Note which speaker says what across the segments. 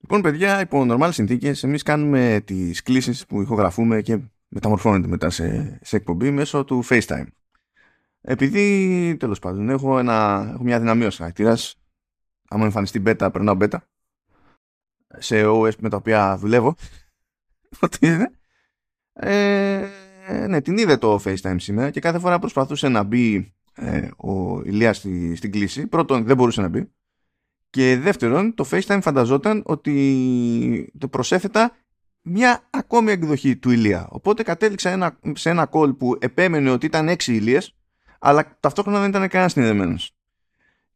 Speaker 1: Λοιπόν, παιδιά, υπό normal συνθήκες, εμείς κάνουμε τις κλήσεις που ηχογραφούμε και μεταμορφώνεται μετά σε, σε εκπομπή μέσω του FaceTime. Επειδή τέλος πάντων έχω, ένα, έχω μια δυναμία ως χαρακτήρας, άμα εμφανιστεί beta, περνάω beta σε OS με τα οποία δουλεύω. Ότι είναι. Ε, ναι, την είδε το FaceTime σήμερα και κάθε φορά προσπαθούσε να μπει ε, ο Ηλίας στη, στην κλίση. Πρώτον, δεν μπορούσε να μπει. Και δεύτερον, το FaceTime φανταζόταν ότι το προσέθετα μια ακόμη εκδοχή του Ηλία. Οπότε κατέληξα ένα, σε ένα call που επέμενε ότι ήταν έξι Ηλίες, αλλά ταυτόχρονα δεν ήταν κανένας συνδεδεμένος.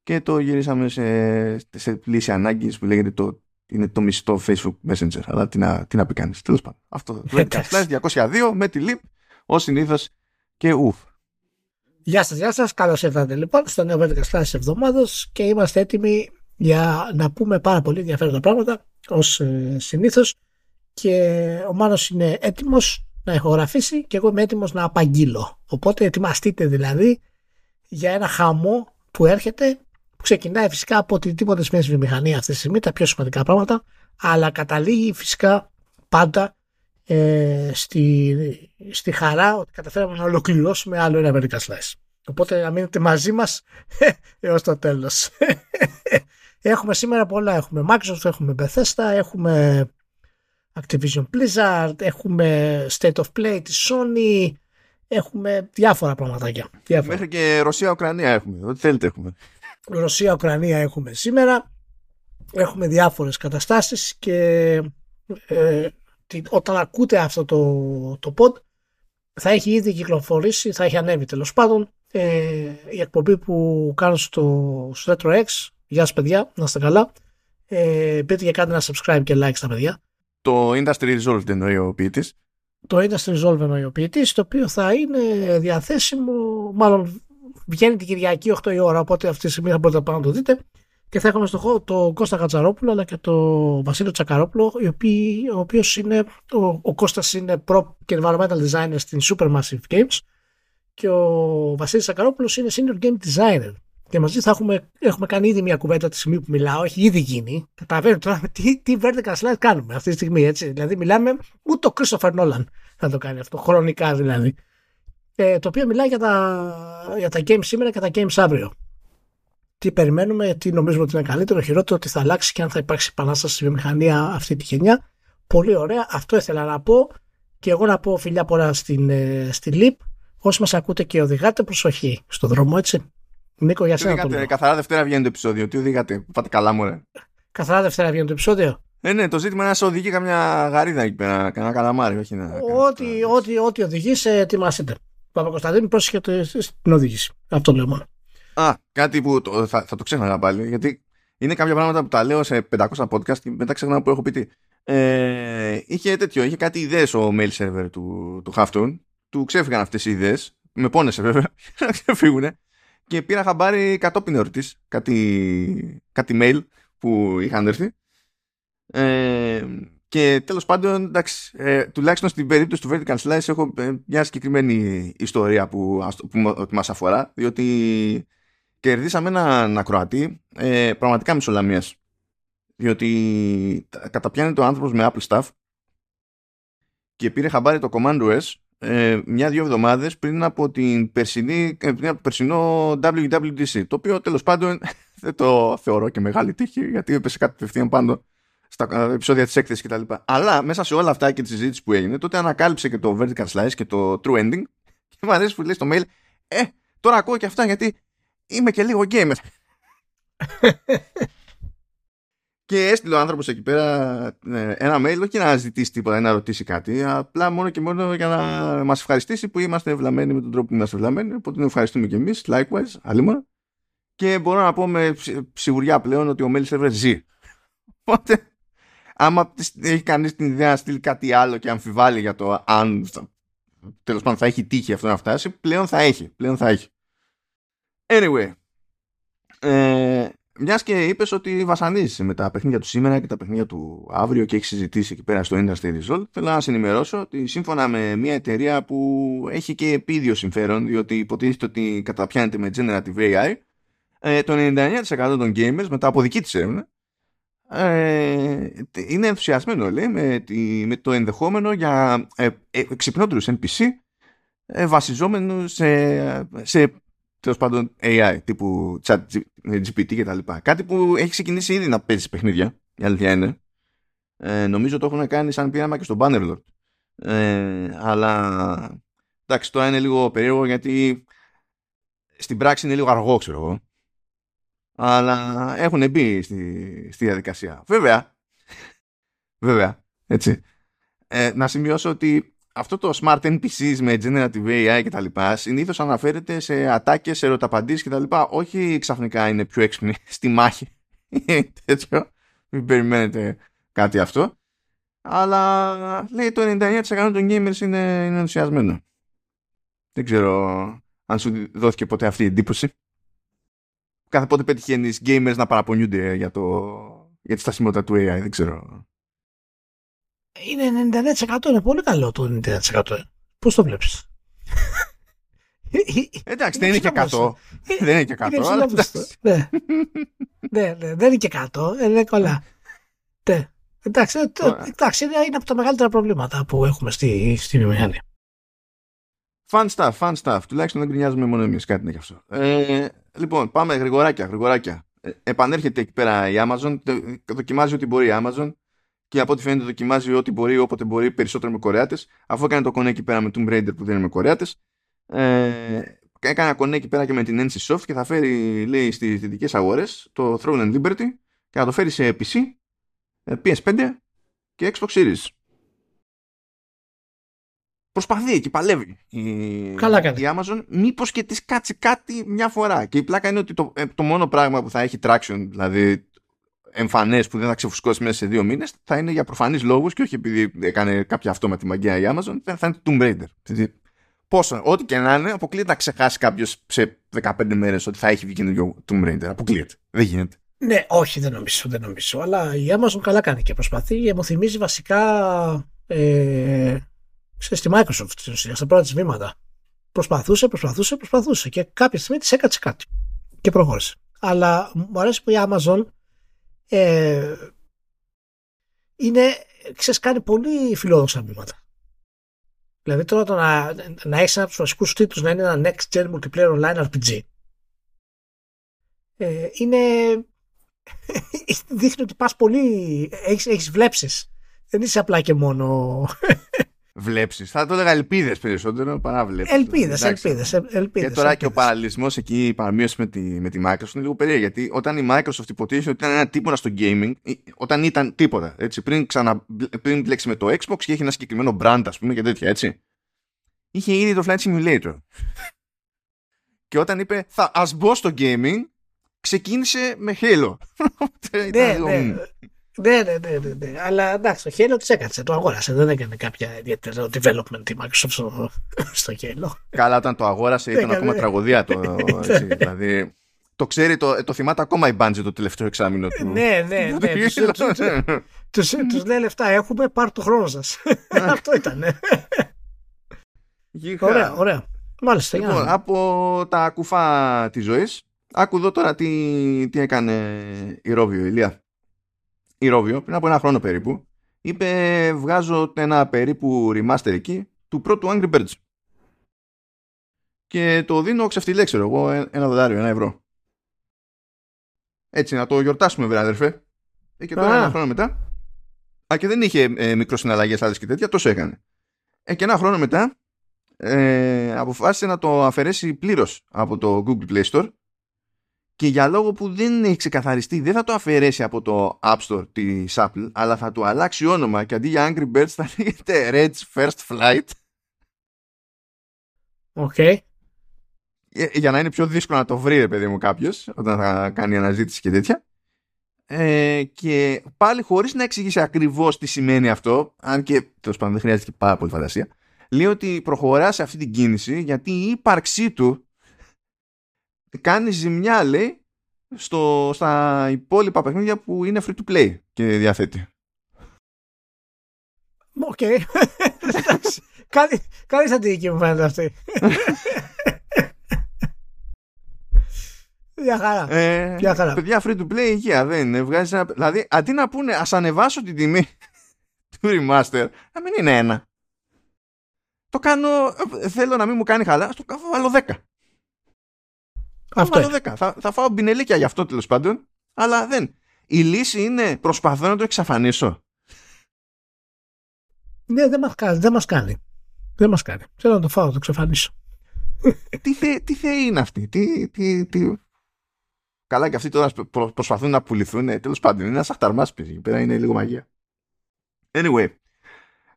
Speaker 1: Και το γυρίσαμε σε, σε λύση ανάγκης που λέγεται το, είναι το μισθό Facebook Messenger. Αλλά τι να, τι να πει κανείς. Τέλος πάντων. Αυτό. 202 με τη LIP, ω συνήθως και ουφ.
Speaker 2: Γεια σας, γεια σας. Καλώς ήρθατε λοιπόν στο νέο Vertical Slice εβδομάδα και είμαστε έτοιμοι για να πούμε πάρα πολύ ενδιαφέροντα πράγματα ως ε, συνήθως. Και ο Μάνος είναι έτοιμος να ηχογραφήσει και εγώ είμαι έτοιμος να απαγγείλω. Οπότε ετοιμαστείτε δηλαδή για ένα χαμό που έρχεται που ξεκινάει φυσικά από οτιδήποτε σημαίνει στη βιομηχανία αυτή τη στιγμή, τα πιο σημαντικά πράγματα, αλλά καταλήγει φυσικά πάντα ε, στη, στη χαρά ότι καταφέραμε να ολοκληρώσουμε άλλο ένα Vertical Slice. Οπότε να μείνετε μαζί μας έως το τέλος. έχουμε σήμερα πολλά. Έχουμε Microsoft, έχουμε Bethesda, έχουμε Activision Blizzard, έχουμε State of Play της Sony, έχουμε διάφορα πραγματάκια. Διάφορα.
Speaker 1: Μέχρι και Ρωσία-Ουκρανία έχουμε. Ό,τι θέλετε έχουμε.
Speaker 2: Ρωσία-Ουκρανία έχουμε σήμερα. Έχουμε διάφορες καταστάσεις και ε, όταν ακούτε αυτό το, το pod θα έχει ήδη κυκλοφορήσει, θα έχει ανέβει τέλος πάντων ε, η εκπομπή που κάνω στο, στο RetroX. Γεια σας παιδιά, να είστε καλά. Ε, μπείτε και κάντε ένα subscribe και like στα παιδιά.
Speaker 1: Το Industry Resolved εννοεί ο ποιητής.
Speaker 2: Το Industry Resolved εννοεί ο ποιητής, το οποίο θα είναι διαθέσιμο, μάλλον βγαίνει την Κυριακή 8 η ώρα, οπότε αυτή τη στιγμή θα μπορείτε να το δείτε. Και θα έχουμε στο χώρο τον Κώστα Κατσαρόπουλο αλλά και τον Βασίλειο Τσακαρόπουλο, ο οποίος είναι, ο, ο Κώστας είναι Pro και Environmental Designer στην Supermassive Games και ο Βασίλης Τσακαρόπουλος είναι Senior Game Designer. Και μαζί θα έχουμε, έχουμε κάνει ήδη μια κουβέντα τη στιγμή που μιλάω, έχει ήδη γίνει. Καταλαβαίνετε τώρα τι, τι vertical slide κάνουμε αυτή τη στιγμή, έτσι. Δηλαδή μιλάμε, ούτε ο Christopher Nolan θα το κάνει αυτό, χρονικά δηλαδή. Ε, το οποίο μιλάει για τα, για τα games σήμερα και τα games αύριο τι περιμένουμε, τι νομίζουμε ότι είναι καλύτερο, χειρότερο, τι θα αλλάξει και αν θα υπάρξει επανάσταση στη βιομηχανία αυτή τη γενιά. Πολύ ωραία. Αυτό ήθελα να πω. Και εγώ να πω φιλιά πολλά στην, ε, στη ΛΥΠ. Όσοι μας ακούτε και οδηγάτε, προσοχή στο δρόμο, έτσι. Νίκο, για σένα.
Speaker 1: Οδηγάτε, καθαρά Δευτέρα βγαίνει το επεισόδιο. Τι οδηγάτε, πάτε καλά, μου, ρε.
Speaker 2: Καθαρά Δευτέρα βγαίνει το επεισόδιο.
Speaker 1: Ε, ναι, το ζήτημα είναι να σε οδηγεί καμιά γαρίδα εκεί πέρα, κανένα καλαμάρι, όχι να.
Speaker 2: Ό,τι, ό,τι, ό,τι οδηγείς, ετοιμάσετε. Παπα-Κωνσταντίνη, πρόσεχε την οδήγηση. Αυτό λέω μόνο.
Speaker 1: Α, κάτι που το, θα, θα το ξέχανα πάλι, γιατί είναι κάποια πράγματα που τα λέω σε 500 podcast και μετά ξεχνάω που έχω πει τι. Ε, είχε τέτοιο, είχε κάτι ιδέες ο mail server του, του Halftone, του ξέφυγαν αυτές οι ιδέες, με πόνεσε βέβαια, να ξεφύγουνε και πήρα χαμπάρι κατόπιν εορτής, κάτι, κάτι mail που είχαν έρθει ε, και τέλος πάντων, εντάξει, ε, τουλάχιστον στην περίπτωση του Vertical Slice έχω ε, μια συγκεκριμένη ιστορία που, που, που μας αφορά, διότι κερδίσαμε έναν ακροατή ε, πραγματικά μισολαμίας. Διότι καταπιάνει το άνθρωπος με Apple Stuff και πήρε χαμπάρι το Command OS ε, μια-δύο εβδομάδες πριν από, την περσινή, ε, πριν από το περσινό WWDC. Το οποίο τέλος πάντων δεν το θεωρώ και μεγάλη τύχη γιατί έπεσε κάτι απευθείαν πάνω στα επεισόδια της έκθεσης κτλ. Αλλά μέσα σε όλα αυτά και τη συζήτηση που έγινε τότε ανακάλυψε και το Vertical Slice και το True Ending και μου αρέσει που λέει στο mail ε, τώρα ακούω και αυτά γιατί είμαι και λίγο gamer. και έστειλε ο άνθρωπος εκεί πέρα ε, ένα mail, όχι να ζητήσει τίποτα ή να ρωτήσει κάτι, απλά μόνο και μόνο για να μας ευχαριστήσει που είμαστε ευλαμμένοι με τον τρόπο που είμαστε ευλαμμένοι. Οπότε τον ευχαριστούμε και εμείς, likewise, αλλήμον. Και μπορώ να πω με σιγουριά πλέον ότι ο mail server ζει. Οπότε, άμα έχει κανείς την ιδέα να στείλει κάτι άλλο και αμφιβάλλει για το αν τέλος πάντων θα έχει τύχει αυτό να φτάσει, πλέον θα έχει. Πλέον θα έχει. Anyway, ε, μιας και είπες ότι βασανίζει με τα παιχνίδια του σήμερα και τα παιχνίδια του αύριο και έχεις συζητήσει εκεί πέρα στο Industry Result, θέλω να σα ενημερώσω ότι σύμφωνα με μια εταιρεία που έχει και επίδιο συμφέρον, διότι υποτίθεται ότι καταπιάνεται με Generative AI, ε, το 99% των gamers μετά από δική της έρευνα ε, είναι ενθουσιασμένο λέει με, τη, με το ενδεχόμενο για ε, ε, NPC ε, βασιζόμενους σε, σε τέλος πάντων AI τύπου chat GPT και τα λοιπά. Κάτι που έχει ξεκινήσει ήδη να παίζει παιχνίδια, η αλήθεια είναι. Ε, νομίζω το έχουν κάνει σαν πείραμα και στο Bannerlord. Ε, αλλά εντάξει, τώρα είναι λίγο περίεργο γιατί στην πράξη είναι λίγο αργό, ξέρω εγώ. Αλλά έχουν μπει στη, στη διαδικασία. Βέβαια, βέβαια, έτσι. Ε, να σημειώσω ότι αυτό το smart NPCs με generative AI και τα λοιπά συνήθως αναφέρεται σε ατάκες, σε ερωταπαντήσεις και τα λοιπά. Όχι ξαφνικά είναι πιο έξυπνοι στη μάχη. Τέτοιο. Μην περιμένετε κάτι αυτό. Αλλά λέει το 99% των gamers είναι, είναι ενθουσιασμένο. Δεν ξέρω αν σου δόθηκε ποτέ αυτή η εντύπωση. Κάθε πότε πετυχαίνεις gamers να παραπονιούνται για, το, για τη στασιμότητα του AI. Δεν ξέρω
Speaker 2: είναι 99% είναι πολύ καλό το 99%. Πώς το βλέπεις;
Speaker 1: Εντάξει, δεν είναι και 100. Δεν είναι και 100.
Speaker 2: Ναι. ναι, ναι, δεν είναι και 100. Είναι κολλά. Ναι. Εντάξει, εντάξει, είναι από τα μεγαλύτερα προβλήματα που έχουμε στη, στη βιομηχανία.
Speaker 1: Fun stuff, fun stuff. Τουλάχιστον δεν γκρινιάζουμε μόνο εμείς. Κάτι είναι γι' αυτό. Ε, λοιπόν, πάμε γρηγοράκια, γρηγοράκια. Ε, επανέρχεται εκεί πέρα η Amazon. Δοκιμάζει ό,τι μπορεί η Amazon και από ό,τι φαίνεται δοκιμάζει ό,τι μπορεί, όποτε μπορεί, περισσότερο με Κορεάτες. Αφού έκανε το κονέ εκεί πέρα με Tomb Raider που δεν είναι με Κορεάτες. Ε, έκανε κονέ εκεί πέρα και με την NC Soft και θα φέρει, λέει, στις δυτικές αγορές το Throne and Liberty και θα το φέρει σε PC, PS5 και Xbox Series. Προσπαθεί και παλεύει η,
Speaker 2: Καλά
Speaker 1: η Amazon μήπως και της κάτσει κάτι μια φορά και η πλάκα είναι ότι το, ε, το μόνο πράγμα που θα έχει traction δηλαδή εμφανές που δεν θα ξεφουσκώσει μέσα σε δύο μήνες θα είναι για προφανείς λόγους και όχι επειδή έκανε κάποια αυτόματη μαγεία η Amazon, θα είναι το Tomb Raider. Δηλαδή, πόσο, ό,τι και να είναι, αποκλείεται να ξεχάσει κάποιος σε 15 μέρες ότι θα έχει βγει καινούργιο Tomb Raider. Αποκλείεται. Δεν γίνεται.
Speaker 2: Ναι, όχι, δεν νομίζω, δεν νομίζω. Αλλά η Amazon καλά κάνει και προσπαθεί. Μου θυμίζει βασικά ε, στη Microsoft στην ουσία, στα πρώτα της βήματα. Προσπαθούσε, προσπαθούσε, προσπαθούσε και κάποια στιγμή της έκατσε κάτι και προχώρησε. Αλλά μου αρέσει που η Amazon ε, είναι, ξέρεις, κάνει πολύ φιλόδοξα βήματα. Δηλαδή τώρα το να, να έχεις ένα από τους βασικούς τίτλους να είναι ένα next gen multiplayer online RPG ε, είναι. δείχνει ότι πας πολύ. Έχεις, έχεις βλέψεις. Δεν είσαι απλά και μόνο
Speaker 1: βλέψει. Θα το έλεγα ελπίδες περισσότερο παρά βλέψει.
Speaker 2: Ελπίδες, ελπίδες.
Speaker 1: Και τώρα ελπίδες. και ο παραλληλισμός εκεί, η παραμείωση με τη, με τη Microsoft είναι λίγο περίεργη. Γιατί όταν η Microsoft υποτίθεται ότι ήταν ένα τίποτα στο gaming, όταν ήταν τίποτα, έτσι, πριν, ξανα, πριν μπλέξει με το Xbox και έχει ένα συγκεκριμένο brand, ας πούμε και τέτοια, έτσι. Είχε ήδη το Flight Simulator. και όταν είπε, θα ας μπω στο gaming, ξεκίνησε με Halo.
Speaker 2: ναι, ναι. Ναι, ναι, ναι, ναι, ναι. Αλλά εντάξει, το Halo τη έκατσε, το αγόρασε. Δεν έκανε κάποια ιδιαίτερο development η Microsoft στο, στο Halo.
Speaker 1: Καλά, όταν το αγόρασε ήταν ακόμα τραγωδία το. Έτσι, δηλαδή, το ξέρει, το, το θυμάται ακόμα η Bungie το τελευταίο εξάμεινο του.
Speaker 2: Ναι, ναι, ναι. Τους λέει λεφτά έχουμε, πάρ το χρόνο σας. Αυτό ήταν. Ωραία, ωραία. Μάλιστα.
Speaker 1: Λοιπόν, από τα κουφά της ζωής, άκου εδώ τώρα τι, τι έκανε η Ρόβιο, Ηλία η Rovio πριν από ένα χρόνο περίπου είπε βγάζω ένα περίπου remaster εκεί του πρώτου Angry Birds και το δίνω ξεφτιλέ ξέρω εγώ ένα δολάριο, ένα ευρώ. Έτσι να το γιορτάσουμε βέβαια αδερφέ. Ε, και τώρα ένα χρόνο μετά. Α, και δεν είχε ε, μικροσυναλλαγές άλλες και τέτοια, τόσο έκανε. Ε, και ένα χρόνο μετά ε, αποφάσισε να το αφαιρέσει πλήρως από το Google Play Store και για λόγο που δεν έχει ξεκαθαριστεί δεν θα το αφαιρέσει από το App Store της Apple αλλά θα του αλλάξει όνομα και αντί για Angry Birds θα λέγεται Red's First Flight.
Speaker 2: Οκ.
Speaker 1: Για, να είναι πιο δύσκολο να το βρει ρε παιδί μου κάποιος όταν θα κάνει αναζήτηση και τέτοια. Ε, και πάλι χωρίς να εξηγήσει ακριβώς τι σημαίνει αυτό αν και τέλος πάντων δεν χρειάζεται και πάρα πολύ φαντασία λέει ότι προχωρά σε αυτή την κίνηση γιατί η ύπαρξή του κάνει ζημιά λέει στο, στα υπόλοιπα παιχνίδια που είναι free to play και διαθέτει.
Speaker 2: Οκ. Okay. Καλή στρατηγική μου φαίνεται αυτή. Μια χαρά.
Speaker 1: Ε,
Speaker 2: Μια χαρά.
Speaker 1: Παιδιά, free to play υγεία δεν είναι. Βγάζεις ένα... Δηλαδή, αντί να πούνε ας ανεβάσω την τιμή του remaster, να μην είναι ένα. Το κάνω, ε, θέλω να μην μου κάνει χαλά, στο κάνω βάλω 10.
Speaker 2: Αυτό
Speaker 1: βάλω 10. Θα, θα φάω μπινελίκια γι' αυτό τέλος πάντων, αλλά δεν. Η λύση είναι προσπαθώ να το εξαφανίσω.
Speaker 2: Ναι, δεν μας κάνει. Δεν μας κάνει. Δεν μας κάνει. Θέλω να το φάω, να το εξαφανίσω.
Speaker 1: τι, θε, τι θεοί είναι αυτοί, τι, τι, τι... Καλά και αυτοί τώρα προ, προσπαθούν να πουληθούν, ε, τέλος πάντων, είναι ένας αχταρμάς εκεί πέρα είναι λίγο μαγεία. Anyway,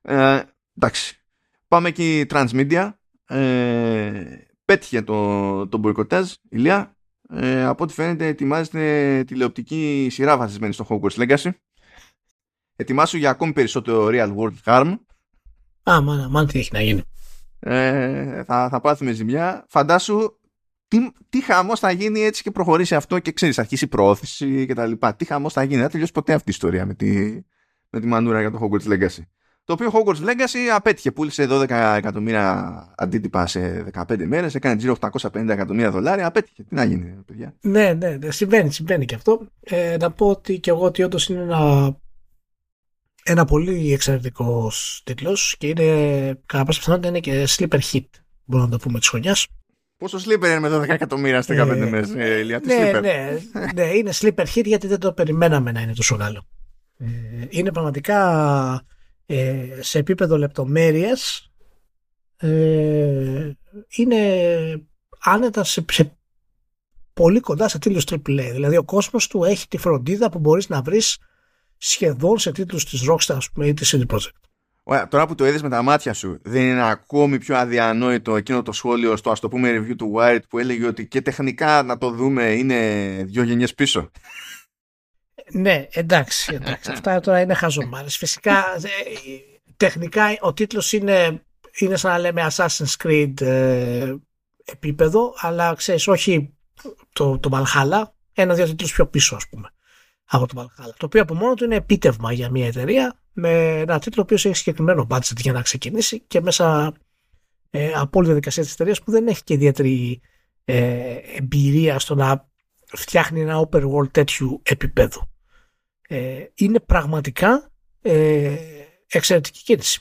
Speaker 1: ε, εντάξει, πάμε εκεί Transmedia, ε, πέτυχε το, το μποϊκοτάζ, ηλιά, ε, από ό,τι φαίνεται ετοιμάζεται τηλεοπτική σειρά βασισμένη στο Hogwarts Legacy. Ετοιμάσου για ακόμη περισσότερο real world harm.
Speaker 2: Α, μάνα, μάνα τι έχει να γίνει.
Speaker 1: Ε, θα, θα πάθουμε ζημιά. Φαντάσου τι, τι χαμός θα γίνει έτσι και προχωρήσει αυτό και ξέρεις, αρχίσει η προώθηση και τα λοιπά. Τι χαμός θα γίνει. Δεν τελειώσει ποτέ αυτή η ιστορία με τη, με τη μανούρα για το Hogwarts Legacy. Το οποίο Hogwarts Legacy απέτυχε. Πούλησε 12 εκατομμύρια αντίτυπα σε 15 μέρες, έκανε τζίρο 850 εκατομμύρια δολάρια. Απέτυχε. Τι να γίνει, παιδιά.
Speaker 2: Ναι, ναι, ναι συμβαίνει, συμβαίνει και αυτό. Ε, να πω ότι και εγώ ότι όντως είναι ένα, ένα πολύ εξαιρετικός τίτλος και είναι κατά πάσα πιθανότητα είναι και sleeper hit. Μπορούμε να το πούμε της χρονιάς.
Speaker 1: Πόσο sleeper είναι με 12 εκατομμύρια σε 15 ε, μέρες, ε, Ηλία, τι
Speaker 2: ναι,
Speaker 1: sleeper;
Speaker 2: ναι, ναι, είναι sleeper hit γιατί δεν το περιμέναμε να είναι τόσο καλό. Ε, είναι πραγματικά ε, σε επίπεδο λεπτομέρειας ε, είναι άνετα σε, σε πολύ κοντά σε τίτλους AAA. Δηλαδή ο κόσμος του έχει τη φροντίδα που μπορείς να βρεις σχεδόν σε τίτλους της Rockstar ας πούμε, ή της CD Projekt.
Speaker 1: Ωραία, τώρα που το είδες με τα μάτια σου, δεν είναι ακόμη πιο αδιανόητο εκείνο το σχόλιο στο ας το πούμε review του Wired που έλεγε ότι και τεχνικά να το δούμε είναι δυο γενιές πίσω;
Speaker 2: Ναι, εντάξει, εντάξει. Αυτά τώρα είναι χαζομάρες. Φυσικά, ε, τεχνικά ο τίτλος είναι, είναι σαν να λέμε Assassin's Creed ε, επίπεδο, αλλά ξέρεις, όχι το, το Valhalla, ένα-δύο τίτλους πιο πίσω, ας πούμε, από το Valhalla. Το οποίο από μόνο του είναι επίτευγμα για μια εταιρεία με ένα τίτλο ο οποίος έχει συγκεκριμένο budget για να ξεκινήσει και μέσα ε, από όλη τη διαδικασία της εταιρείας που δεν έχει και ιδιαίτερη ε, εμπειρία στο να φτιάχνει ένα open world τέτοιου επίπεδου. Ε, είναι πραγματικά ε, εξαιρετική κίνηση.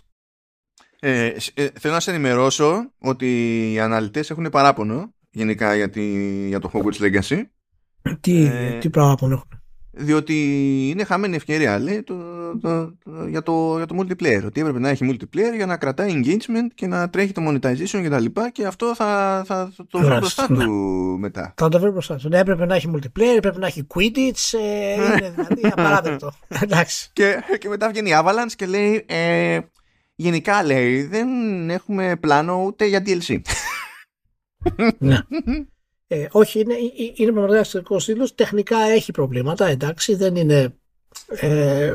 Speaker 1: Ε, ε, θέλω να σε ενημερώσω ότι οι αναλυτές έχουν παράπονο γενικά για, τη, για το Hogwarts Legacy.
Speaker 2: Τι, ε, τι παράπονο έχουν.
Speaker 1: Διότι είναι χαμένη ευκαιρία λέει, το, το, το, για, το, για το multiplayer. Ότι έπρεπε να έχει multiplayer για να κρατάει engagement και να τρέχει το monetization και τα λοιπά και αυτό θα, θα, θα το βρει μπροστά ναι. του μετά.
Speaker 2: Θα το βρει μπροστά του. Ναι, έπρεπε να έχει multiplayer, έπρεπε να έχει Quidditch. Ε, είναι δηλαδή απαράδεκτο. Εντάξει.
Speaker 1: Και, και μετά βγαίνει η Avalanche και λέει ε, γενικά λέει δεν έχουμε πλάνο ούτε για DLC.
Speaker 2: ναι. Ε, όχι, είναι, είναι πραγματικά εξαιρετικό τίτλο. Τεχνικά έχει προβλήματα, εντάξει, δεν είναι ε,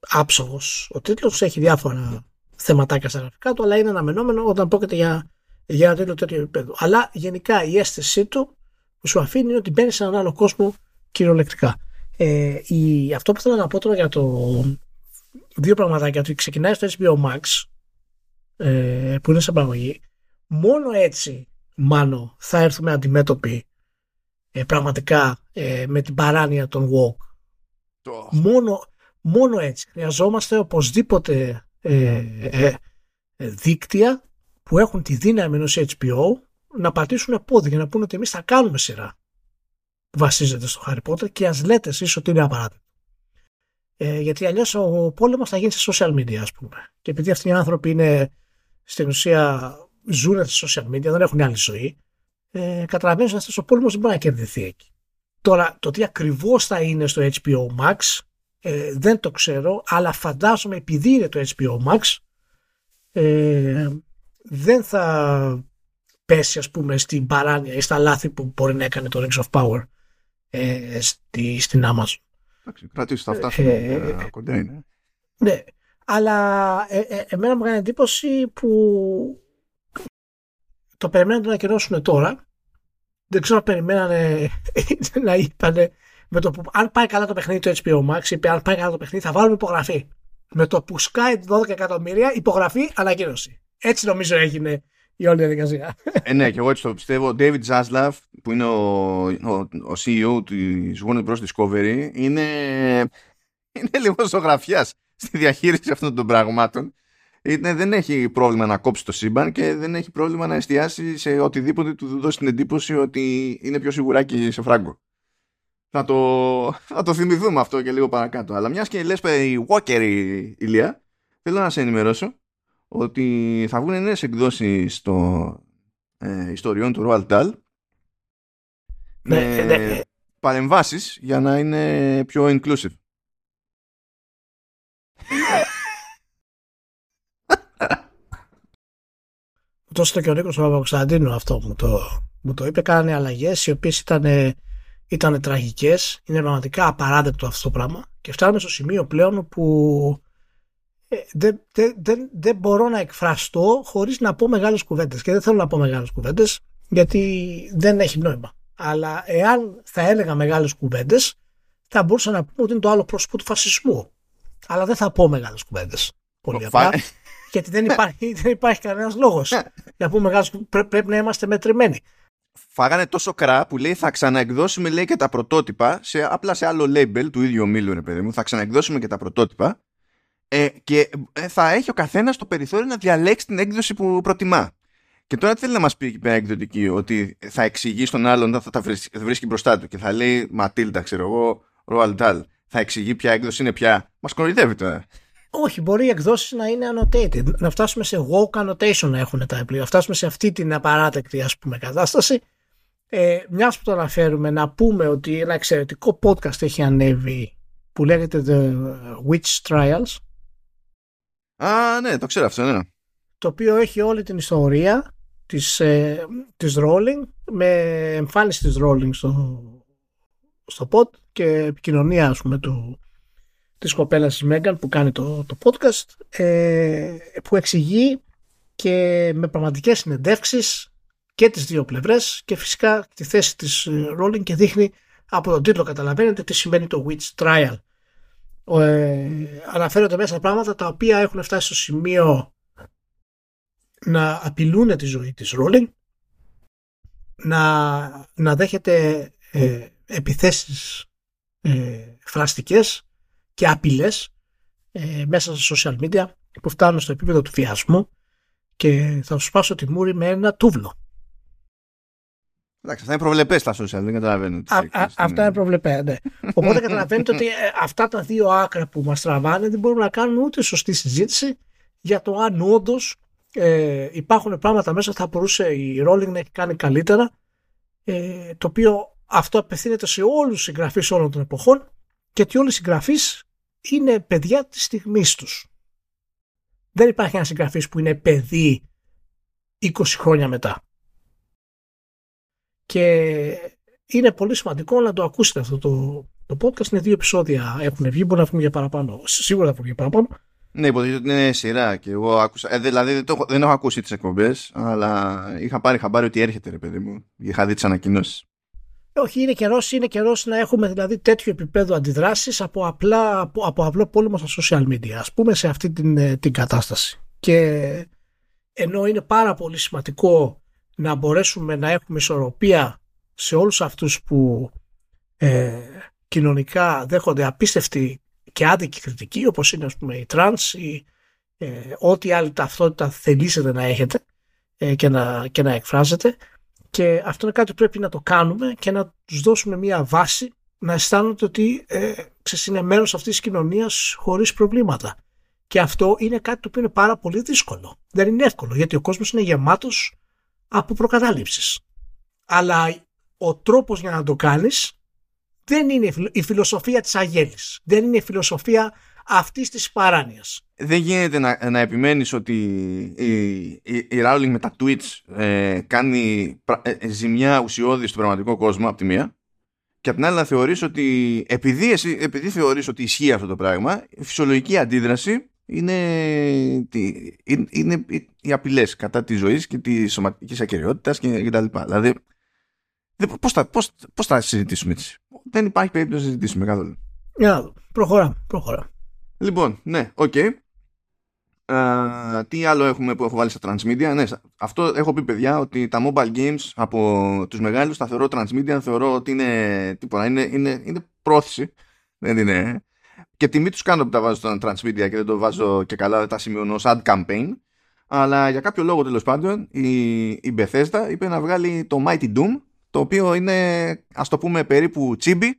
Speaker 2: άψογος ο τίτλος. Έχει διάφορα θεματάκια στα γραφικά του, αλλά είναι αναμενόμενο όταν πρόκειται για, για ένα τίτλο τέτοιο επίπεδο. Αλλά γενικά η αίσθησή του που σου αφήνει είναι ότι μπαίνεις σε έναν άλλο κόσμο κυριολεκτικά. Ε, η, αυτό που θέλω να πω τώρα για το. Δύο πραγματάκια. Ότι ξεκινάει στο HBO Max ε, που είναι σε παραγωγή. Μόνο έτσι μάλλον θα έρθουμε αντιμέτωποι ε, πραγματικά ε, με την παράνοια των walk. Μόνο, μόνο έτσι. Χρειαζόμαστε οπωσδήποτε ε, ε, δίκτυα που έχουν τη δύναμη ενός HBO να πατήσουν πόδι για να πούνε ότι εμείς θα κάνουμε σειρά που βασίζεται στο Harry Potter και ας λέτε εσείς ότι είναι απαράδεκτο. Ε, γιατί αλλιώς ο πόλεμος θα γίνει σε social media ας πούμε. Και επειδή αυτοί οι άνθρωποι είναι στην ουσία ζουν στα social media, δεν έχουν άλλη ζωή, ε, καταλαβαίνεις ότι αυτός ο πόλεμος δεν μπορεί να κερδιθεί εκεί. Τώρα, το τι ακριβώς θα είναι στο HBO Max ε, δεν το ξέρω, αλλά φαντάζομαι επειδή είναι το HBO Max ε, δεν θα πέσει ας πούμε στην παράνοια ή στα λάθη που μπορεί να έκανε το Rings of Power ε, στη, στην Amazon.
Speaker 1: Εντάξει, κρατήσει θα φτάσουν ε, ε, κοντά είναι.
Speaker 2: Ναι, αλλά ε, ε, εμένα μου κάνει εντύπωση που το περιμένουν να ακυρώσουν τώρα. Δεν ξέρω αν περιμένανε να είπανε με το που, αν πάει καλά το παιχνίδι του HBO Max, είπε αν πάει καλά το παιχνίδι θα βάλουμε υπογραφή. Με το που σκάει 12 εκατομμύρια, υπογραφή, ανακοίνωση. Έτσι νομίζω έγινε η όλη διαδικασία.
Speaker 1: Ε, ναι, και εγώ έτσι το πιστεύω. Ο David Zaslav, που είναι ο, ο, ο CEO της Warner Bros. Discovery, είναι, είναι λίγο ζωγραφιάς στη διαχείριση αυτών των πραγμάτων. Είναι, δεν έχει πρόβλημα να κόψει το σύμπαν και δεν έχει πρόβλημα να εστιάσει σε οτιδήποτε του δώσει την εντύπωση ότι είναι πιο σιγουράκι σε φράγκο. Θα το, θα το θυμηθούμε αυτό και λίγο παρακάτω. Αλλά μιας και λες η Walker η Ηλία, θέλω να σε ενημερώσω ότι θα βγουν νέες εκδόσεις των ε, ιστοριών του Roald Dahl
Speaker 2: Ναι,
Speaker 1: με
Speaker 2: ναι, ναι.
Speaker 1: παρεμβάσεις για να είναι πιο inclusive.
Speaker 2: Το έστω και ο Νίκος Παπακοσταντίνου αυτό μου το, μου το είπε. Κάνανε αλλαγές οι οποίες ήταν, ήταν τραγικές. Είναι πραγματικά απαράδεκτο αυτό το πράγμα. Και φτάνουμε στο σημείο πλέον που ε, δεν, δεν, δεν, δεν μπορώ να εκφραστώ χωρίς να πω μεγάλες κουβέντες. Και δεν θέλω να πω μεγάλες κουβέντες γιατί δεν έχει νόημα. Αλλά εάν θα έλεγα μεγάλες κουβέντες θα μπορούσα να πούμε ότι είναι το άλλο πρόσωπο του φασισμού. Αλλά δεν θα πω μεγάλες κουβέντες. Πολύ
Speaker 1: Φα-
Speaker 2: απλά. Γιατί δεν υπάρχει, δεν υπάρχει κανένας λόγος. να πούμε μεγάλες κουβέντες. Πρέ- πρέπει να είμαστε μετρημένοι.
Speaker 1: Φάγανε τόσο κρά που λέει θα ξαναεκδώσουμε λέει και τα πρωτότυπα σε, απλά σε άλλο label του ίδιου ομίλου ρε παιδί μου. Θα ξαναεκδώσουμε και τα πρωτότυπα ε, και ε, θα έχει ο καθένας το περιθώριο να διαλέξει την έκδοση που προτιμά. Και τώρα τι θέλει να μας πει εκεί πέρα εκδοτική ότι θα εξηγεί στον άλλον, θα τα βρίσκει, θα βρίσκει μπροστά του και θα λέει Ματίλτα ξέρω εγώ, Roald Dahl. Θα εξηγεί ποια έκδοση είναι πια. Μας κοροϊδεύει τώρα.
Speaker 2: Όχι, μπορεί οι εκδόσεις να είναι annotated. Να φτάσουμε σε woke annotation να έχουν τα βιβλία. Να φτάσουμε σε αυτή την απαράτεκτη ας πούμε κατάσταση. Ε, Μιας που το αναφέρουμε, να πούμε ότι ένα εξαιρετικό podcast έχει ανέβει που λέγεται The Witch Trials.
Speaker 1: Α, ναι, το ξέρω αυτό, ναι.
Speaker 2: το οποίο έχει όλη την ιστορία της, ε, της Rowling με εμφάνιση της Rowling στο, στο pod και επικοινωνία ας πούμε του, της κοπέλας της Μέγαν που κάνει το, το podcast ε, που εξηγεί και με πραγματικές συνεντεύξεις και τις δύο πλευρές και φυσικά τη θέση της ε, Rowling και δείχνει από τον τίτλο καταλαβαίνετε τι σημαίνει το Witch Trial. Ε, αναφέρονται μέσα πράγματα τα οποία έχουν φτάσει στο σημείο να απειλούν τη ζωή της Rowling να, να δέχεται ε, επιθέσεις ε, φραστικές και απειλές ε, μέσα στα social media που φτάνουν στο επίπεδο του βιασμού και θα σου σπάσω τη μούρη με ένα τούβλο.
Speaker 1: Εντάξει, αυτά είναι προβλεπές στα social, δεν καταλαβαίνω. τι
Speaker 2: Α,
Speaker 1: έκδοση
Speaker 2: α, αυτά είναι προβλεπές, ναι. Οπότε καταλαβαίνετε ότι ε, αυτά τα δύο άκρα που μας τραβάνε δεν μπορούμε να κάνουμε ούτε σωστή συζήτηση για το αν όντως ε, υπάρχουν πράγματα μέσα που θα μπορούσε η Rowling να έχει κάνει καλύτερα ε, το οποίο αυτό απευθύνεται σε όλους τους συγγραφείς όλων των εποχών και ότι όλοι οι συγγραφείς είναι παιδιά της στιγμής τους. Δεν υπάρχει ένας συγγραφής που είναι παιδί 20 χρόνια μετά. Και είναι πολύ σημαντικό να το ακούσετε αυτό το, το podcast. Είναι δύο επεισόδια έχουν βγει, μπορεί να βγουν για παραπάνω. Σίγουρα θα βγουν για παραπάνω.
Speaker 1: Ναι, υποτίθεται ότι είναι σειρά και εγώ άκουσα. Ε, δηλαδή δεν, το, έχω- δεν έχω ακούσει τις εκπομπές, αλλά είχα πάρει χαμπάρι ότι έρχεται, ρε παιδί μου. Είχα δει τις ανακοινώσεις.
Speaker 2: Όχι, είναι καιρός είναι καιρός να έχουμε δηλαδή τέτοιο επίπεδο αντιδράσεις από, απλά, από, από απλό πόλεμο στα social media, ας πούμε, σε αυτή την, ε, την κατάσταση. Και ενώ είναι πάρα πολύ σημαντικό να μπορέσουμε να έχουμε ισορροπία σε όλους αυτούς που ε, κοινωνικά δέχονται απίστευτη και άδικη κριτική, όπως είναι ας πούμε η τρανς ή ε, ό,τι άλλη ταυτότητα θελήσετε να έχετε ε, και, να, και να εκφράζετε, και αυτό είναι κάτι που πρέπει να το κάνουμε και να τους δώσουμε μια βάση να αισθάνονται ότι ε, ξέρεις, είναι μέρος αυτής της κοινωνίας χωρίς προβλήματα. Και αυτό είναι κάτι το οποίο είναι πάρα πολύ δύσκολο. Δεν είναι εύκολο γιατί ο κόσμος είναι γεμάτος από προκαταλήψεις. Αλλά ο τρόπος για να το κάνεις δεν είναι η φιλο- η φιλοσοφία της αγέλης. Δεν είναι η φιλοσοφία αυτής της παράνοιας.
Speaker 1: Δεν γίνεται να, να επιμένεις ότι η, η, η Rowling με τα tweets ε, κάνει πρα- ε, ζημιά ουσιώδη στον πραγματικό κόσμο από τη μία και απ' την άλλη να θεωρείς ότι επειδή, εσύ, επειδή θεωρείς ότι ισχύει αυτό το πράγμα η φυσιολογική αντίδραση είναι, τι, είναι, είναι οι απειλές κατά της ζωής και της σωματικής ακεραιότητας και, και τα λοιπά. Δηλαδή δεν- πώς, θα, πώς, πώς θα συζητήσουμε έτσι; Δεν υπάρχει περίπτωση να συζητήσουμε καθόλου.
Speaker 2: Για να δω. Προχωράμε. προχωράμε.
Speaker 1: Λοιπόν, ναι, οκ. Uh, τι άλλο έχουμε που έχω βάλει στα transmedia; Ναι, αυτό έχω πει παιδιά ότι τα mobile games από τους μεγάλους τα θεωρώ transmedia, θεωρώ ότι είναι τίποτα, είναι, είναι, είναι πρόθεση. Δεν είναι. Και τιμή τους κάνω που τα βάζω στα transmedia και δεν το βάζω και καλά, δεν τα σημειώνω ως ad campaign. Αλλά για κάποιο λόγο τέλος πάντων η, η Bethesda είπε να βγάλει το Mighty Doom το οποίο είναι ας το πούμε περίπου τσίμπι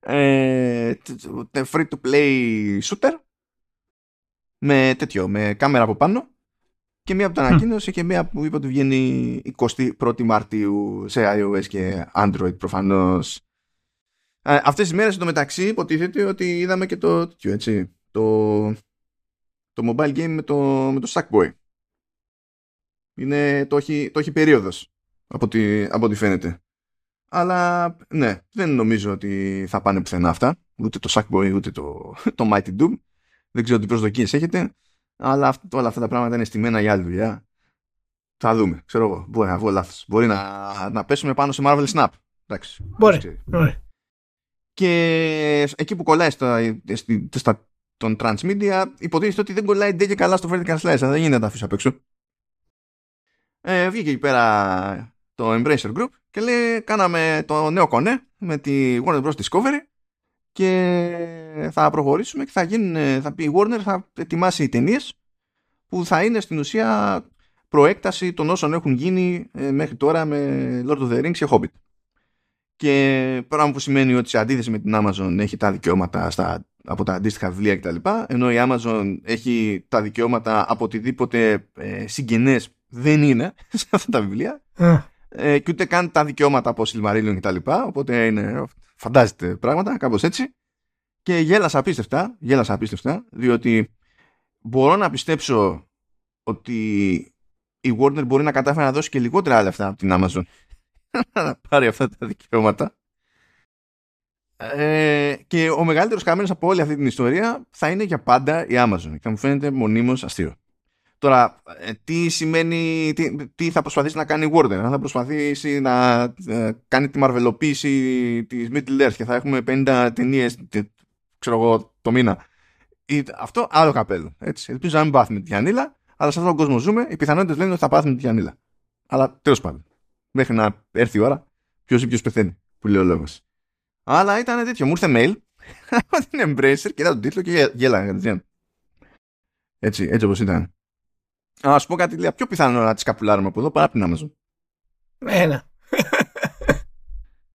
Speaker 1: ε, free to play shooter με τέτοιο, με κάμερα από πάνω και μία από τα ανακοίνωση και μία που είπε ότι βγαίνει 21η Μαρτίου σε iOS και Android προφανώς. Ε, αυτές τις μέρες μεταξύ υποτίθεται ότι είδαμε και το, έτσι, το, το mobile game με το, με το Sackboy. Είναι, το, έχει, το έχει περίοδος από ό,τι, από ό,τι φαίνεται. Αλλά ναι, δεν νομίζω ότι θα πάνε πουθενά αυτά. Ούτε το Sackboy ούτε το, το Mighty Doom. Δεν ξέρω τι προσδοκίες έχετε. Αλλά αυτό, όλα αυτά τα πράγματα είναι στημένα για άλλη δουλειά. Θα δούμε. Ξέρω εγώ. Μπορεί να βγω λάθος. Μπορεί να, να πέσουμε πάνω σε Marvel Snap. Εντάξει.
Speaker 2: Μπορεί.
Speaker 1: Και εκεί που κολλάει στα, στα, τον transmedia, υποτίθεται ότι δεν κολλάει ντε και καλά στο vertical slice. Δεν γίνεται να τα αφήσω απ' έξω. Ε, βγήκε εκεί πέρα το Embracer Group και λέει κάναμε το νέο κονέ με τη Warner Bros. Discovery και θα προχωρήσουμε και θα γίνουν, θα πει η Warner θα ετοιμάσει ταινίες που θα είναι στην ουσία προέκταση των όσων έχουν γίνει ε, μέχρι τώρα με Lord of the Rings και Hobbit. Και πράγμα που σημαίνει ότι σε αντίθεση με την Amazon έχει τα δικαιώματα στα, από τα αντίστοιχα βιβλία κτλ. Ενώ η Amazon έχει τα δικαιώματα από οτιδήποτε ε, συγγενές δεν είναι σε αυτά τα βιβλία. Ε, και ούτε καν τα δικαιώματα από Silmarillion κτλ. Οπότε είναι φαντάζεται πράγματα, κάπως έτσι. Και γέλασα απίστευτα, γέλασα απίστευτα, διότι μπορώ να πιστέψω ότι η Warner μπορεί να κατάφερε να δώσει και λιγότερα λεφτά από την Amazon να πάρει αυτά τα δικαιώματα. Ε, και ο μεγαλύτερος καμένος από όλη αυτή την ιστορία θα είναι για πάντα η Amazon. Και μου φαίνεται μονίμως αστείο. Τώρα, ε, τι σημαίνει, τι, τι, θα προσπαθήσει να κάνει η Warner, αν θα προσπαθήσει να ε, κάνει τη μαρβελοποίηση της Middle Earth και θα έχουμε 50 ταινίες, ξέρω εγώ, το μήνα. αυτό άλλο καπέλο. Έτσι. Ελπίζω να μην πάθουμε τη Γιάννηλα, αλλά σε αυτόν τον κόσμο ζούμε, οι πιθανότητες λένε ότι θα πάθουμε τη Γιάννηλα. Αλλά τέλος πάντων, μέχρι να έρθει η ώρα, ποιος ή ποιος πεθαίνει, που λέει ο λόγος. Αλλά ήταν τέτοιο, μου ήρθε mail από την Embracer και είδα τον τίτλο και γέλαγα Έτσι, έτσι όπως ήταν. Α σου πω κάτι, λέει, πιο πιθανό να τις καπουλάρουμε από εδώ παρά από την Amazon.
Speaker 2: Ένα.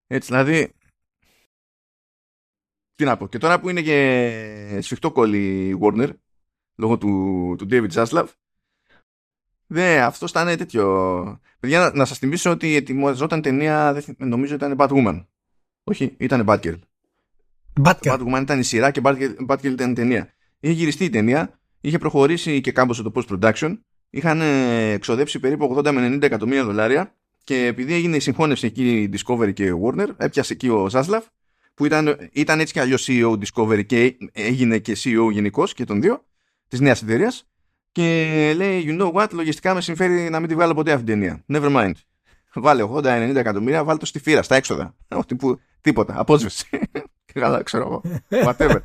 Speaker 1: Έτσι, δηλαδή. Τι να πω. Και τώρα που είναι και σφιχτό κόλλη η Warner, λόγω του, του David Zaslav, ναι, αυτός ήταν τέτοιο. Παιδιά, να, να σας θυμίσω ότι ετοιμαζόταν ταινία, νομίζω ήταν Batwoman. Όχι, ήταν Batgirl.
Speaker 2: Batgirl.
Speaker 1: Batwoman ήταν η σειρά και Batgirl, Batgirl ήταν η ταινία. Είχε γυριστεί η ταινία, είχε προχωρήσει και κάμποσο το post-production είχαν εξοδέψει περίπου 80 με 90 εκατομμύρια δολάρια και επειδή έγινε η συγχώνευση εκεί Discovery και Warner, έπιασε εκεί ο Ζάσλαβ που ήταν, ήταν έτσι κι αλλιώς CEO Discovery και έγινε και CEO γενικώς και των δύο της νέας εταιρείας. Και λέει, you know what, λογιστικά με συμφέρει να μην τη βγάλω ποτέ αυτή την ταινία. Never mind. Βάλε 80-90 εκατομμύρια, βάλε το στη φύρα, στα έξοδα. Όχι, που, τίποτα, απόσβεση. Καλά, ξέρω εγώ. Whatever.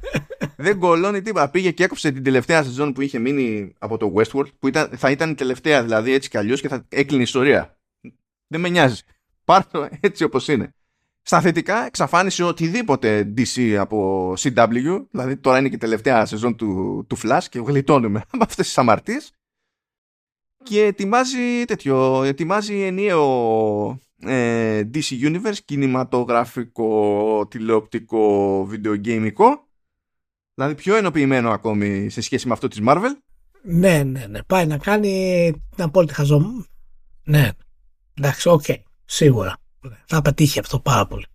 Speaker 1: δεν κολώνει τίποτα. Πήγε και έκοψε την τελευταία σεζόν που είχε μείνει από το Westworld, που ήταν, θα ήταν η τελευταία δηλαδή έτσι κι αλλιώς και θα έκλεινε η ιστορία. Δεν με νοιάζει. Πάρ' έτσι όπως είναι. Στα θετικά εξαφάνισε οτιδήποτε DC από CW, δηλαδή τώρα είναι και η τελευταία σεζόν του, του Flash και γλιτώνουμε από αυτές τις αμαρτίες και ετοιμάζει τέτοιο, ετοιμάζει ενιαίο ε, DC Universe, κινηματογραφικό, τηλεοπτικό, βιντεογκέιμικο. Δηλαδή πιο ενοποιημένο ακόμη σε σχέση με αυτό της Marvel.
Speaker 2: Ναι, ναι, ναι. Πάει να κάνει την απόλυτη χαζό. Ναι. Εντάξει, οκ. Okay. Σίγουρα. Θα πετύχει αυτό πάρα πολύ.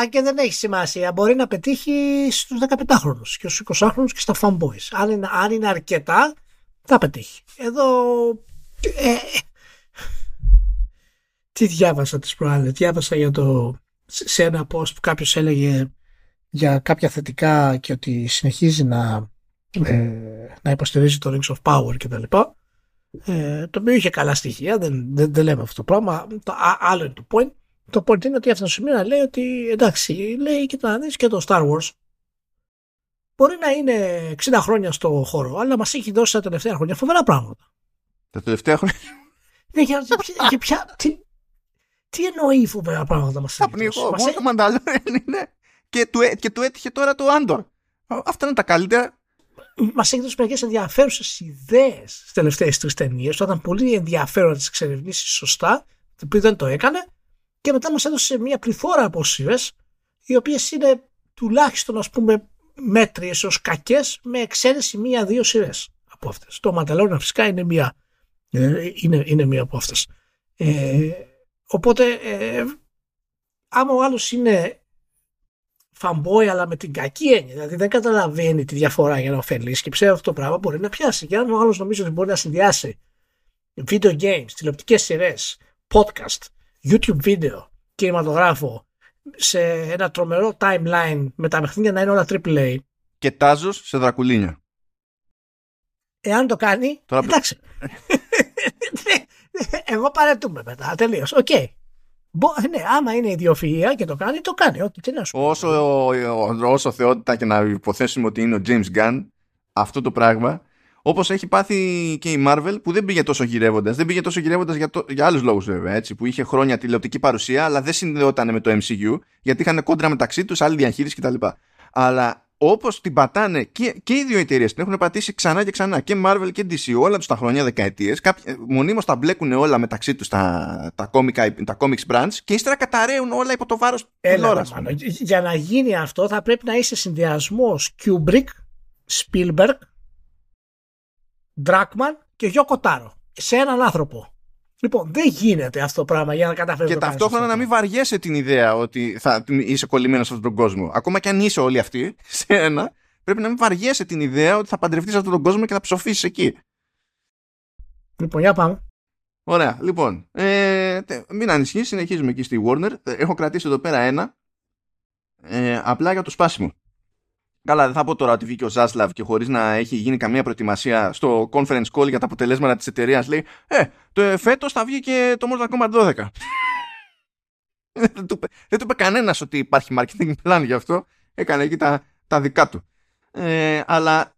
Speaker 2: Αν και δεν έχει σημασία, μπορεί να πετύχει στους 15χρονους και στους 20χρονους και στα fanboys. Αν είναι, αν είναι αρκετά, θα πετύχει. Εδώ ε, τι διάβασα τις προάλλες; Διάβασα για το, σε ένα post που κάποιος έλεγε για κάποια θετικά και ότι συνεχίζει να, ε, να υποστηρίζει το Rings of Power κτλ. Ε, το οποίο είχε καλά στοιχεία, δεν, δεν, δεν λέμε αυτό το πράγμα. Το, α, άλλο είναι το point. Το point είναι ότι αυτό το σημείο λέει ότι εντάξει, λέει και το και το Star Wars. μπορεί να είναι 60 χρόνια στο χώρο, αλλά μας έχει δώσει τα τελευταία χρόνια φοβερά πράγματα.
Speaker 1: Τα τελευταία χρόνια.
Speaker 2: Ναι, για, για, ποια, τι, τι εννοεί φοβερά πράγματα μα
Speaker 1: Τα πνιγώ. Μόνο το Μανταλόριαν είναι. Και του, και του έτυχε τώρα το Άντορ. Αυτά είναι τα καλύτερα.
Speaker 2: Μας έχει δώσει μερικές ενδιαφέρουσες ιδέες στις τελευταίες τρεις ταινίες. Θα ήταν πολύ ενδιαφέρον να τις εξερευνήσεις σωστά, το οποίο δεν το έκανε. Και μετά μας έδωσε μια πληθώρα από σειρέ, οι οποίες είναι τουλάχιστον ας πούμε μέτριες ως κακές, με εξαίρεση μία-δύο σειρές από αυτές. Το Μανταλόριαν φυσικά είναι μία, ε, είναι, είναι μία από αυτές. Ε, οπότε, ε, άμα ο άλλος είναι fanboy αλλά με την κακή έννοια, δηλαδή δεν καταλαβαίνει τη διαφορά για να ωφελήσει και ψεύδει αυτό το πράγμα, μπορεί να πιάσει. Και αν ο άλλος νομίζει ότι μπορεί να συνδυάσει video games, τηλεοπτικές σειρές, podcast, YouTube βίντεο, κινηματογράφο σε ένα τρομερό timeline με τα παιχνίδια να είναι όλα AAA.
Speaker 1: Και τάζος σε δρακουλίνια.
Speaker 2: Εάν το κάνει, Τώρα... εντάξει. Εγώ παραιτούμαι μετά, τελείως. Οκ. Okay. Ναι, άμα είναι ιδιοφυΐα και το κάνει, το κάνει. Όχι, τι να σου
Speaker 1: όσο, όσο θεότητα και να υποθέσουμε ότι είναι ο James Gunn, αυτό το πράγμα, όπως έχει πάθει και η Marvel, που δεν πήγε τόσο γυρεύοντας. Δεν πήγε τόσο γυρεύοντας για, το, για άλλους λόγους βέβαια, έτσι, που είχε χρόνια τηλεοπτική παρουσία, αλλά δεν συνδεόταν με το MCU, γιατί είχαν κόντρα μεταξύ τους, άλλη διαχείριση κτλ. Αλλά όπως την πατάνε και, και οι δύο εταιρείες την έχουν πατήσει ξανά και ξανά και Marvel και DC όλα τους τα χρόνια, δεκαετίες. Μονίμως τα μπλέκουν όλα μεταξύ τους τα, τα, τα comics branch και ύστερα καταραίουν όλα υπό το βάρος
Speaker 2: τηλεόραση. Για να γίνει αυτό θα πρέπει να είσαι συνδυασμός Kubrick, Spielberg, Dragman και Yoko Taro σε έναν άνθρωπο. Λοιπόν, δεν γίνεται αυτό το πράγμα για να καταφέρει
Speaker 1: Και ταυτόχρονα να μην βαριέσαι την ιδέα ότι θα είσαι κολλημένος σε αυτόν τον κόσμο. Ακόμα και αν είσαι όλοι αυτοί σε ένα, πρέπει να μην βαριέσαι την ιδέα ότι θα παντρευτείς αυτόν τον κόσμο και θα ψοφήσεις εκεί.
Speaker 2: Λοιπόν, για πάμε.
Speaker 1: Ωραία, λοιπόν. Ε, μην ανησυχείς, συνεχίζουμε εκεί στη Warner. Ε, έχω κρατήσει εδώ πέρα ένα. Ε, απλά για το σπάσιμο. Καλά, δεν θα πω τώρα ότι βγήκε ο Ζάσλαβ και χωρίς να έχει γίνει καμία προετοιμασία στο conference call για τα αποτελέσματα της εταιρείας λέει Ε, το φέτος θα βγει και το Mortal Kombat 12. δεν, του, δεν του είπε κανένας ότι υπάρχει marketing plan γι' αυτό. Έκανε εκεί τα, τα δικά του. Ε, αλλά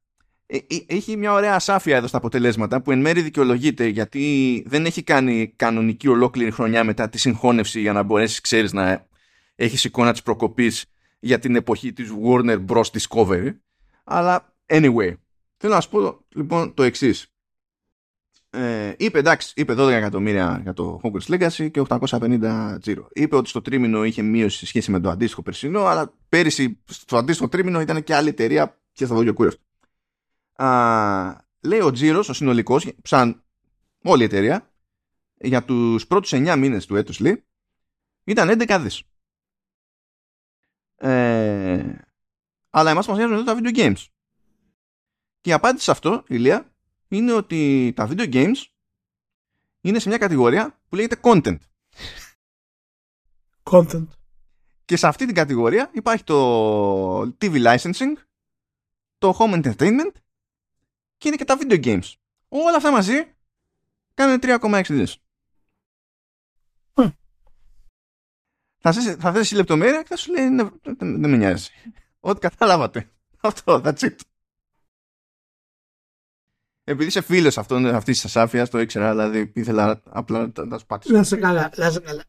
Speaker 1: ε, ε, έχει μια ωραία ασάφεια εδώ στα αποτελέσματα που εν μέρει δικαιολογείται γιατί δεν έχει κάνει κανονική ολόκληρη χρονιά μετά τη συγχώνευση για να μπορέσεις, ξέρεις, να έχεις εικόνα της προκοπής για την εποχή της Warner Bros. Discovery. Αλλά anyway, θέλω να σου πω λοιπόν το εξής. Ε, είπε εντάξει, είπε 12 εκατομμύρια για το Hogwarts Legacy και 850 τζίρο. Είπε ότι στο τρίμηνο είχε μείωση σε σχέση με το αντίστοιχο περσινό, αλλά πέρυσι στο αντίστοιχο τρίμηνο ήταν και άλλη εταιρεία και θα δω και κούρευτο. λέει ο τζίρος, ο συνολικός, σαν όλη η εταιρεία, για τους πρώτους 9 μήνες του έτους λέει, ήταν 11 δις. Ε, αλλά εμάς μας νοιάζουν εδώ τα video games. Και η απάντηση σε αυτό, Ηλία, είναι ότι τα video games είναι σε μια κατηγορία που λέγεται content.
Speaker 2: Content.
Speaker 1: Και σε αυτή την κατηγορία υπάρχει το TV licensing, το home entertainment και είναι και τα video games. Όλα αυτά μαζί κάνουν 3,6 δις. Θα, θα θέσει λεπτομέρεια και θα σου λέει δεν, δεν, με νοιάζει. Ό,τι καταλάβατε. Αυτό, that's it. Επειδή είσαι φίλος αυτής της ασάφεια, το ήξερα, δηλαδή ήθελα απλά να σου πάτησω.
Speaker 2: Να σε καλά, να σε καλά.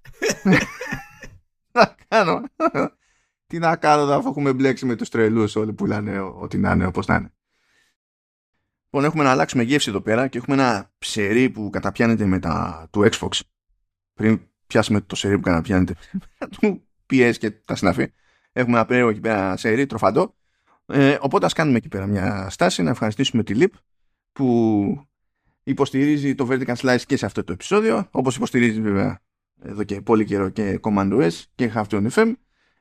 Speaker 1: να κάνω. Τι να κάνω, αφού έχουμε μπλέξει με τους τρελούς όλοι που λένε ό,τι να είναι, όπως να είναι. Λοιπόν, έχουμε να αλλάξουμε γεύση εδώ πέρα και έχουμε ένα ψερί που καταπιάνεται με τα του Xbox. Πριν πιάσουμε το σερί που καταπιάνεται του PS και τα συναφή. Έχουμε ένα περίεργο εκεί πέρα σερί, τροφαντό. Ε, οπότε ας κάνουμε εκεί πέρα μια στάση να ευχαριστήσουμε τη LIP που υποστηρίζει το Vertical Slice και σε αυτό το επεισόδιο όπως υποστηρίζει βέβαια εδώ και πολύ καιρό και Command OS και Halftone FM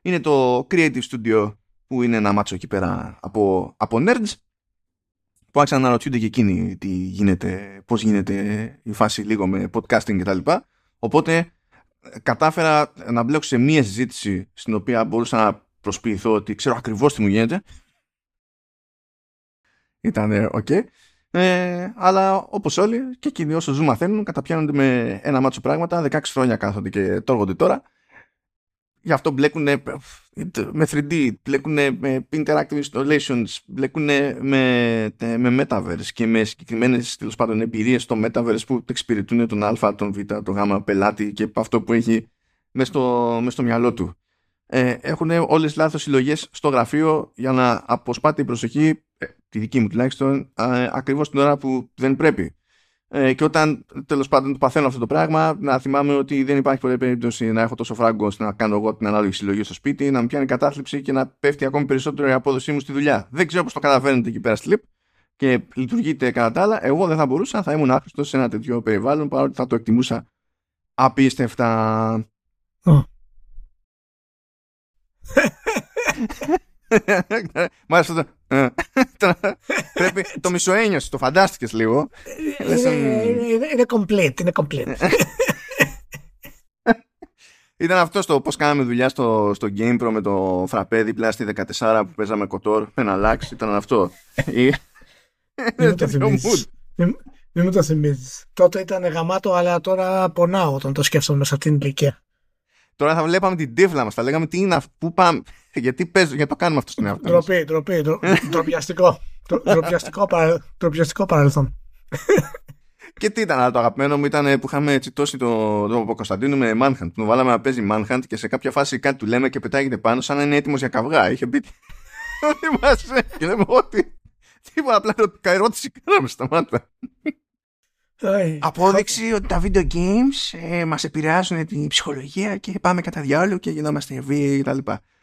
Speaker 1: είναι το Creative Studio που είναι ένα μάτσο εκεί πέρα από, από nerds που άρχισαν να αναρωτιούνται και εκείνοι τι γίνεται, πώς γίνεται η φάση λίγο με podcasting κτλ. Οπότε κατάφερα να μπλέξω σε μία συζήτηση στην οποία μπορούσα να προσποιηθώ ότι ξέρω ακριβώς τι μου γίνεται. Ήταν οκ. Ε, αλλά όπως όλοι και εκείνοι όσο ζουν μαθαίνουν καταπιάνονται με ένα μάτσο πράγματα 16 χρόνια κάθονται και τρώγονται τώρα Γι' αυτό μπλέκουν με 3D, μπλέκουν με interactive installations, μπλέκουν με, με metaverse και με συγκεκριμένες τέλος πάντων εμπειρίες στο metaverse που εξυπηρετούν τον Α, τον Β, τον Γ πελάτη και αυτό που έχει μέσα στο, στο μυαλό του. Ε, έχουν όλες λάθος συλλογές στο γραφείο για να αποσπάτε την προσοχή, ε, τη δική μου τουλάχιστον, ε, ακριβώς την ώρα που δεν πρέπει. Ε, και όταν τέλος πάντων το παθαίνω αυτό το πράγμα, να θυμάμαι ότι δεν υπάρχει πολλή περίπτωση να έχω τόσο φράγκο ώστε να κάνω εγώ την ανάλογη συλλογή στο σπίτι, να μου πιάνει κατάθλιψη και να πέφτει ακόμη περισσότερο η απόδοσή μου στη δουλειά. Δεν ξέρω πώς το καταφέρνετε εκεί πέρα στη ΛΥΠ και λειτουργείτε κατά τα άλλα. Εγώ δεν θα μπορούσα, θα ήμουν άχρηστος σε ένα τέτοιο περιβάλλον, παρότι θα το εκτιμούσα απίστευτα. Μάλιστα το. Ε, πρέπει το μισοένιωσε, το φαντάστηκες λίγο.
Speaker 2: Είναι complete, είναι complete.
Speaker 1: Ήταν αυτό το πώς κάναμε δουλειά στο, στο GamePro με το φραπέ δίπλα στη 14 που παίζαμε κοτόρ. Ένα αλλάξει, ήταν αυτό.
Speaker 2: Μην μου το θυμίζεις. Τότε ήταν γαμάτο, αλλά τώρα πονάω όταν το σκέφτομαι σε αυτήν την ηλικία.
Speaker 1: Τώρα θα βλέπαμε την τύφλα μας. Θα λέγαμε τι είναι αυτό, πού πάμε. Γιατί παίζω, γιατί το κάνουμε αυτό στην εαυτό
Speaker 2: Ντροπή, ντροπή, ντροπιαστικό. Ντροπιαστικό παρελθόν.
Speaker 1: Και τι ήταν, το αγαπημένο μου ήταν που είχαμε τσιτώσει τον το, το Κωνσταντίνο με Manhunt. Του βάλαμε να παίζει Manhunt και σε κάποια φάση κάτι του λέμε και πετάγεται πάνω σαν να είναι έτοιμος για καυγά. Είχε μπει. Ότι μα και λέμε ότι. Τίποτα, απλά ερώτηση κάναμε στα μάτια. Απόδειξη ότι τα video games ε, μας επηρεάζουν την ψυχολογία και πάμε κατά διάλογο και γινόμαστε βίαιοι κτλ.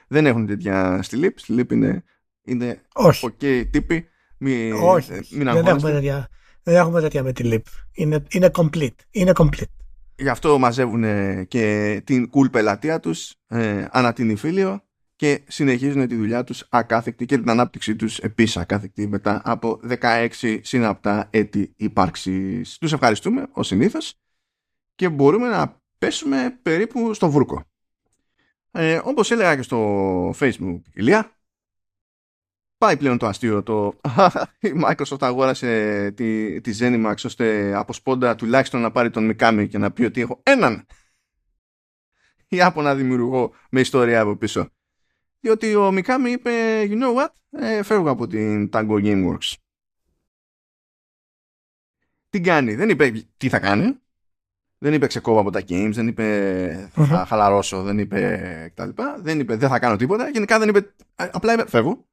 Speaker 1: Δεν έχουν τέτοια στη λύπη. Στη λύπη είναι, είναι
Speaker 2: Όχι.
Speaker 1: ok τύποι. Μη,
Speaker 2: Όχι.
Speaker 1: Μην
Speaker 2: δεν, έχουμε τέτοια, δεν έχουμε τέτοια με τη λύπη. Είναι, είναι complete. Είναι complete.
Speaker 1: Γι' αυτό μαζεύουν και την cool πελατεία τους ε, ανά την Ιφίλιο και συνεχίζουν τη δουλειά τους ακάθεκτη και την ανάπτυξή τους επίσης ακάθεκτη μετά από 16 συναπτά έτη ύπαρξης. Τους ευχαριστούμε ως συνήθως και μπορούμε να πέσουμε περίπου στο βούρκο. Ε, όπως έλεγα και στο facebook Ηλία, πάει πλέον το αστείο το η Microsoft αγόρασε τη, τη Zenimax ώστε από σπόντα τουλάχιστον να πάρει τον Mikami και να πει ότι έχω έναν Ιάπωνα δημιουργώ με ιστορία από πίσω. Διότι ο Μικάμι είπε, you know what, ε, φεύγω από την Tango Gameworks. Τι κάνει, δεν είπε τι θα κάνει. Δεν είπε ξεκόβω από τα games, δεν είπε θα χαλαρώσω, δεν είπε κτλ. Δεν είπε δεν θα κάνω τίποτα. Γενικά δεν είπε, απλά είπε φεύγω.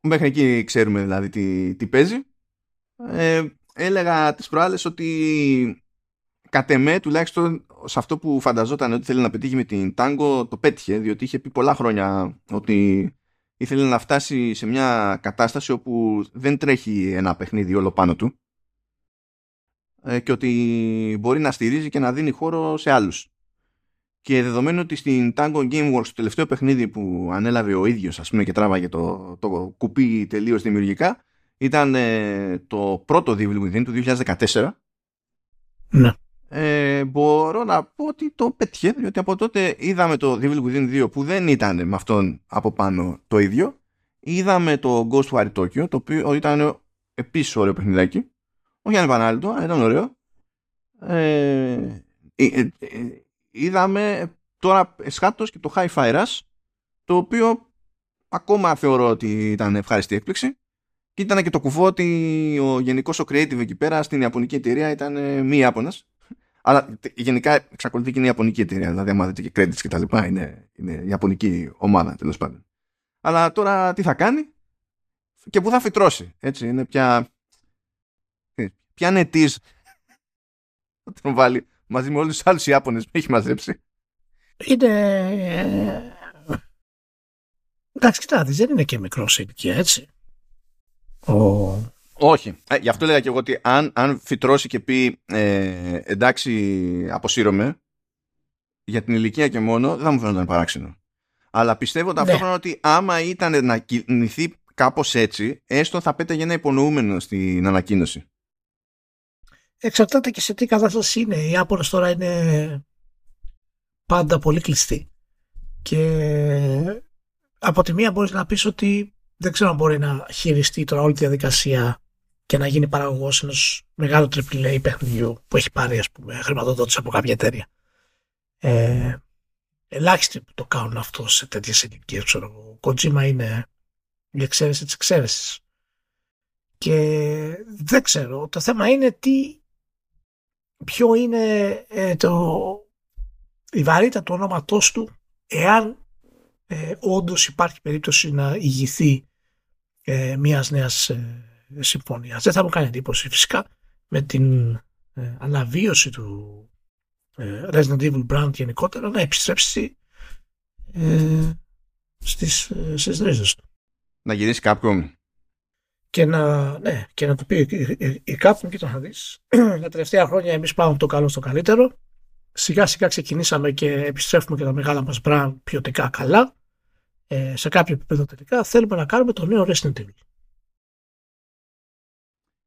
Speaker 1: Μέχρι εκεί ξέρουμε δηλαδή τι, τι παίζει. Ε, έλεγα τις προάλλες ότι κατ' εμέ τουλάχιστον σε αυτό που φανταζόταν ότι θέλει να πετύχει με την Tango το πέτυχε διότι είχε πει πολλά χρόνια ότι ήθελε να φτάσει σε μια κατάσταση όπου δεν τρέχει ένα παιχνίδι όλο πάνω του ε, και ότι μπορεί να στηρίζει και να δίνει χώρο σε άλλους. Και δεδομένου ότι στην Tango Gameworks το τελευταίο παιχνίδι που ανέλαβε ο ίδιος ας πούμε και τράβαγε το, το κουπί τελείως δημιουργικά ήταν ε, το πρώτο Devil Within του 2014
Speaker 2: ναι
Speaker 1: ε, μπορώ να πω ότι το πέτυχε διότι από τότε είδαμε το Devil Within 2 που δεν ήταν με αυτόν από πάνω το ίδιο. Είδαμε το Ghostwire Tokyo το οποίο ήταν επίσης ωραίο παιχνιδάκι. Όχι ανεπανάληπτο αλλά ήταν ωραίο. Ε, ε, ε είδαμε τώρα εσχάτως και το Hi-Fi Rush το οποίο ακόμα θεωρώ ότι ήταν ευχάριστη έκπληξη. Και ήταν και το κουφό ότι ο γενικός ο creative εκεί πέρα στην Ιαπωνική εταιρεία ήταν μη Ιάπωνας αλλά γενικά εξακολουθεί και είναι Ιαπωνική εταιρεία. Δηλαδή, άμα δείτε και credits και τα λοιπά, είναι, είναι Ιαπωνική ομάδα τέλος πάντων. Αλλά τώρα τι θα κάνει και πού θα φυτρώσει. Έτσι, είναι πια. Ε, ποια νετή θα τον βάλει μαζί με όλους τους άλλους Ιάπωνες που έχει μαζέψει.
Speaker 2: Είναι. Ε, εντάξει, κοιτάξτε, δεν είναι και μικρός σε ηλικία, έτσι. Ο,
Speaker 1: όχι. Ε, γι' αυτό λέγα και εγώ ότι αν, αν φυτρώσει και πει ε, εντάξει αποσύρωμαι για την ηλικία και μόνο δεν θα μου φαίνονταν παράξενο. Αλλά πιστεύω ταυτόχρονα ναι. ότι άμα ήταν να κινηθεί κάπως έτσι έστω θα πέταγε ένα υπονοούμενο στην ανακοίνωση.
Speaker 2: Εξαρτάται και σε τι κατάσταση είναι. Οι Άπωνες τώρα είναι πάντα πολύ κλειστοί. Και από τη μία μπορείς να πεις ότι δεν ξέρω αν μπορεί να χειριστεί τώρα όλη τη διαδικασία και να γίνει παραγωγός ενός μεγάλου AAA παιχνιδιού που έχει πάρει ας πούμε, χρηματοδότηση από κάποια εταιρεία. Ε, ελάχιστοι που το κάνουν αυτό σε τέτοιες ηλικίες. Ξέρω, ο Kojima είναι η εξαίρεση της εξαίρεσης. Και δεν ξέρω, το θέμα είναι τι, ποιο είναι ε, το, η βαρύτητα του ονόματός του εάν ε, όντως υπάρχει περίπτωση να ηγηθεί ε, μιας νέας ε, συμφωνίας. Δεν θα μου κάνει εντύπωση φυσικά με την ε, αναβίωση του ε, Resident Evil Brand γενικότερα να επιστρέψει ε, στις, ε, στις ρίζες του.
Speaker 1: Να γυρίσει Capcom.
Speaker 2: Και να, ναι, και να του πει η Capcom, κοίτα να δεις, τα τελευταία χρόνια εμείς πάμε από το καλό στο καλύτερο. Σιγά σιγά ξεκινήσαμε και επιστρέφουμε και τα μεγάλα μας brand ποιοτικά καλά. Ε, σε κάποιο επίπεδο τελικά θέλουμε να κάνουμε το νέο Resident Evil.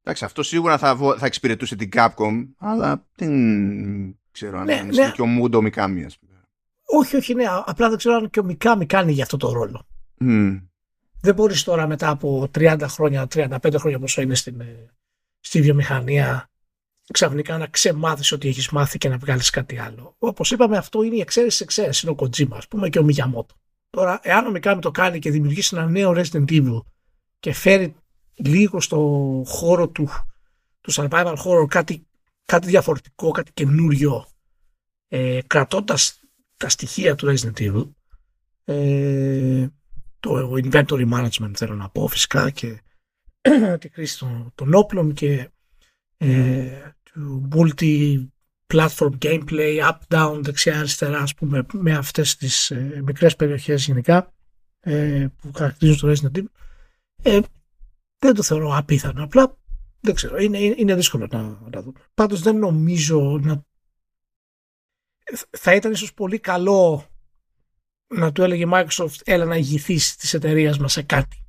Speaker 1: Εντάξει, αυτό σίγουρα θα, θα εξυπηρετούσε την Capcom, αλλά δεν ξέρω αν
Speaker 2: Ναι,
Speaker 1: είναι
Speaker 2: ναι.
Speaker 1: και ο Μούντο Μικάμι, ας πούμε.
Speaker 2: Όχι, όχι, ναι, απλά δεν ξέρω αν και ο Μικάμι κάνει για αυτό το ρόλο.
Speaker 1: Μμ.
Speaker 2: Δεν μπορείς τώρα μετά από 30 χρόνια, 35 χρόνια πόσο είναι στην, ε, στη βιομηχανία ξαφνικά να ξεμάθεις ότι έχεις μάθει και να βγάλεις κάτι άλλο. Όπως είπαμε αυτό είναι η εξαίρεση της εξαίρεσης. Είναι ο Kojima ας πούμε και ο Μιγιαμότο. Τώρα εάν ο Μικάμι το κάνει και δημιουργήσει ένα νέο Resident Evil και φέρει λίγο στο χώρο του, του survival horror κάτι, κάτι διαφορετικό, κάτι καινούριο ε, κρατώντας τα στοιχεία του Resident Evil ε, το inventory management θέλω να πω φυσικά και τη χρήση των, των όπλων και ε, του multi-platform gameplay up-down δεξιά αριστερά ας πούμε με αυτές τις ε, μικρές περιοχές γενικά ε, που χαρακτηρίζουν το Resident Evil. Ε, δεν το θεωρώ απίθανο απλά δεν ξέρω είναι, είναι, είναι δύσκολο να, να δούμε πάντως δεν νομίζω να θα ήταν ίσως πολύ καλό να του έλεγε η Microsoft έλα να ηγηθείς της εταιρείας μας σε κάτι.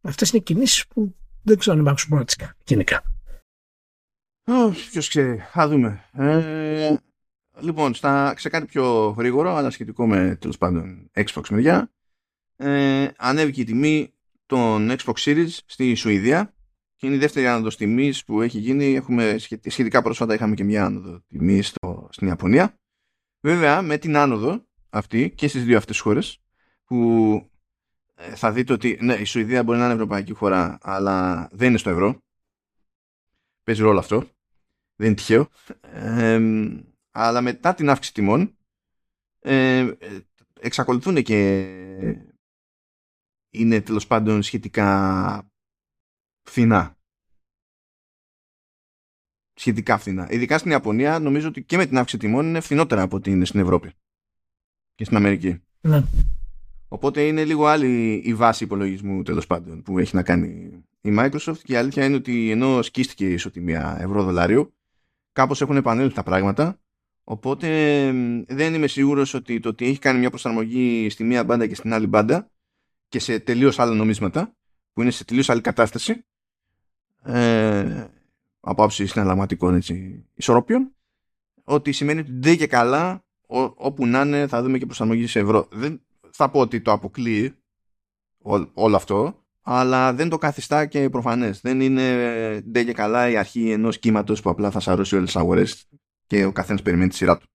Speaker 2: Αυτές είναι κινήσεις που δεν ξέρω αν η Microsoft μπορεί να τις κάνει γενικά.
Speaker 1: Ω, Ποιος ξέρει, θα δούμε. Ε, λοιπόν, στα, σε κάτι πιο γρήγορο, αλλά σχετικό με τέλος πάντων Xbox μεριά, ε, ανέβηκε η τιμή των Xbox Series στη Σουηδία και είναι η δεύτερη άνοδος τιμής που έχει γίνει. Έχουμε, σχετικά, σχετικά πρόσφατα είχαμε και μια άνοδο τιμή στο, στην Ιαπωνία. Βέβαια, με την άνοδο αυτή και στις δύο αυτές χώρες που ε, θα δείτε ότι ναι, η Σουηδία μπορεί να είναι ευρωπαϊκή χώρα αλλά δεν είναι στο ευρώ. Παίζει ρόλο αυτό. Δεν είναι τυχαίο. Ε, αλλά μετά την αύξηση τιμών ε, ε, εξακολουθούν και είναι τέλος πάντων σχετικά φθηνά. Σχετικά φθηνά. Ειδικά στην Ιαπωνία νομίζω ότι και με την αύξηση τιμών είναι φθηνότερα από ότι είναι στην Ευρώπη και στην Αμερική.
Speaker 2: Ναι.
Speaker 1: Οπότε είναι λίγο άλλη η βάση υπολογισμού τέλος πάντων που έχει να κάνει η Microsoft και η αλήθεια είναι ότι ενώ σκίστηκε η ισοτιμία ευρώ-δολάριο κάπως έχουν επανέλθει τα πράγματα οπότε μ, δεν είμαι σίγουρος ότι το ότι έχει κάνει μια προσαρμογή στη μία μπάντα και στην άλλη μπάντα και σε τελείως άλλα νομίσματα που είναι σε τελείως άλλη κατάσταση ε, από άψη συναλλαγματικών έτσι, ισορροπιών ότι σημαίνει ότι δεν και καλά ό, όπου να είναι θα δούμε και προσαρμογή σε ευρώ. Δεν θα πω ότι το αποκλείει ό, όλο αυτό, αλλά δεν το καθιστά και προφανές. Δεν είναι ντε και καλά η αρχή ενός κύματος που απλά θα σαρώσει όλες τις αγορές και ο καθένας περιμένει τη σειρά του.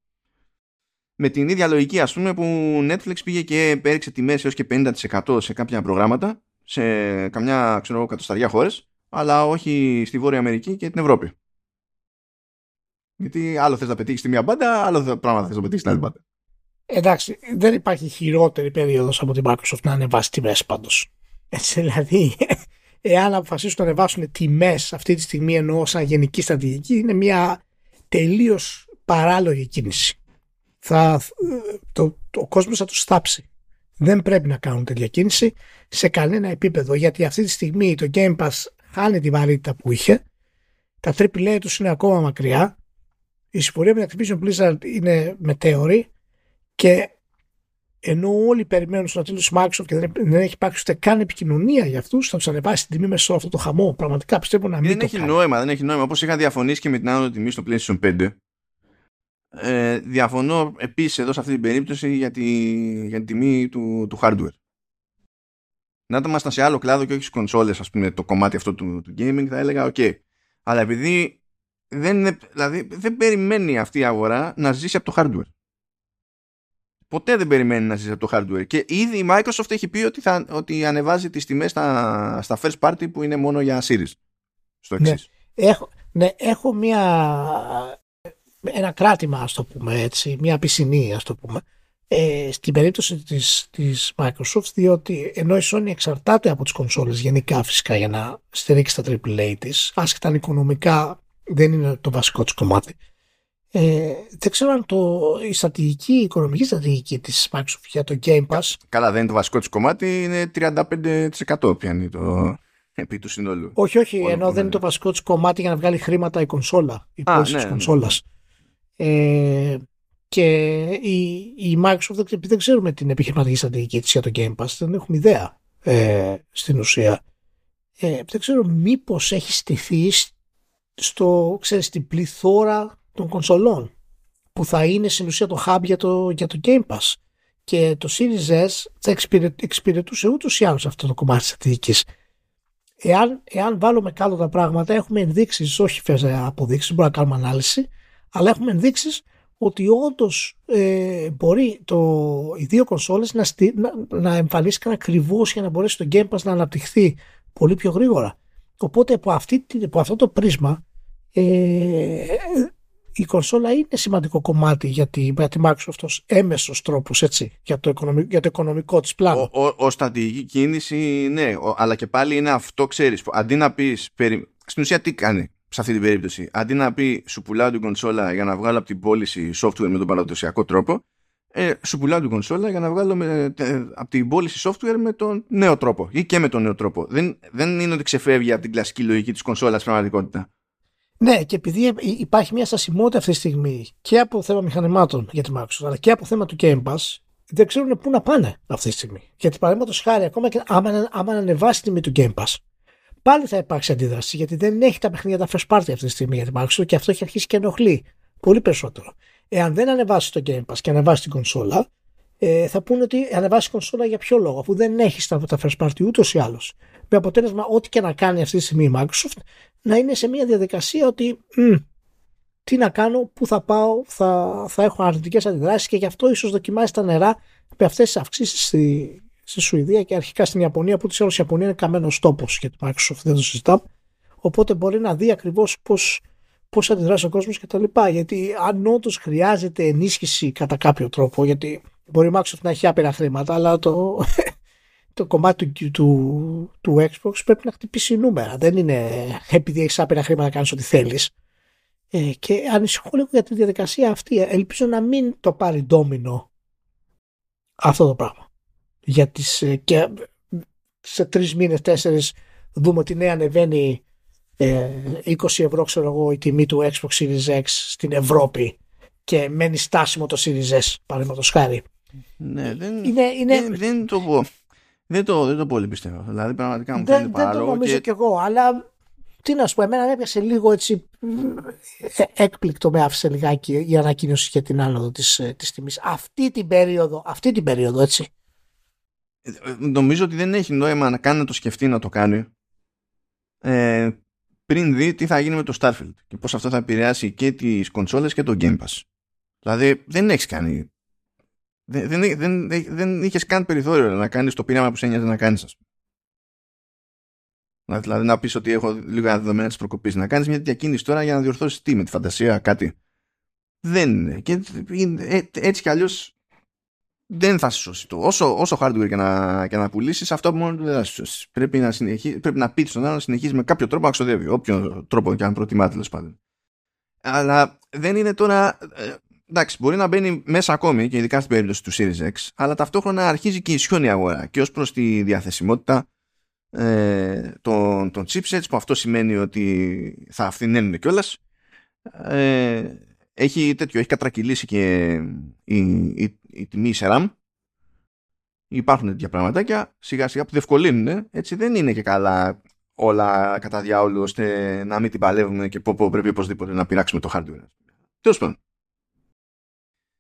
Speaker 1: Με την ίδια λογική ας πούμε που Netflix πήγε και έριξε τιμές έως και 50% σε κάποια προγράμματα σε καμιά ξέρω εγώ κατοσταριά χώρες αλλά όχι στη Βόρεια Αμερική και την Ευρώπη. Γιατί άλλο θες να πετύχεις στη μία μπάντα, άλλο πράγμα θες να πετύχεις στην άλλη μπάντα.
Speaker 2: Εντάξει, δεν υπάρχει χειρότερη περίοδος από την Microsoft να ανεβάσει τιμές πάντως. Έτσι, δηλαδή, εάν αποφασίσουν να ανεβάσουν τιμές αυτή τη στιγμή εννοώ σαν γενική στρατηγική, είναι μια τελείως παράλογη κίνηση. Θα, το, το, ο κόσμος θα τους θάψει. Δεν πρέπει να κάνουν τέτοια κίνηση σε κανένα επίπεδο, γιατί αυτή τη στιγμή το Game Pass χάνει τη βαρύτητα που είχε, τα AAA τους είναι ακόμα μακριά, η συμφορία με την Activision Blizzard είναι μετέωρη και ενώ όλοι περιμένουν στον τέλος της Microsoft και δεν, δεν έχει υπάρξει ούτε καν επικοινωνία για αυτούς, θα τους ανεβάσει την τιμή μέσα σε όλο αυτό το χαμό. Πραγματικά πιστεύω να μην
Speaker 1: Δεν
Speaker 2: το
Speaker 1: έχει
Speaker 2: κάνει.
Speaker 1: νόημα, δεν έχει νόημα. Όπως είχα διαφωνήσει και με την άνοδο τιμής στο PlayStation 5, ε, διαφωνώ επίσης εδώ σε αυτή την περίπτωση για, τη, για την τιμή του, του hardware. Αν ήμασταν σε άλλο κλάδο και όχι στις κονσόλες, ας πούμε, το κομμάτι αυτό του, του gaming, θα έλεγα οκ. Αλλά επειδή δεν, είναι, δηλαδή, δεν περιμένει αυτή η αγορά να ζήσει από το hardware. ποτέ δεν περιμένει να ζήσει από το hardware. Και ήδη η Microsoft έχει πει ότι, θα, ότι ανεβάζει τις τιμές στα, στα first party που είναι μόνο για Series. Στο
Speaker 2: Ναι.
Speaker 1: εξής.
Speaker 2: Έχω, ναι, έχω μια, ένα κράτημα, ας το πούμε έτσι, μια πισινή, ας το πούμε, ε, στην περίπτωση της, της Microsoft, διότι ενώ η Sony εξαρτάται από τις κονσόλες γενικά φυσικά για να στηρίξει τα AAA της, άσχετα αν οικονομικά δεν είναι το βασικό της κομμάτι. Ε, δεν ξέρω αν το, η στρατηγική, η οικονομική στρατηγική της Microsoft για το Game Pass
Speaker 1: Καλά, δεν είναι το βασικό της κομμάτι, είναι 35% πιάνει το επί του συνόλου.
Speaker 2: Όχι, όχι,
Speaker 1: Όλο
Speaker 2: ενώ
Speaker 1: που
Speaker 2: δεν είναι
Speaker 1: είναι.
Speaker 2: το βασικό της κομμάτι για να βγάλει χρήματα η κονσόλα, η
Speaker 1: Α,
Speaker 2: πώληση
Speaker 1: ναι,
Speaker 2: της
Speaker 1: ναι.
Speaker 2: Κονσόλας. Ε, και η, η Microsoft, δεν- επειδή δεν ξέρουμε την επιχειρηματική στρατηγική της για το Game Pass, δεν έχουμε ιδέα ε, στην ουσία. Ε, δεν ξέρω μήπως έχει στηθεί σ- στο, ξέρεις, στην πληθώρα των κονσολών που θα είναι στην ουσία το hub για το, για το Game Pass. Και το Series S θα εξυπηρε- εξυπηρετούσε ούτως ή άλλως αυτό το κομμάτι της στρατηγικής εάν, εάν βάλουμε κάτω τα πράγματα, έχουμε ενδείξεις, όχι βέβαια αποδείξεις, μπορούμε να κάνουμε ανάλυση, αλλά έχουμε ενδείξεις ότι όντως ε, μπορεί το, οι δύο κονσόλες να, στι, να, να εμφανίστηκαν ακριβώς για να μπορέσει το Game Pass να αναπτυχθεί πολύ πιο γρήγορα. Οπότε από, αυτή, την- από αυτό το πρίσμα ε, η κονσόλα είναι σημαντικό κομμάτι για τη, για τη Microsoft ως έμεσος τρόπος έτσι, για, το οικονομικό, για το οικονομικό της πλάνο.
Speaker 1: Ο, ο, ο στρατηγική κίνηση, ναι, ο- αλλά και πάλι είναι αυτό, ξέρεις. που Αντί να πεις. Περι... Στην ουσία, τι κάνει; Σε αυτή την περίπτωση. Αντί να πει σου πουλάω την κονσόλα για να βγάλω από την πώληση software με τον παραδοσιακό τρόπο, ε, σου πουλάω την κονσόλα για να βγάλω με, ε, από την πώληση software με τον νέο τρόπο ή και με τον νέο τρόπο. Δεν, δεν είναι ότι ξεφεύγει από την κλασική λογική της κονσόλας στην πραγματικότητα.
Speaker 2: Ναι, και επειδή υπάρχει μια στασιμότητα αυτή τη στιγμή και από θέμα μηχανημάτων για τη Microsoft, αλλά και από θέμα του Game Pass, δεν ξέρουν πού να πάνε αυτή τη στιγμή. Γιατί παραδείγματος χάρη, ακόμα και άμα, άμα ανεβάσει τη τιμή του Game Pass, πάλι θα υπάρξει αντίδραση, γιατί δεν έχει τα παιχνίδια τα first party αυτή τη στιγμή για τη Microsoft και αυτό έχει αρχίσει και ενοχλεί πολύ περισσότερο. Εάν δεν ανεβάσει το Game Pass και ανεβάσει την κονσόλα, ε, θα πούνε ότι ανεβάσει την κονσόλα για ποιο λόγο, αφού δεν έχει τα, τα first party ούτως ή άλλως. Με αποτέλεσμα, ό,τι και να κάνει αυτή τη στιγμή η Microsoft, να είναι σε μια διαδικασία ότι «Μμ, τι να κάνω, πού θα πάω, θα, θα έχω αρνητικές αντιδράσεις και γι' αυτό ίσως δοκιμάζει τα νερά με αυτές τις αυξήσεις στη, στη Σουηδία και αρχικά στην Ιαπωνία, που της η Ιαπωνία είναι καμένος τόπος για τη Microsoft, δεν το συζητάμε. Οπότε μπορεί να δει ακριβώς πώς πώς αντιδράσει ο κόσμος κτλ. Γιατί αν όντως χρειάζεται ενίσχυση κατά κάποιο τρόπο, γιατί μπορεί η Microsoft να έχει άπειρα χρήματα, αλλά το, το κομμάτι του, του, του Xbox πρέπει να χτυπήσει νούμερα. Δεν είναι επειδή έχεις άπειρα χρήματα να κάνεις ό,τι θέλεις. Ε, και ανησυχώ λίγο για τη διαδικασία αυτή. Ελπίζω να μην το πάρει ντόμινο αυτό το πράγμα. Για τις, ε, και σε τρεις μήνες, τέσσερις δούμε ότι ναι, ανεβαίνει ε, 20 ευρώ, ξέρω εγώ, η τιμή του Xbox Series X στην Ευρώπη και μένει στάσιμο το Series S, παραδείγματος χάρη.
Speaker 1: Ναι, δεν,
Speaker 2: Είναι, είναι,
Speaker 1: δεν, δεν το πω. Δεν το, δεν το πολύ πιστεύω. Δηλαδή, πραγματικά μου φαίνεται
Speaker 2: δεν, δεν το
Speaker 1: παράλογο.
Speaker 2: νομίζω
Speaker 1: και...
Speaker 2: κι εγώ, αλλά τι να σου πω, εμένα με έπιασε λίγο έτσι ε, έκπληκτο με άφησε λιγάκι η ανακοίνωση για την άνοδο της, ε, της τιμής. Αυτή την περίοδο, αυτή την περίοδο έτσι.
Speaker 1: Ε, Νομίζω ότι δεν έχει νόημα να κάνει να το σκεφτεί να το κάνει ε, πριν δει τι θα γίνει με το Starfield και πώς αυτό θα επηρεάσει και τις κονσόλες και το Game Pass. Δηλαδή δεν έχεις κάνει δεν, δεν, δεν, δεν είχες καν περιθώριο να κάνεις το πείραμα που σε ένοιαζε να κάνεις ας πούμε. Να- Δηλαδή να πεις ότι έχω λίγα δεδομένα της προκοπής να κάνεις μια τέτοια κίνηση τώρα για να διορθώσεις τι με τη φαντασία κάτι δεν είναι και είναι- ε, έτσι κι αλλιώς δεν θα σε σώσει το. Όσο, όσο hardware και να, και να πουλήσεις, αυτό μόνο του δεν θα σε σώσει. Πρέπει να, συνεχί, πρέπει να πει στον άλλο να συνεχίζει με κάποιο τρόπο να ξοδεύει. Όποιο τρόπο και αν προτιμά τέλος πάντων. Αλλά δεν είναι τώρα. ε, εντάξει, μπορεί να μπαίνει μέσα ακόμη και ειδικά στην περίπτωση του Series X, αλλά ταυτόχρονα αρχίζει και ισιώνει η αγορά και ως προς τη διαθεσιμότητα ε, των, των chipsets, που αυτό σημαίνει ότι θα φθηναίνουν κιόλας. Ε, έχει τέτοιο, έχει κατρακυλήσει και η, η, η τιμή σε RAM. Υπάρχουν τέτοια πραγματάκια σιγά σιγά που διευκολύνουν. Έτσι δεν είναι και καλά όλα κατά διάολο ώστε να μην την παλεύουμε και πω, πω πρέπει οπωσδήποτε να πειράξουμε το hardware. Τέλος πάντων.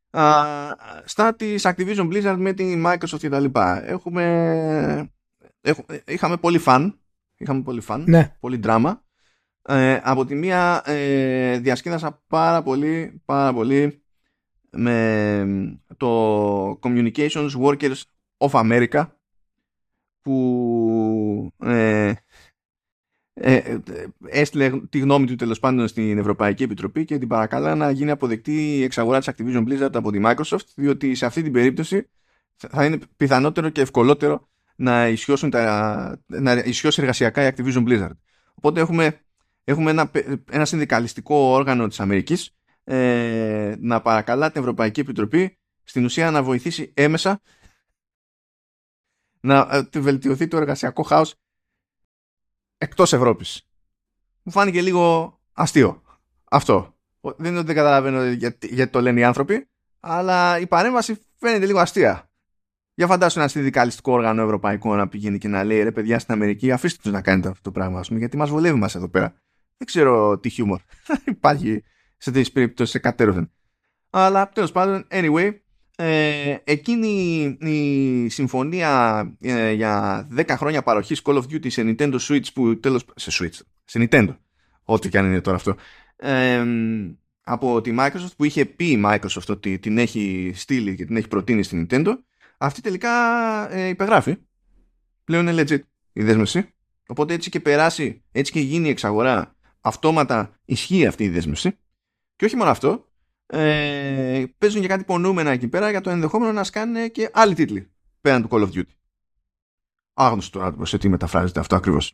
Speaker 1: Α, στα της Activision Blizzard με τη Microsoft και τα λοιπά. Έχουμε, έχουμε, είχαμε πολύ φαν. Είχαμε πολύ φαν.
Speaker 2: Ναι.
Speaker 1: Πολύ δράμα. Ε, από τη μία ε, διασκέδασα πάρα πολύ, πάρα πολύ με το Communications Workers of America που ε, ε, έστειλε τη γνώμη του τέλος πάντων στην Ευρωπαϊκή Επιτροπή και την παρακαλά να γίνει αποδεκτή η εξαγορά της Activision Blizzard από τη Microsoft διότι σε αυτή την περίπτωση θα είναι πιθανότερο και ευκολότερο να ισιώσουν τα, να ισιώσει εργασιακά η Activision Blizzard. Οπότε έχουμε, έχουμε ένα, ένα συνδικαλιστικό όργανο της Αμερικής ε, να παρακαλά την Ευρωπαϊκή Επιτροπή στην ουσία να βοηθήσει έμεσα να ε, βελτιωθεί το εργασιακό χάος εκτός Ευρώπης. Μου φάνηκε λίγο αστείο αυτό. Δεν είναι ότι δεν καταλαβαίνω γιατί, γιατί το λένε οι άνθρωποι, αλλά η παρέμβαση φαίνεται λίγο αστεία. Για φαντάσου ένα συνδικαλιστικό όργανο ευρωπαϊκό να πηγαίνει και να λέει ρε παιδιά στην Αμερική, αφήστε τους να κάνετε αυτό το πράγμα, πούμε, γιατί μας βολεύει μας εδώ πέρα. Δεν ξέρω τι χιούμορ. Υπάρχει σε τέτοιες περιπτώσεις εκατέρωθεν. Αλλά τέλος πάντων, anyway, ε, εκείνη η συμφωνία ε, για 10 χρόνια παροχής Call of Duty σε Nintendo Switch που τέλος σε Switch, σε Nintendo ό,τι και αν είναι τώρα αυτό ε, από τη Microsoft που είχε πει η Microsoft ότι την έχει στείλει και την έχει προτείνει στη Nintendo αυτή τελικά ε, υπεγράφει. Πλέον είναι legit η δέσμευση. Οπότε έτσι και περάσει έτσι και γίνει η εξαγορά αυτόματα ισχύει αυτή η δέσμευση και όχι μόνο αυτό ε, παίζουν και κάτι πονούμενα εκεί πέρα για το ενδεχόμενο να σκάνε και άλλοι τίτλοι πέραν του Call of Duty. Άγνωστο τώρα σε τι μεταφράζεται αυτό ακριβώς.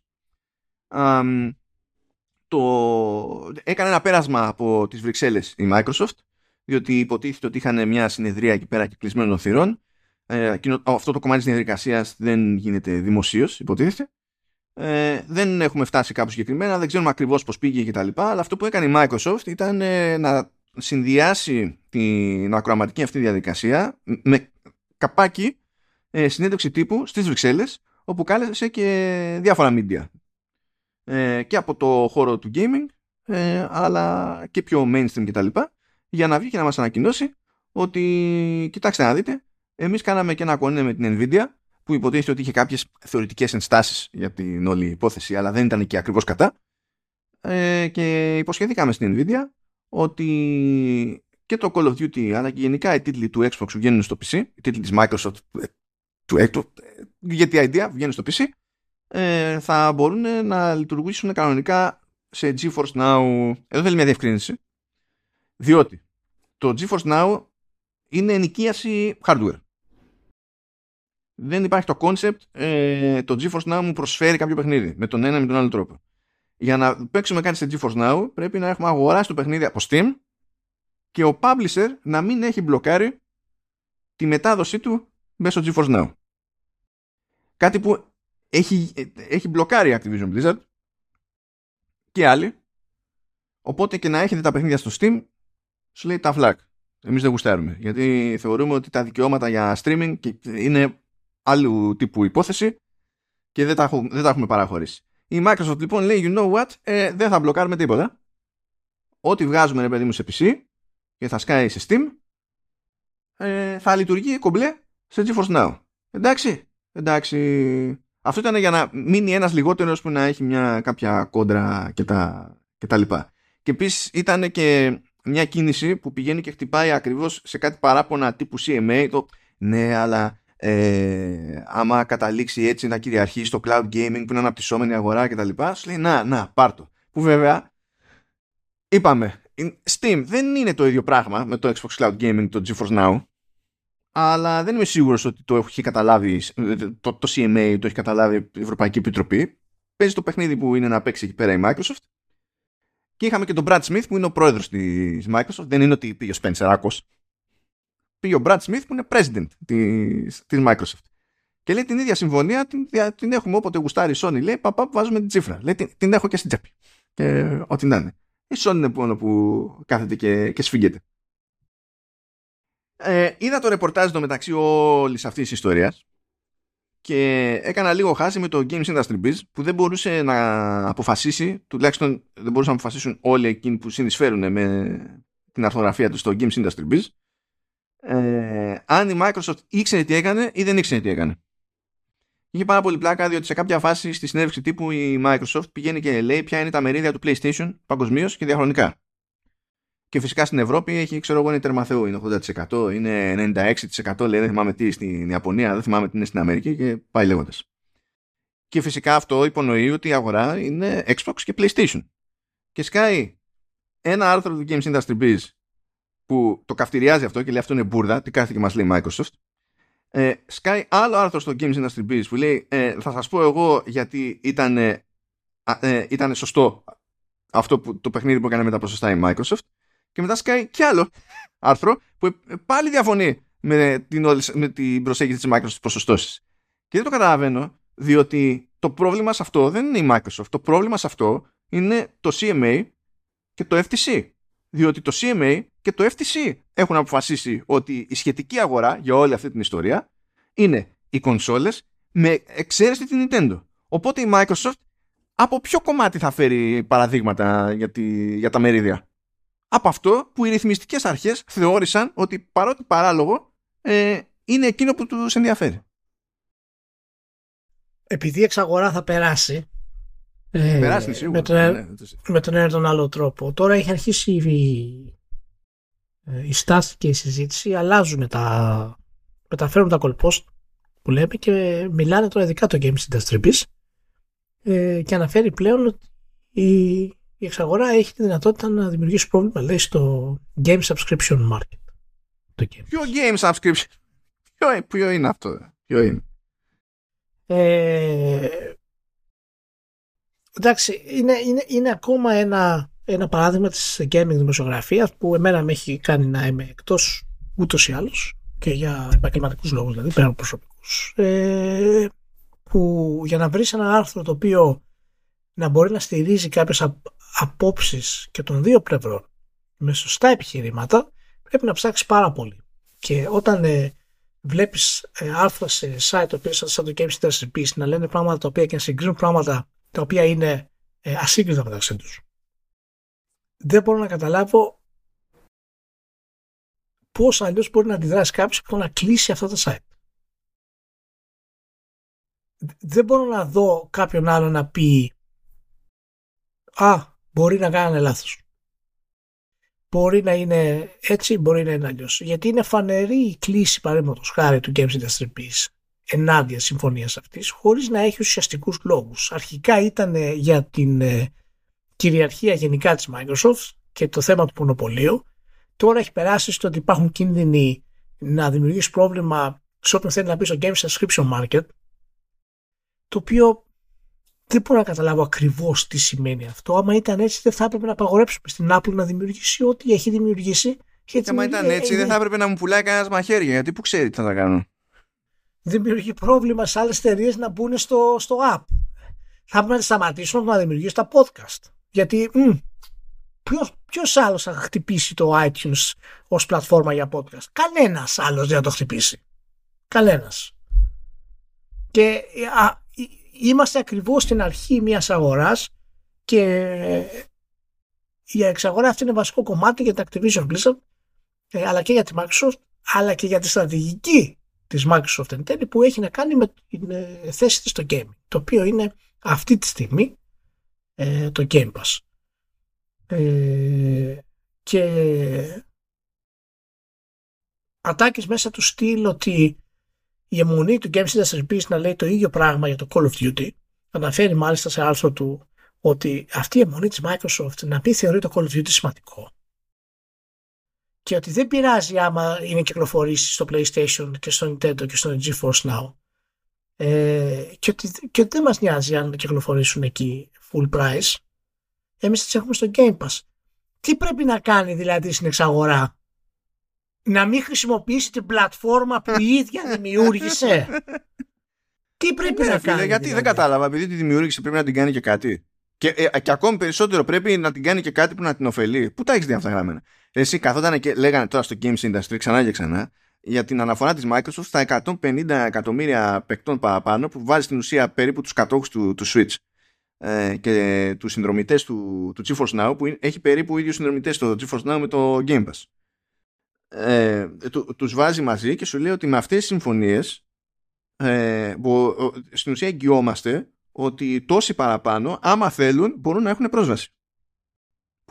Speaker 1: το... Έκανε ένα πέρασμα από τις Βρυξέλλες η Microsoft διότι υποτίθεται ότι είχαν μια συνεδρία εκεί πέρα κυκλισμένων θυρών ε, αυτό το κομμάτι της διαδικασίας δεν γίνεται δημοσίως υποτίθεται ε, δεν έχουμε φτάσει κάπου συγκεκριμένα, δεν ξέρουμε ακριβώς πώς πήγε και τα λοιπά, αλλά αυτό που έκανε η Microsoft ήταν ε, να συνδυάσει την ακροαματική αυτή διαδικασία με καπάκι ε, συνέντευξη τύπου στις Βρυξέλλες όπου κάλεσε και διάφορα media. Ε, και από το χώρο του gaming ε, αλλά και πιο mainstream κτλ για να βγει και να μας ανακοινώσει ότι κοιτάξτε να δείτε εμείς κάναμε και ένα κονέ με την Nvidia που υποτίθεται ότι είχε κάποιες θεωρητικές ενστάσεις για την όλη υπόθεση αλλά δεν ήταν και ακριβώς κατά ε, και υποσχεθήκαμε στην Nvidia ότι και το Call of Duty αλλά και γενικά οι τίτλοι του Xbox που βγαίνουν στο PC, οι τίτλοι της Microsoft ε, του Xbox, γιατί η idea βγαίνουν στο PC, ε, θα μπορούν να λειτουργήσουν κανονικά σε GeForce Now. Εδώ θέλει μια διευκρίνηση. Διότι το GeForce Now είναι ενοικίαση hardware. Δεν υπάρχει το concept ε, το GeForce Now μου προσφέρει κάποιο παιχνίδι με τον ένα ή με τον άλλο τρόπο για να παίξουμε κάτι σε GeForce Now πρέπει να έχουμε αγοράσει το παιχνίδι από Steam και ο publisher να μην έχει μπλοκάρει τη μετάδοσή του μέσω GeForce Now. Κάτι που έχει, έχει μπλοκάρει Activision Blizzard και άλλοι οπότε και να έχετε τα παιχνίδια στο Steam σου λέει τα φλακ. Εμείς δεν γουστάρουμε γιατί θεωρούμε ότι τα δικαιώματα για streaming είναι άλλου τύπου υπόθεση και δεν τα, δεν τα έχουμε παραχωρήσει. Η Microsoft λοιπόν λέει, you know what, ε, δεν θα μπλοκάρουμε τίποτα. Ό,τι βγάζουμε, ρε παιδί μου, σε PC και θα σκάει σε Steam, ε, θα λειτουργεί κομπλέ σε GeForce Now. Εντάξει, εντάξει. Αυτό ήταν για να μείνει ένας λιγότερος που να έχει μια κάποια κόντρα και τα, και τα λοιπά. Και επίσης ήταν και μια κίνηση που πηγαίνει και χτυπάει ακριβώς σε κάτι παράπονα τύπου CMA, το ναι, αλλά ε, άμα καταλήξει έτσι να κυριαρχεί στο cloud gaming που είναι αναπτυσσόμενη αγορά κτλ. Σου λέει να, να, πάρτο. Που βέβαια είπαμε, Steam δεν είναι το ίδιο πράγμα με το Xbox Cloud Gaming, το GeForce Now. Αλλά δεν είμαι σίγουρος ότι το έχει καταλάβει το, το CMA, το έχει καταλάβει η Ευρωπαϊκή Επιτροπή. Παίζει το παιχνίδι που είναι να παίξει εκεί πέρα η Microsoft. Και είχαμε και τον Brad Smith που είναι ο πρόεδρος της Microsoft. Δεν είναι ότι πήγε ο Spencer Άκος πήγε ο Brad Smith που είναι president της, της Microsoft. Και λέει την ίδια συμφωνία την, την έχουμε όποτε γουστάρει η Sony. Λέει παπά που βάζουμε την τσίφρα. Λέει την, την έχω και στην τσέπη. Και ό,τι να είναι. Η Sony είναι μόνο που κάθεται και, και σφίγγεται. Ε, είδα το ρεπορτάζ το μεταξύ όλης αυτής της ιστορίας και έκανα λίγο χάση με το Games Industry Biz που δεν μπορούσε να αποφασίσει, τουλάχιστον δεν μπορούσαν να αποφασίσουν όλοι εκείνοι που συνεισφέρουν με την αρθογραφία τους στο Games Industry Biz ε, αν η Microsoft ήξερε τι έκανε ή δεν ήξερε τι έκανε. Είχε πάρα πολύ πλάκα διότι σε κάποια φάση στη συνέντευξη τύπου η Microsoft πηγαίνει και λέει ποια είναι τα μερίδια του PlayStation παγκοσμίως και διαχρονικά. Και φυσικά στην Ευρώπη έχει, ξέρω εγώ, είναι τερμαθεού. Είναι 80%, είναι 96%, λέει, δεν θυμάμαι τι στην Ιαπωνία, δεν θυμάμαι τι είναι στην Αμερική και πάει λέγοντας. Και φυσικά αυτό υπονοεί ότι η αγορά είναι Xbox και PlayStation. Και σκάει ένα άρθρο του Games Industry Biz που το καυτηριάζει αυτό και λέει αυτό είναι μπουρδα, τι κάθεται και μας λέει Microsoft. Ε, σκάει άλλο άρθρο στο Games Industry Biz που λέει ε, θα σας πω εγώ γιατί ήταν, ε, ήταν σωστό αυτό που, το παιχνίδι που έκανε με τα ποσοστά η Microsoft και μετά σκάει κι άλλο άρθρο που ε, πάλι διαφωνεί με την, με την προσέγγιση της Microsoft ποσοστώσεις. Και δεν το καταλαβαίνω διότι το πρόβλημα σε αυτό δεν είναι η Microsoft. Το πρόβλημα σε αυτό είναι το CMA και το FTC. Διότι το CMA και το FTC έχουν αποφασίσει ότι η σχετική αγορά για όλη αυτή την ιστορία είναι οι κονσόλες με εξαίρεση την Nintendo. Οπότε η Microsoft από ποιο κομμάτι θα φέρει παραδείγματα για, τη, για τα μερίδια; Από αυτό που οι ρυθμιστικές αρχές θεώρησαν ότι παρότι παράλογο ε, είναι εκείνο που τους ενδιαφέρει.
Speaker 2: Επειδή η εξαγορά θα περάσει
Speaker 1: ε, περάσει σίγουρα.
Speaker 2: Με τον, ναι, με τον ένα τον άλλο τρόπο. Τώρα έχει αρχίσει η, ε, η στάση και η συζήτηση. Αλλάζουν τα. Μεταφέρουν τα κολπόστ που λέμε και μιλάνε τώρα ειδικά το Games Industry Biz ε, και αναφέρει πλέον ότι η, η εξαγορά έχει τη δυνατότητα να δημιουργήσει πρόβλημα λέει στο Game Subscription Market.
Speaker 1: Το game. Ποιο Game Subscription? Ποιο, ποιο είναι αυτό; Ποιο είναι;
Speaker 2: Ε, εντάξει, είναι, είναι, είναι ακόμα ένα, ένα παράδειγμα της gaming δημοσιογραφίας που εμένα με έχει κάνει να είμαι εκτός ούτως ή άλλως και για επαγγελματικούς λόγους δηλαδή, πέρα από προσωπικούς. Ε, που για να βρεις ένα άρθρο το οποίο να μπορεί να στηρίζει κάποιες απόψεις και των δύο πλευρών με σωστά επιχειρήματα πρέπει να ψάξεις πάρα πολύ. Και όταν ε, βλέπεις ε, άρθρα σε site το οποίο σαν το Games Industry να λένε πράγματα τα οποία και να συγκρίνουν πράγματα τα οποία είναι ε, ασύγκριτα μεταξύ τους. Δεν μπορώ να καταλάβω πώς αλλιώς μπορεί να αντιδράσει κάποιος που να κλείσει αυτά τα site. Δεν μπορώ να δω κάποιον άλλο να πει «Α, μπορεί να κάνανε λάθος». Μπορεί να είναι έτσι, μπορεί να είναι αλλιώς. Γιατί είναι φανερή η κλίση παραδείγματος χάρη του Games Industry Peace ενάντια συμφωνίας αυτής, χωρίς να έχει ουσιαστικούς λόγους. Αρχικά ήταν ε, για την ε, κυριαρχία γενικά της Microsoft και το θέμα του μονοπωλίου. Τώρα έχει περάσει στο ότι υπάρχουν κίνδυνοι να δημιουργήσει πρόβλημα σε όποιον θέλει να μπει στο Game Subscription Market, το οποίο δεν μπορώ να καταλάβω ακριβώς τι σημαίνει αυτό. Άμα ήταν έτσι, δεν θα έπρεπε να απαγορέψουμε στην Apple να δημιουργήσει ό,τι έχει δημιουργήσει.
Speaker 1: Και Άμα ήταν έτσι, δεν θα έπρεπε να μου πουλάει κανένας μαχαίρια, γιατί που ξέρει τι θα τα κάνουν
Speaker 2: δημιουργεί πρόβλημα σε άλλες εταιρείες να μπουν στο, στο app. Θα πρέπει να σταματήσουν να δημιουργήσουν τα podcast. Γιατί ποιος, ποιος άλλος θα χτυπήσει το iTunes ως πλατφόρμα για podcast; Κανένας άλλος δεν θα το χτυπήσει. Κανένας. Και α, είμαστε ακριβώς στην αρχή μιας αγοράς και η εξαγορά αυτή είναι βασικό κομμάτι για την Activision Blizzard ε, αλλά και για τη Microsoft αλλά και για τη στρατηγική της Microsoft εν τέλει που έχει να κάνει με την ε, θέση της στο gaming το οποίο είναι αυτή τη στιγμή ε, το Game Pass. Ε, και ατάκεις μέσα του στυλ ότι η αιμονή του Games Industry Peace να λέει το ίδιο πράγμα για το Call of Duty. Αναφέρει μάλιστα σε άρθρο του ότι αυτή η αιμονή της Microsoft να πει θεωρεί το Call of Duty σημαντικό και ότι δεν πειράζει άμα είναι κυκλοφορήσεις στο PlayStation και στο Nintendo και στο GeForce Now ε, και, ότι, και δεν μας νοιάζει αν κυκλοφορήσουν εκεί full price εμείς τις έχουμε στο Game Pass τι πρέπει να κάνει δηλαδή στην εξαγορά; Να μην χρησιμοποιήσει την πλατφόρμα που η ίδια δημιούργησε; Τι πρέπει ναι, να κάνει
Speaker 1: γιατί
Speaker 2: δηλαδή;
Speaker 1: δεν κατάλαβα επειδή τη δημιούργησε πρέπει να την κάνει και κάτι και, ε, και ακόμη περισσότερο πρέπει να την κάνει και κάτι που να την ωφελεί. Πού τα έχεις δει αυτά γραμμένα; Εσύ καθόταν και λέγανε τώρα στο Games Industry ξανά και ξανά για την αναφορά της Microsoft στα 150 εκατομμύρια παικτών παραπάνω που βάζει στην ουσία περίπου τους κατόχους του, του Switch ε, και τους συνδρομητές του, του GeForce Now που έχει περίπου ίδιους συνδρομητές το GeForce Now με το Game Pass. Ε, του, τους βάζει μαζί και σου λέει ότι με αυτές τις συμφωνίες ε, που, στην ουσία εγγυόμαστε ότι τόσοι παραπάνω άμα θέλουν μπορούν να έχουν πρόσβαση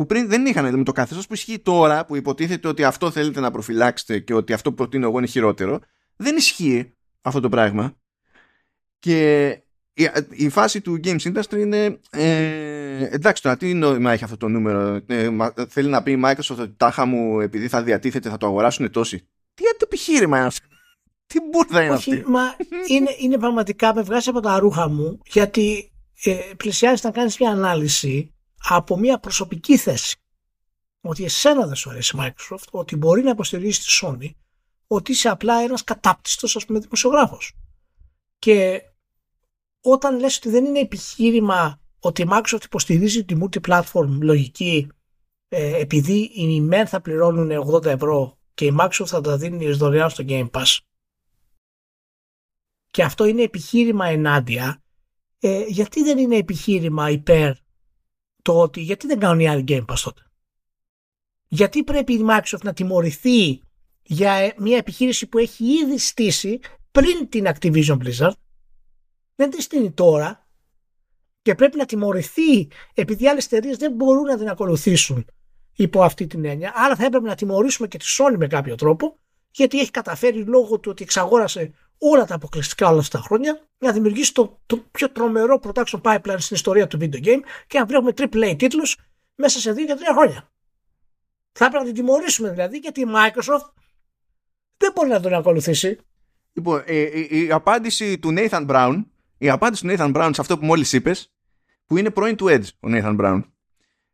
Speaker 1: που πριν δεν είχαν. Δηλαδή, με το καθεστώς που ισχύει τώρα, που υποτίθεται ότι αυτό θέλετε να προφυλάξετε και ότι αυτό που προτείνω εγώ είναι χειρότερο, δεν ισχύει αυτό το πράγμα. Και η, η φάση του Games Industry είναι. Ε, εντάξει, τώρα τι νόημα έχει αυτό το νούμερο; Ε, θέλει να πει η Microsoft ότι τάχα μου επειδή θα διατίθεται θα το αγοράσουν τόσοι. Τι το επιχείρημα είναι αυτό; Τι μπουρδα είναι
Speaker 2: Όχι,
Speaker 1: αυτή;
Speaker 2: μα είναι, είναι πραγματικά με βγάζει από τα ρούχα μου γιατί ε, πλησιάζεις να κάνεις μια ανάλυση από μια προσωπική θέση. Ότι εσένα δεν σου αρέσει η Microsoft, ότι μπορεί να υποστηρίζει τη Sony, ότι είσαι απλά ένας κατάπτυστος ας πούμε δημοσιογράφος. Και όταν λες ότι δεν είναι επιχείρημα ότι η Microsoft υποστηρίζει τη multi-platform λογική ε, επειδή οι μεν θα πληρώνουν 80 ευρώ και η Microsoft θα τα δίνει δωρεάν στο Game Pass και αυτό είναι επιχείρημα ενάντια ε, γιατί δεν είναι επιχείρημα υπέρ το ότι γιατί δεν κάνουν οι άλλοι Game Pass τότε; Γιατί πρέπει η Microsoft να τιμωρηθεί για ε, μια επιχείρηση που έχει ήδη στήσει πριν την Activision Blizzard δεν τη στείνει τώρα και πρέπει να τιμωρηθεί επειδή άλλες εταιρείες δεν μπορούν να την ακολουθήσουν υπό αυτή την έννοια. Άρα θα έπρεπε να τιμωρήσουμε και τη Sony με κάποιο τρόπο γιατί έχει καταφέρει λόγω του ότι εξαγόρασε όλα τα αποκλειστικά όλα αυτά τα χρόνια να δημιουργήσει το, το πιο τρομερό production pipeline στην ιστορία του video game και να βλέπουμε AAA τίτλους μέσα σε δύο και τρία χρόνια. Θα έπρεπε να την τιμωρήσουμε δηλαδή γιατί η Microsoft δεν μπορεί να τον ακολουθήσει.
Speaker 1: Λοιπόν, η, η, η, απάντηση του Nathan Brown, η απάντηση του Nathan Brown σε αυτό που μόλις είπες, που είναι πρώην του Edge, ο Nathan Brown.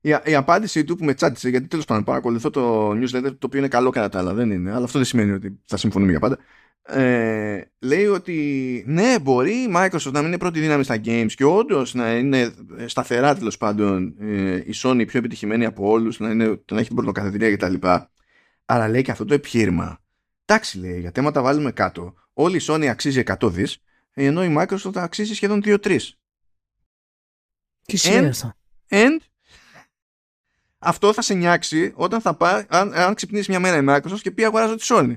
Speaker 1: Η, η απάντηση του που με τσάτισε, γιατί τέλος πάντων παρακολουθώ το newsletter, το οποίο είναι καλό κατά τα άλλα, δεν είναι, αλλά αυτό δεν σημαίνει ότι θα συμφωνούμε για πάντα. Ε, λέει ότι ναι, μπορεί η Microsoft να μην είναι πρώτη δύναμη στα games και όντως να είναι σταθερά τέλος πάντων ε, η Sony πιο επιτυχημένη από όλους, να, είναι, να έχει την πρωτοκαθεδρία κτλ. Αλλά λέει και αυτό το επιχείρημα. Εντάξει, λέει, για θέματα βάλουμε κάτω. Όλη η Sony αξίζει 100 δις, ενώ η Microsoft αξίζει σχεδόν 2-3.
Speaker 2: Τι σημαίνει αυτό.
Speaker 1: And αυτό θα σε νιάξει όταν θα πάει, αν, αν ξυπνήσεις μια μέρα η Microsoft και πει αγοράζω τη Sony.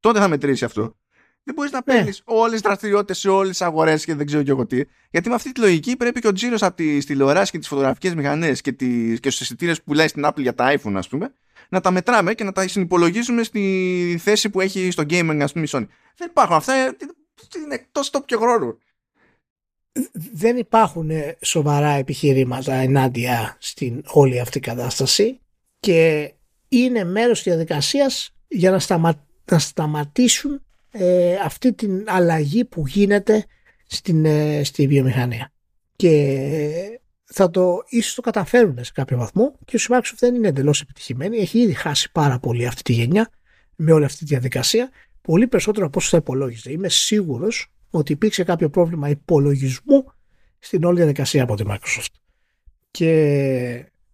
Speaker 1: Τότε θα μετρήσει αυτό. Δεν μπορείς να παίρνεις ναι. όλες τις δραστηριότητες σε όλες τις αγορές και δεν ξέρω και εγώ τι. Γιατί με αυτή τη λογική πρέπει και ο τζίρος από τι τηλεοράσει και τις φωτογραφικές μηχανές και, και στους αισθητήρες που πουλάει στην Apple για τα iPhone, ας πούμε, να τα μετράμε και να τα συνυπολογίζουμε στη θέση που έχει στο gaming, ας πούμε, η Sony. Δεν υπάρχουν αυτά. Είναι εκτό τόπου και χρόνου.
Speaker 2: Δεν υπάρχουν σοβαρά επιχειρήματα ενάντια στην όλη αυτή κατάσταση και είναι μέρος της διαδικασίας για να, σταμα... να σταματήσουν ε, αυτή την αλλαγή που γίνεται στην, ε, στη βιομηχανία. Και θα το ίσως το καταφέρουν σε κάποιο βαθμό και ο Microsoft δεν είναι εντελώς επιτυχημένη. Έχει ήδη χάσει πάρα πολύ αυτή τη γενιά με όλη αυτή τη διαδικασία. Πολύ περισσότερο από όσο θα υπολόγιζε. Είμαι σίγουρος ότι υπήρξε κάποιο πρόβλημα υπολογισμού στην όλη διαδικασία από τη Microsoft. Και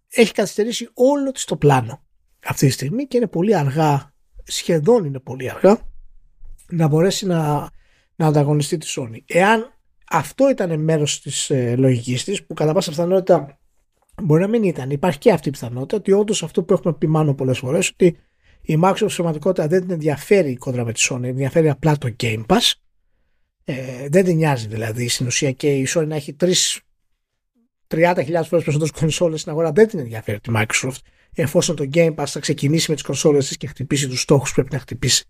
Speaker 2: έχει καθυστερήσει όλο της το πλάνο αυτή τη στιγμή και είναι πολύ αργά, σχεδόν είναι πολύ αργά, να μπορέσει να, να ανταγωνιστεί τη Sony. Εάν αυτό ήταν μέρος της ε, λογικής της, που κατά πάσα πιθανότητα μπορεί να μην ήταν, υπάρχει και αυτή η πιθανότητα ότι όντως αυτό που έχουμε πει μάλλον πολλές φορές, ότι η Microsoft σημαντικότητα δεν την ενδιαφέρει η κόντρα με τη Sony, ενδιαφέρει απλά το Game Pass, ε, δεν την νοιάζει δηλαδή στην ουσία και η Sony να έχει 3 30.000 φορές περισσότερες κονσόλες στην αγορά δεν την ενδιαφέρει τη Microsoft εφόσον το Game Pass θα ξεκινήσει με τις κονσόλες της και χτυπήσει τους στόχους που πρέπει να χτυπήσει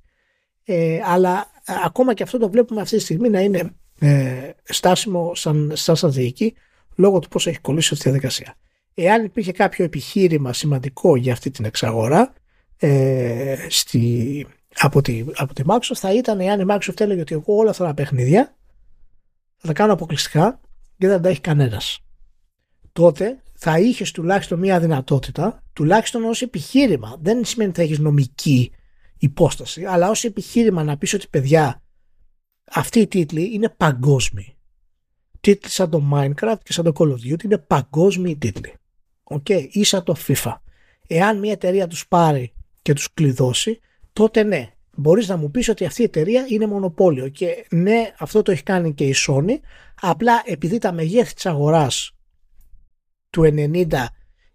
Speaker 2: ε, αλλά ε, ακόμα και αυτό το βλέπουμε αυτή τη στιγμή να είναι ε, στάσιμο σαν, σαν στρατηγική λόγω του πώς έχει κολλήσει αυτή τη διαδικασία. Εάν υπήρχε κάποιο επιχείρημα σημαντικό για αυτή την εξαγορά ε, στη, από, τη, από τη Microsoft θα ήταν εάν η Microsoft έλεγε ότι εγώ όλα αυτά τα παιχνίδια θα τα κάνω αποκλειστικά και δεν τα έχει κανένας. Τότε θα είχες τουλάχιστον μια δυνατότητα, τουλάχιστον ως επιχείρημα. Δεν σημαίνει ότι θα έχεις νομική υπόσταση, αλλά ως επιχείρημα να πεις ότι παιδιά, αυτοί οι τίτλοι είναι παγκόσμιοι. Τίτλοι σαν το Minecraft και σαν το Call of Duty είναι παγκόσμιοι τίτλοι. OK, okay, ή σαν το FIFA. Εάν μια εταιρεία τους πάρει και τους κλειδώσει, τότε ναι, μπορείς να μου πεις ότι αυτή η εταιρεία είναι μονοπόλιο και ναι, αυτό το έχει κάνει και η Sony, απλά επειδή τα μεγέθη της αγοράς του 90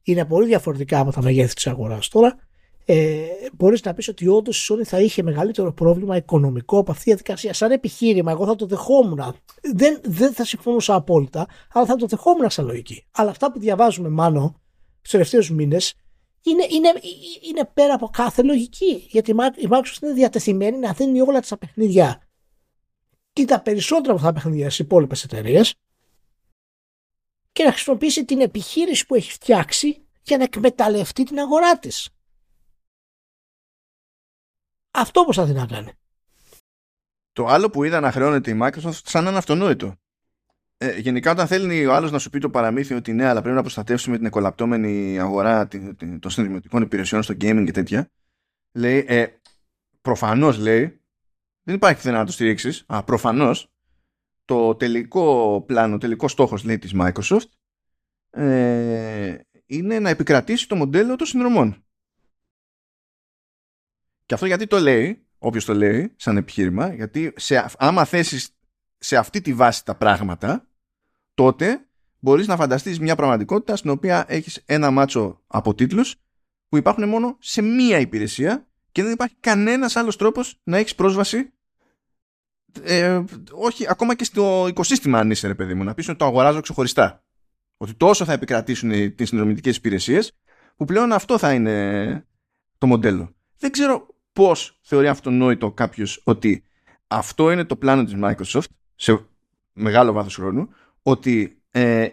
Speaker 2: είναι πολύ διαφορετικά από τα μεγέθη της αγοράς τώρα, ε, μπορείς να πεις ότι όντως η Sony θα είχε μεγαλύτερο πρόβλημα οικονομικό από αυτή τη διαδικασία. Σαν επιχείρημα, εγώ θα το δεχόμουν. Δεν, δεν θα συμφωνούσα απόλυτα, αλλά θα το δεχόμουν σαν λογική. Αλλά αυτά που διαβάζουμε, μάλλον στους τελευταίους μήνες, είναι, είναι, είναι πέρα από κάθε λογική. Γιατί η Microsoft είναι διατεθειμένη να δίνει όλα τα παιχνίδια και τα περισσότερα από τα παιχνίδια στις υπόλοιπες εταιρείες και να χρησιμοποιήσει την επιχείρηση που έχει φτιάξει για να εκμεταλλευτεί την αγορά της. Αυτό προσπαθεί να κάνει.
Speaker 1: Το άλλο που είδα να χρεώνεται η Microsoft σαν να είναι αυτονόητο. Ε, γενικά όταν θέλει ο άλλος να σου πει το παραμύθι ότι ναι αλλά πρέπει να προστατεύσουμε την εκολαπτώμενη αγορά των συνδημιωτικών υπηρεσιών στο gaming και τέτοια λέει ε, προφανώς λέει δεν υπάρχει πουθενά να το στηρίξεις. Α, προφανώς το τελικό πλάνο, ο τελικός στόχος λέει της Microsoft ε, είναι να επικρατήσει το μοντέλο των συνδρομών. Και αυτό γιατί το λέει, όποιος το λέει σαν επιχείρημα, γιατί σε, άμα θέσεις σε αυτή τη βάση τα πράγματα, τότε μπορείς να φανταστείς μια πραγματικότητα στην οποία έχεις ένα μάτσο από τίτλους που υπάρχουν μόνο σε μία υπηρεσία και δεν υπάρχει κανένας άλλος τρόπος να έχεις πρόσβαση ε, όχι ακόμα και στο οικοσύστημα αν είσαι ρε παιδί μου να πεις ότι το αγοράζω ξεχωριστά. Ότι τόσο θα επικρατήσουν τις συνδρομητικές υπηρεσίες που πλέον αυτό θα είναι το μοντέλο. Δεν ξέρω πώς θεωρεί αυτονόητο κάποιος ότι αυτό είναι το πλάνο της Microsoft σε μεγάλο βάθος χρόνου ότι ε,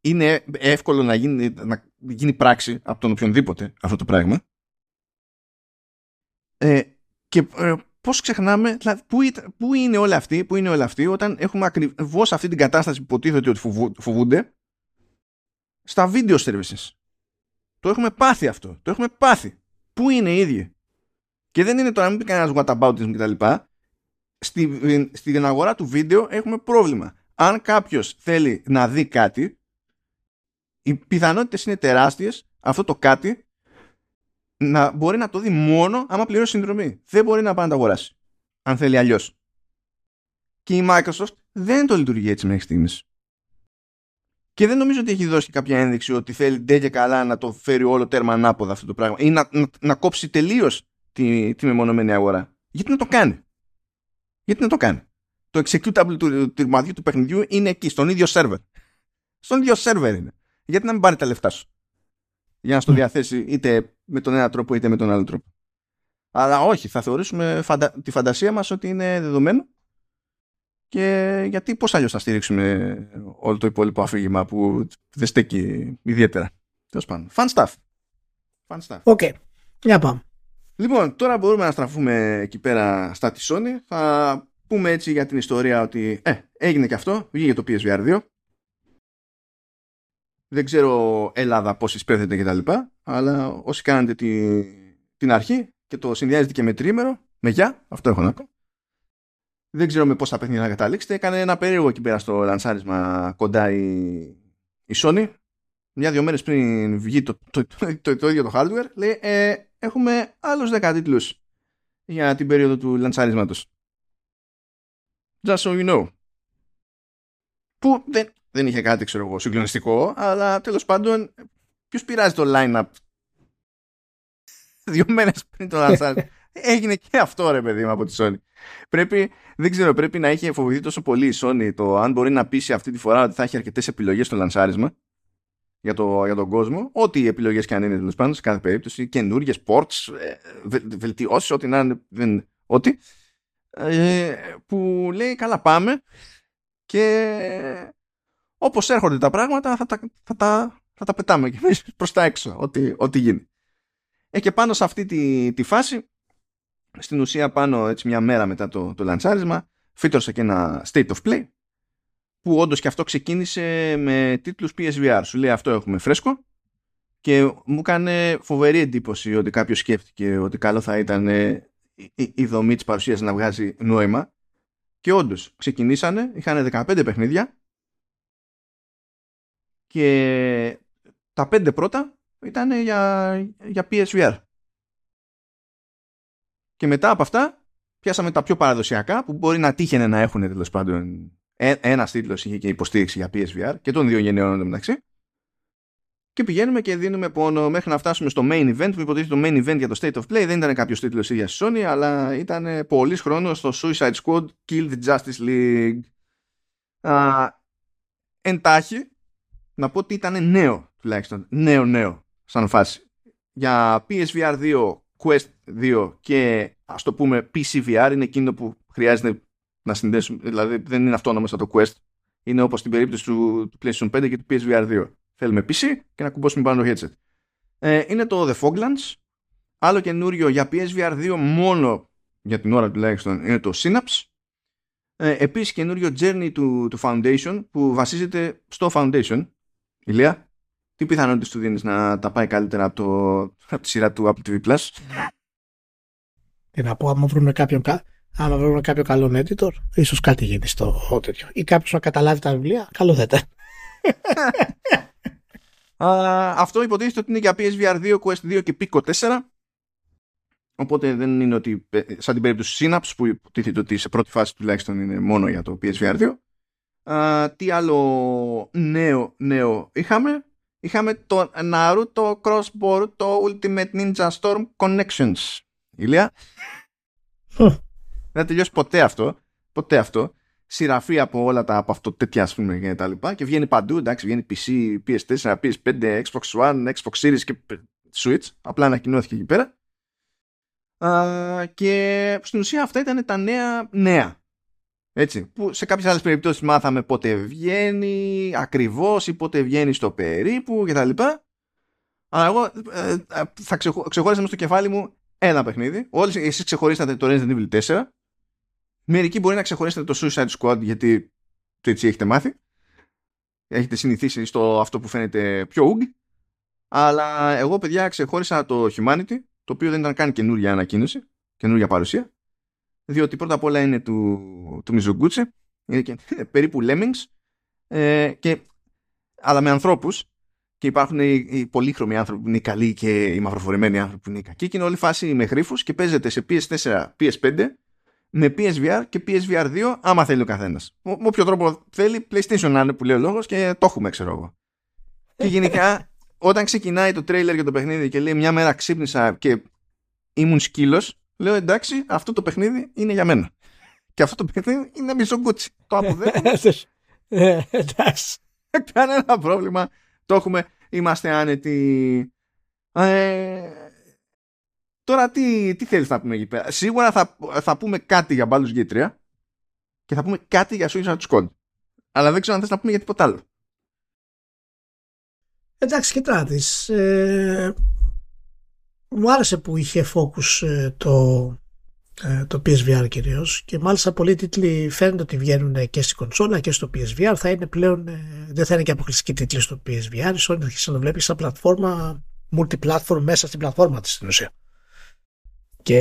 Speaker 1: είναι εύκολο να γίνει, να γίνει πράξη από τον οποιονδήποτε αυτό το πράγμα ε, και ε, πώς ξεχνάμε, δηλαδή, πού, πού, είναι όλα αυτοί, πού είναι όλα αυτοί όταν έχουμε ακριβώς αυτή την κατάσταση που υποτίθεται ότι φοβούνται στα video services. Το έχουμε πάθει αυτό. Το έχουμε πάθει. Πού είναι οι ίδιοι; Και δεν είναι το να μην πει κανένας whataboutism κτλ. Στη, στην αγορά του βίντεο έχουμε πρόβλημα. Αν κάποιος θέλει να δει κάτι, οι πιθανότητες είναι τεράστιες αυτό το κάτι να μπορεί να το δει μόνο άμα πληρώσει συνδρομή. Δεν μπορεί να πάει να το αγοράσει. Αν θέλει αλλιώς. Και η Microsoft δεν το λειτουργεί έτσι μέχρι στιγμής. Και δεν νομίζω ότι έχει δώσει κάποια ένδειξη ότι θέλει ντε και καλά να το φέρει όλο τέρμα ανάποδα αυτό το πράγμα ή να, να, να κόψει τελείως τη, τη μεμονωμένη αγορά. Γιατί να το κάνει; Γιατί να το κάνει; Το executable του, του, του παιχνιδιού είναι εκεί, στον ίδιο σερβερ. Στον ίδιο σερβερ είναι. Γιατί να μην πάρει τα λεφτά σου; Για να στο διαθέσει είτε με τον ένα τρόπο είτε με τον άλλο τρόπο. Αλλά όχι, θα θεωρήσουμε τη φαντασία μας ότι είναι δεδομένο και γιατί πώς αλλιώς θα στηρίξουμε όλο το υπόλοιπο αφήγημα που δεν στέκει ιδιαίτερα; Τέλος πάντων. Fun stuff. Fun stuff.
Speaker 2: OK. Okay. Για πάμε.
Speaker 1: Λοιπόν, τώρα μπορούμε να στραφούμε εκεί πέρα στα τη Sony. Θα πούμε έτσι για την ιστορία ότι ε, έγινε και αυτό. Βγήκε το PSVR 2. Δεν ξέρω Ελλάδα πώς εισπέθετε και τα λοιπά. Αλλά όσοι κάνετε τη, την αρχή και το συνδυάζετε και με τριήμερο, με γεια, αυτό έχω να πω. Δεν ξέρω με πόσα παιχνίδια να καταλήξετε. Έκανε ένα περίεργο εκεί πέρα στο λανσάρισμα κοντά η, η Sony. Μια-δυο μέρες πριν βγει το, το, το, το, ίδιο το hardware, λέει ε, έχουμε άλλους 10 τίτλους για την περίοδο του λανσάρισμάτος. Just so you know. Που δεν, δεν είχε κάτι, ξέρω εγώ, συγκλονιστικό, αλλά τέλος πάντων, ποιος πειράζει το line-up; Δύο μέρες πριν το λανσάρισμα. Έγινε και αυτό ρε παιδί μου από τη Sony. Πρέπει, δεν ξέρω, πρέπει να έχει φοβηθεί τόσο πολύ η Sony το αν μπορεί να πείσει αυτή τη φορά ότι θα έχει αρκετές επιλογές στο λανσάρισμα για, το, για τον κόσμο. Ό,τι οι επιλογές και αν είναι τέλος πάντων σε κάθε περίπτωση. Καινούργιες ports, ε, βελτιώσεις, ό,τι να είναι. ό,τι. Ε, που λέει καλά πάμε και όπως έρχονται τα πράγματα θα τα, θα τα, θα τα πετάμε και εμείς προς τα έξω ό,τι, ό,τι γίνει. Ε, και πάνω σε αυτή τη, τη φάση στην ουσία πάνω έτσι μια μέρα μετά το, το λαντσάρισμα φύτρωσα και ένα state of play που όντως και αυτό ξεκίνησε με τίτλους PSVR. Σου λέει αυτό έχουμε φρέσκο και μου έκανε φοβερή εντύπωση ότι κάποιος σκέφτηκε ότι καλό θα ήταν η, η δομή της παρουσίας να βγάζει νόημα και όντως ξεκινήσανε, είχαν 15 παιχνίδια και τα 5 πρώτα ήταν για, για PSVR. Και μετά από αυτά πιάσαμε τα πιο παραδοσιακά που μπορεί να τύχαινε να έχουν τέλος πάντων. Ε, Ένας τίτλος είχε και υποστήριξη για PSVR και των δύο γενναιών μεταξύ. Και πηγαίνουμε και δίνουμε πόνο μέχρι να φτάσουμε στο main event που υποτίθεται το main event για το State of Play. Δεν ήταν κάποιος τίτλος ίδιας Sony, αλλά ήταν πολύς χρόνος στο Suicide Squad Kill the Justice League. Α, εντάχει, να πω ότι ήταν νέο τουλάχιστον. Νέο, νέο σαν φάση. για PSVR 2, Quest 2 και ας το πούμε PCVR είναι εκείνο που χρειάζεται να συνδέσουμε, δηλαδή δεν είναι αυτόνομος σαν το Quest, είναι όπως στην περίπτωση του, του PlayStation 5 και του PSVR 2. Θέλουμε PC και να κουμπώσουμε πάνω το headset. Ε, είναι το The Foglands, άλλο καινούριο για PSVR 2 μόνο για την ώρα τουλάχιστον είναι το Synapse. Ε, επίσης καινούριο Journey του, του Foundation που βασίζεται στο Foundation. Ηλία, τι πιθανότητες του δίνεις να τα πάει καλύτερα από, το, από τη σειρά του Apple TV Plus;
Speaker 2: Τι να πω, άμα βρούμε κάποιον, άμα βρούμε κάποιο καλό editor, ίσως κάτι γίνει στο τέτοιο. Ή κάποιος να καταλάβει τα βιβλία, καλό θα ήταν.
Speaker 1: αυτό υποτίθεται ότι είναι για PSVR 2, Quest 2 και Pico 4 Οπότε δεν είναι ότι, ε, σαν την περίπτωση Synapse που υποτίθεται ότι σε πρώτη φάση τουλάχιστον είναι μόνο για το PSVR 2. τι άλλο νέο, νέο είχαμε; Είχαμε το Naruto Crossboard, το Ultimate Ninja Storm Connections. Ηλία. δεν τελειώσει ποτέ αυτό. Ποτέ αυτό. Σειραφή από όλα τα από αυτό τέτοια ας πούμε και τα λοιπά. Και βγαίνει παντού, εντάξει, βγαίνει PC, PS4, PS5, Xbox One, Xbox Series και Switch. Απλά ανακοινώθηκε εκεί πέρα και στην ουσία αυτά ήταν τα νέα νέα. Έτσι, που σε κάποιες άλλες περιπτώσεις μάθαμε πότε βγαίνει ακριβώς ή πότε βγαίνει στο περίπου κτλ. Αλλά εγώ ε, ε, θα ξεχω, ξεχώρισα στο κεφάλι μου ένα παιχνίδι. Όλοι εσείς ξεχωρίσατε το Resident Evil 4. Μερικοί μπορεί να ξεχωρίσετε το Suicide Squad γιατί το έτσι έχετε μάθει. Έχετε συνηθίσει στο αυτό που φαίνεται πιο ουγγ. Αλλά εγώ παιδιά ξεχώρισα το Humanity το οποίο δεν ήταν καν καινούργια ανακοίνωση, καινούργια παρουσία, διότι πρώτα απ' όλα είναι του, του Μιζουγκούτσε, είναι και, περίπου Lemmings, ε, και, αλλά με ανθρώπους, και υπάρχουν οι, οι πολύχρωμοι άνθρωποι που είναι οι καλοί και οι μαυροφορημένοι άνθρωποι που είναι οι κακοί, και είναι όλη φάση με γρήφου και παίζεται σε PS4, PS5, με PSVR και PSVR 2, άμα θέλει ο καθένας. Με όποιο τρόπο θέλει, PlayStation να είναι που λέει ο λόγος και το έχουμε, ξέρω εγώ. Και γενικά όταν ξεκινάει το τρέιλερ για το παιχνίδι και λέει μια μέρα ξύπνησα και ήμουν σκύλος, λέω εντάξει, αυτό το παιχνίδι είναι για μένα. Και αυτό το παιχνίδι είναι μισογκούτσι. Το αποδέχομαι.
Speaker 2: Ε, εντάξει.
Speaker 1: Κανένα πρόβλημα. Το έχουμε. Είμαστε άνετοι. Ε, τώρα τι, τι θέλεις να πούμε εκεί πέρα; Σίγουρα θα, θα πούμε κάτι για Baldur's Gate 3 και θα πούμε κάτι για Suicide Squad. Αλλά δεν ξέρω αν θες να πούμε για τίποτα άλλο.
Speaker 2: Εντάξει, κοιτάξτε. Ε, μου άρεσε που είχε focus ε, το, ε, το PSVR κυρίως και μάλιστα πολλοί τίτλοι φαίνεται ότι βγαίνουν και στην κονσόλα και στο PSVR. Θα είναι πλέον, ε, δεν θα είναι και αποκλειστικοί τίτλοι στο PSVR. Η Sony θα αρχίσει να το βλέπει σαν πλατφόρμα, multiplatform μέσα στην πλατφόρμα της στην ουσία. Και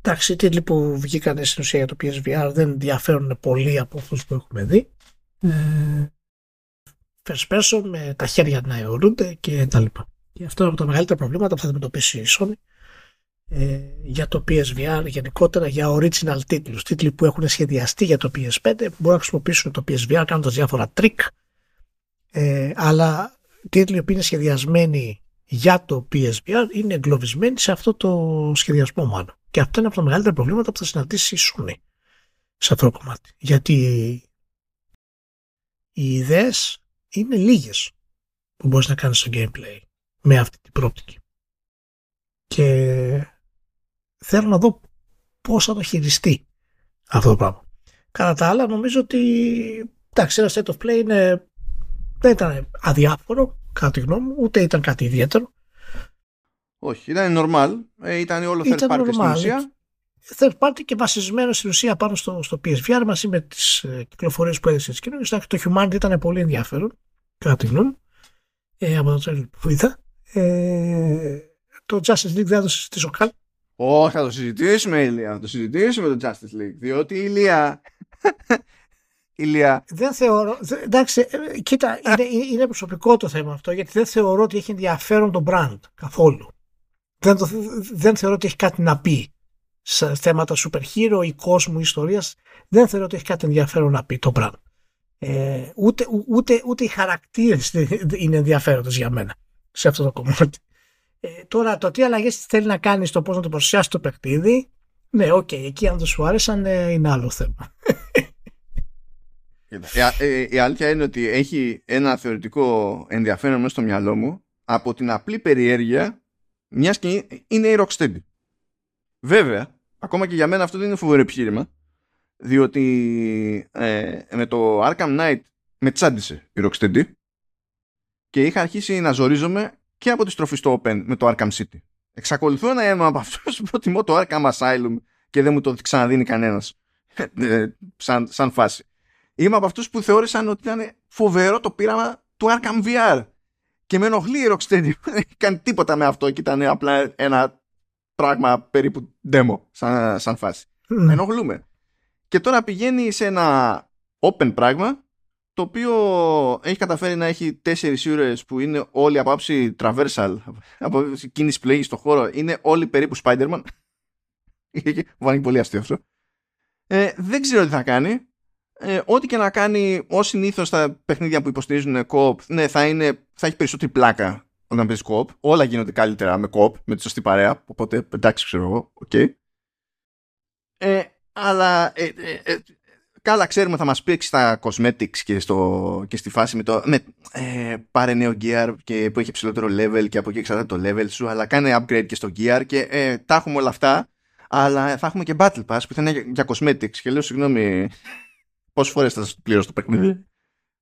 Speaker 2: εντάξει, οι τίτλοι που βγήκαν στην ουσία για το PSVR δεν διαφέρουν πολύ από αυτούς που έχουμε δει. Ε, first person με τα χέρια να αιωρούνται και τα λοιπά. Και αυτό είναι από τα μεγαλύτερα προβλήματα που θα αντιμετωπίσει η Sony ε, για το PSVR, γενικότερα για original τίτλους, τίτλοι που έχουν σχεδιαστεί για το PS5, που μπορούν να χρησιμοποιήσουν το PSVR κάνοντας διάφορα τρικ, ε, αλλά τίτλοι που είναι σχεδιασμένοι για το PSVR είναι εγκλωβισμένοι σε αυτό το σχεδιασμό μάλλον. Και αυτό είναι από τα μεγαλύτερα προβλήματα που θα συναντήσει η Sony σε αυτό το κομμάτι. Γιατί οι ιδέες είναι λίγες που μπορείς να κάνεις στο gameplay με αυτή την πρόπτικη. Και θέλω να δω πώς θα το χειριστεί αυτό το πράγμα. Κατά τα άλλα νομίζω ότι εντάξει ένα state of play είναι, δεν ήταν αδιάφορο κατά τη γνώμη μου, ούτε ήταν κάτι ιδιαίτερο.
Speaker 1: Όχι, ήταν normal, ε, ήταν όλο third party στην ουσία.
Speaker 2: Third party και βασισμένο στην ουσία πάνω στο, στο PSVR μαζί με τις ε, κυκλοφορίες που έδειξε της κοινωνίας. Το Humanity ήταν πολύ ενδιαφέρον κατά τη γνώμη ε, από το τρέλ που είδα. Ε, το Justice League δεν θα το συζητήσω καν.
Speaker 1: Όχι, θα το συζητήσουμε, Ηλία. Θα το συζητήσουμε το Justice League. Διότι η Ηλία. Ηλία.
Speaker 2: Δεν θεωρώ. Εντάξει, ε, κοίτα, είναι, είναι προσωπικό το θέμα αυτό γιατί δεν θεωρώ ότι έχει ενδιαφέρον το brand καθόλου. Δεν, το, δεν θεωρώ ότι έχει κάτι να πει σε θέματα super hero ή κόσμου ιστορίας. Δεν θεωρώ ότι έχει κάτι ενδιαφέρον να πει το brand. Ε, ούτε, ούτε, ούτε οι χαρακτήρες είναι ενδιαφέροντες για μένα σε αυτό το κομμάτι. Ε, τώρα το τι αλλαγές θέλει να κάνεις στο πώς να το παρουσιάσεις το παιχνίδι, ναι, OK, okay, εκεί αν δεν σου άρεσαν ε, είναι άλλο θέμα.
Speaker 1: Η, ε, η αλήθεια είναι ότι έχει ένα θεωρητικό ενδιαφέρον μέσα στο μυαλό μου από την απλή περιέργεια μιας και είναι η Rocksteady. Βέβαια, ακόμα και για μένα αυτό δεν είναι φοβερό επιχείρημα, διότι ε, με το Arkham Knight με τσάντισε η Rocksteady και είχα αρχίσει να ζορίζομαι και από τη στροφή στο Open με το Arkham City. Εξακολουθώ να είμαι από αυτούς που προτιμώ το Arkham Asylum και δεν μου το ξαναδίνει κανένας. Ε, σαν, σαν φάση. Είμαι από αυτούς που θεώρησαν ότι ήταν φοβερό το πείραμα του Arkham VR. Και με ενοχλεί η Rocksteady. Δεν έχει κάνει τίποτα με αυτό και ήταν απλά ένα πράγμα περίπου demo σαν, σαν φάση. Mm. Ενοχλούμαι. Και τώρα πηγαίνει σε ένα open πράγμα το οποίο έχει καταφέρει να έχει τέσσερις ήρωες που είναι όλοι από άποψη traversal, από κίνηση πλοήγηση στο χώρο, είναι όλοι περίπου Spider-Man. Μου φάνηκε πολύ αστείο αυτό. Ε, δεν ξέρω τι θα κάνει. Ε, ό,τι και να κάνει, ως συνήθως στα παιχνίδια που υποστηρίζουν co-op, ναι, θα, είναι, θα έχει περισσότερη πλάκα όταν παίζεις co-op. Όλα γίνονται καλύτερα με co-op με τη σωστή παρέα. Οπότε εντάξει, ξέρω εγώ, OK. Okay. Ε, αλλά ε, ε, ε, καλά ξέρουμε θα μας πήξει στα cosmetics και, στο, και στη φάση με το με, ε, πάρε νέο gear και που έχει ψηλότερο level και από εκεί εξαρτάται το level σου αλλά κάνε upgrade και στο gear και ε, τα έχουμε όλα αυτά αλλά θα έχουμε και battle pass που θα είναι για, για cosmetics και λέω συγγνώμη πόσες φορές θα σας πληρώσω το παιχνίδι;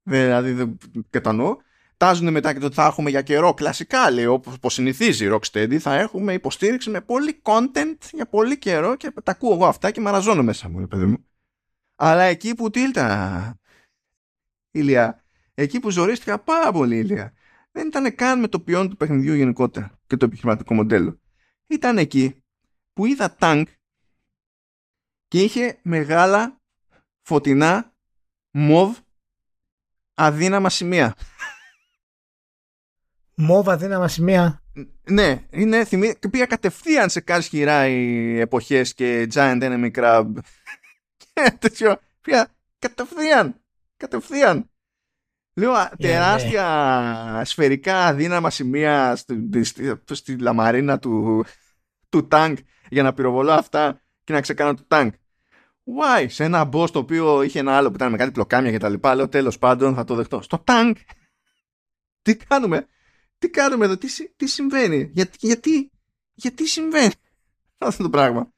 Speaker 1: Δηλαδή δεν κατανοώ τάζουν μετά και το ότι θα έχουμε για καιρό κλασικά λέει όπως συνηθίζει η Rocksteady θα έχουμε υποστήριξη με πολύ content για πολύ καιρό και τα ακούω εγώ αυτά και μαραζώνω μέσα μου παιδί μου αλλά εκεί που τίλτα, Ηλία, εκεί που ζορίστηκα πάρα πολύ, Ηλία, δεν ήταν καν με το ποιόν του παιχνιδιού γενικότερα και το επιχειρηματικό μοντέλο. Ήταν εκεί που είδα τάγκ και είχε μεγάλα φωτεινά μοβ αδύναμα σημεία.
Speaker 2: Μοβ αδύναμα σημεία.
Speaker 1: Ναι, είναι θυμί... και πήγα κατευθείαν σε κάσχυρα οι εποχές και Giant Enemy Crab τέτοιο. Πια κατευθείαν. Κατευθείαν. Λέω yeah, ναι, τεράστια yeah. σφαιρικά αδύναμα σημεία στη, στη, στη, λαμαρίνα του, του τάγκ για να πυροβολώ αυτά και να ξεκάνω το τάγκ. Why? Σε ένα boss το οποίο είχε ένα άλλο που ήταν με κάτι πλοκάμια και τα λοιπά. Λέω τέλος πάντων θα το δεχτώ. Στο τάγκ. Τι κάνουμε; Τι κάνουμε εδώ; Τι, τι συμβαίνει; Γιατί, γιατί, γιατί συμβαίνει αυτό το πράγμα;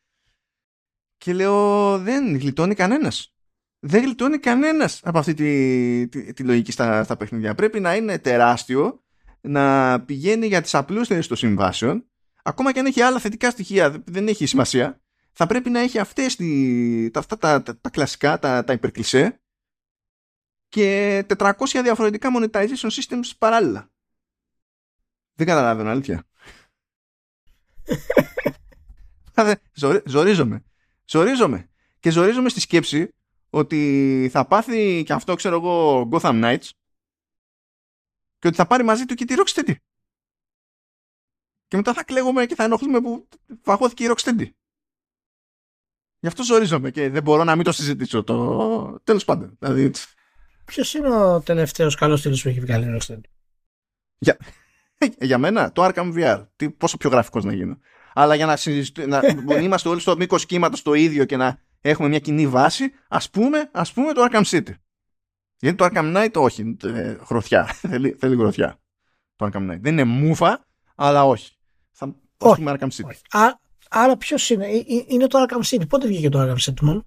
Speaker 1: Και λέω δεν γλιτώνει κανένας. Δεν γλιτώνει κανένας από αυτή τη, τη, τη λογική στα, στα παιχνίδια. Πρέπει να είναι τεράστιο, να πηγαίνει για τις απλούστερες των συμβάσεων, ακόμα και αν έχει άλλα θετικά στοιχεία, δεν έχει σημασία. Θα πρέπει να έχει αυτές τη, τα, αυτά τα, τα, τα κλασικά, τα, τα υπερκλισέ και 400 διαφορετικά monetization systems παράλληλα. Δεν καταλαβαίνω, αλήθεια. Ζορίζομαι ζορίζομαι. Και ζορίζομαι στη σκέψη ότι θα πάθει και αυτό, ξέρω εγώ, Gotham Knights και ότι θα πάρει μαζί του και τη Rocksteady. Και μετά θα κλαίγομαι και θα ενοχλούμε που φαγώθηκε η Rocksteady. Γι' αυτό ζορίζομαι και δεν μπορώ να μην το συζητήσω. Το... Τέλος πάντων. Δηλαδή...
Speaker 2: Ποιος είναι ο τελευταίος καλός τίτλο που έχει βγάλει η Rocksteady.
Speaker 1: Για... Για μένα, το Arkham VR. Τι, πόσο πιο γραφικός να γίνω αλλά για να, να είμαστε όλοι στο μήκος κύματος το ίδιο και να έχουμε μια κοινή βάση, ας πούμε, ας πούμε το Arkham City. Γιατί το Arkham Knight όχι, ε, γροθιά. θέλει, θέλει γροθιά. Το Arkham Knight. Δεν είναι μούφα, αλλά όχι. Θα όχι, πούμε Arkham City.
Speaker 2: Α, άρα ποιος είναι, ε, ε, είναι το Arkham City. Πότε βγήκε το Arkham City μόνο.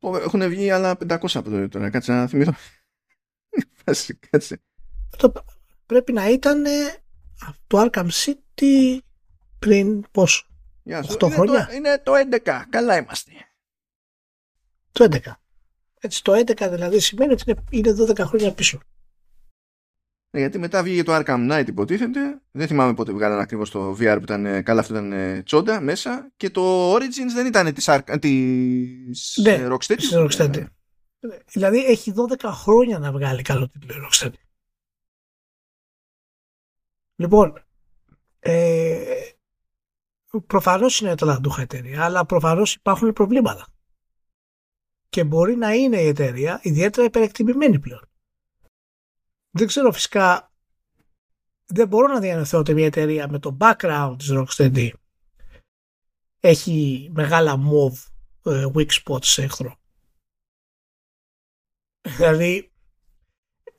Speaker 1: Έχουν βγει άλλα 500 από το τώρα. Κάτσε να θυμηθώ.
Speaker 2: Κάτσε. Το, πρέπει να ήταν το Arkham City πριν πόσο. 8 είναι χρόνια;
Speaker 1: Το, είναι το 11. Καλά είμαστε.
Speaker 2: Το 11. Έτσι το 11 δηλαδή σημαίνει ότι είναι 12 χρόνια πίσω.
Speaker 1: Ναι, γιατί μετά βγήκε το Arkham Knight υποτίθεται. Δεν θυμάμαι πότε βγάλανε ακριβώς το VR που ήταν ε, καλά, αυτό ήταν ε, τσόντα μέσα. Και το Origins δεν ήταν της, της
Speaker 2: ναι, ε, Rocksteady. Της Rocksteady. Δηλαδή έχει 12 χρόνια να βγάλει καλό τίτλο Rocksteady. Λοιπόν, ε, προφανώς είναι ταλαντούχα εταιρεία, αλλά προφανώς υπάρχουν προβλήματα. Και μπορεί να είναι η εταιρεία ιδιαίτερα υπερεκτιμημένη πλέον. Δεν ξέρω φυσικά, δεν μπορώ να διανοηθώ ότι μια εταιρεία με το background της Rocksteady έχει μεγάλα move ε, weak spots σε εχθρό. Δηλαδή,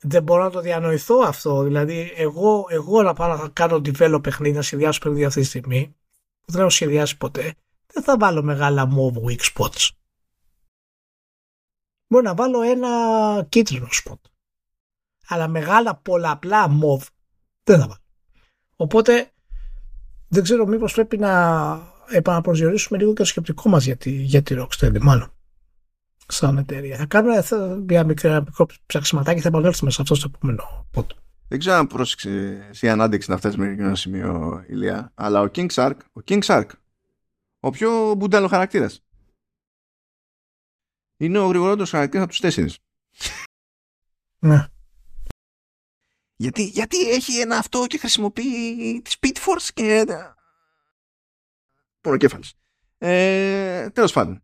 Speaker 2: δεν μπορώ να το διανοηθώ αυτό. Δηλαδή, εγώ, εγώ να πάω να κάνω develop παιχνίδι, να σχεδιάσω παιχνίδι αυτή τη στιγμή, που δεν έχω σχεδιάσει ποτέ, δεν θα βάλω μεγάλα move weak spots. Μπορώ να βάλω ένα κίτρινο spot. Αλλά μεγάλα πολλαπλά move δεν θα βάλω. Οπότε δεν ξέρω μήπως πρέπει να επαναπροσδιορίσουμε λίγο και το σκεπτικό μας για τη, για τη Rocksteady μάλλον σαν εταιρεία. Θα κάνουμε μια μικρή, μικρό ψαξιματάκι θα επανέλθουμε σε αυτό στο επόμενο πόντο.
Speaker 1: Δεν ξέρω αν πρόσεξε η ανάντεξη να φτάσει με ένα σημείο ηλία, αλλά ο King Shark, ο King Shark, ο πιο μπουντάλο χαρακτήρας. Είναι ο γρηγορότερος χαρακτήρας από τους τέσσερις.
Speaker 2: Ναι.
Speaker 1: Γιατί, γιατί έχει ένα αυτό και χρησιμοποιεί τη Speed Force και... Πονοκέφαλος. Ε, τέλος πάντων.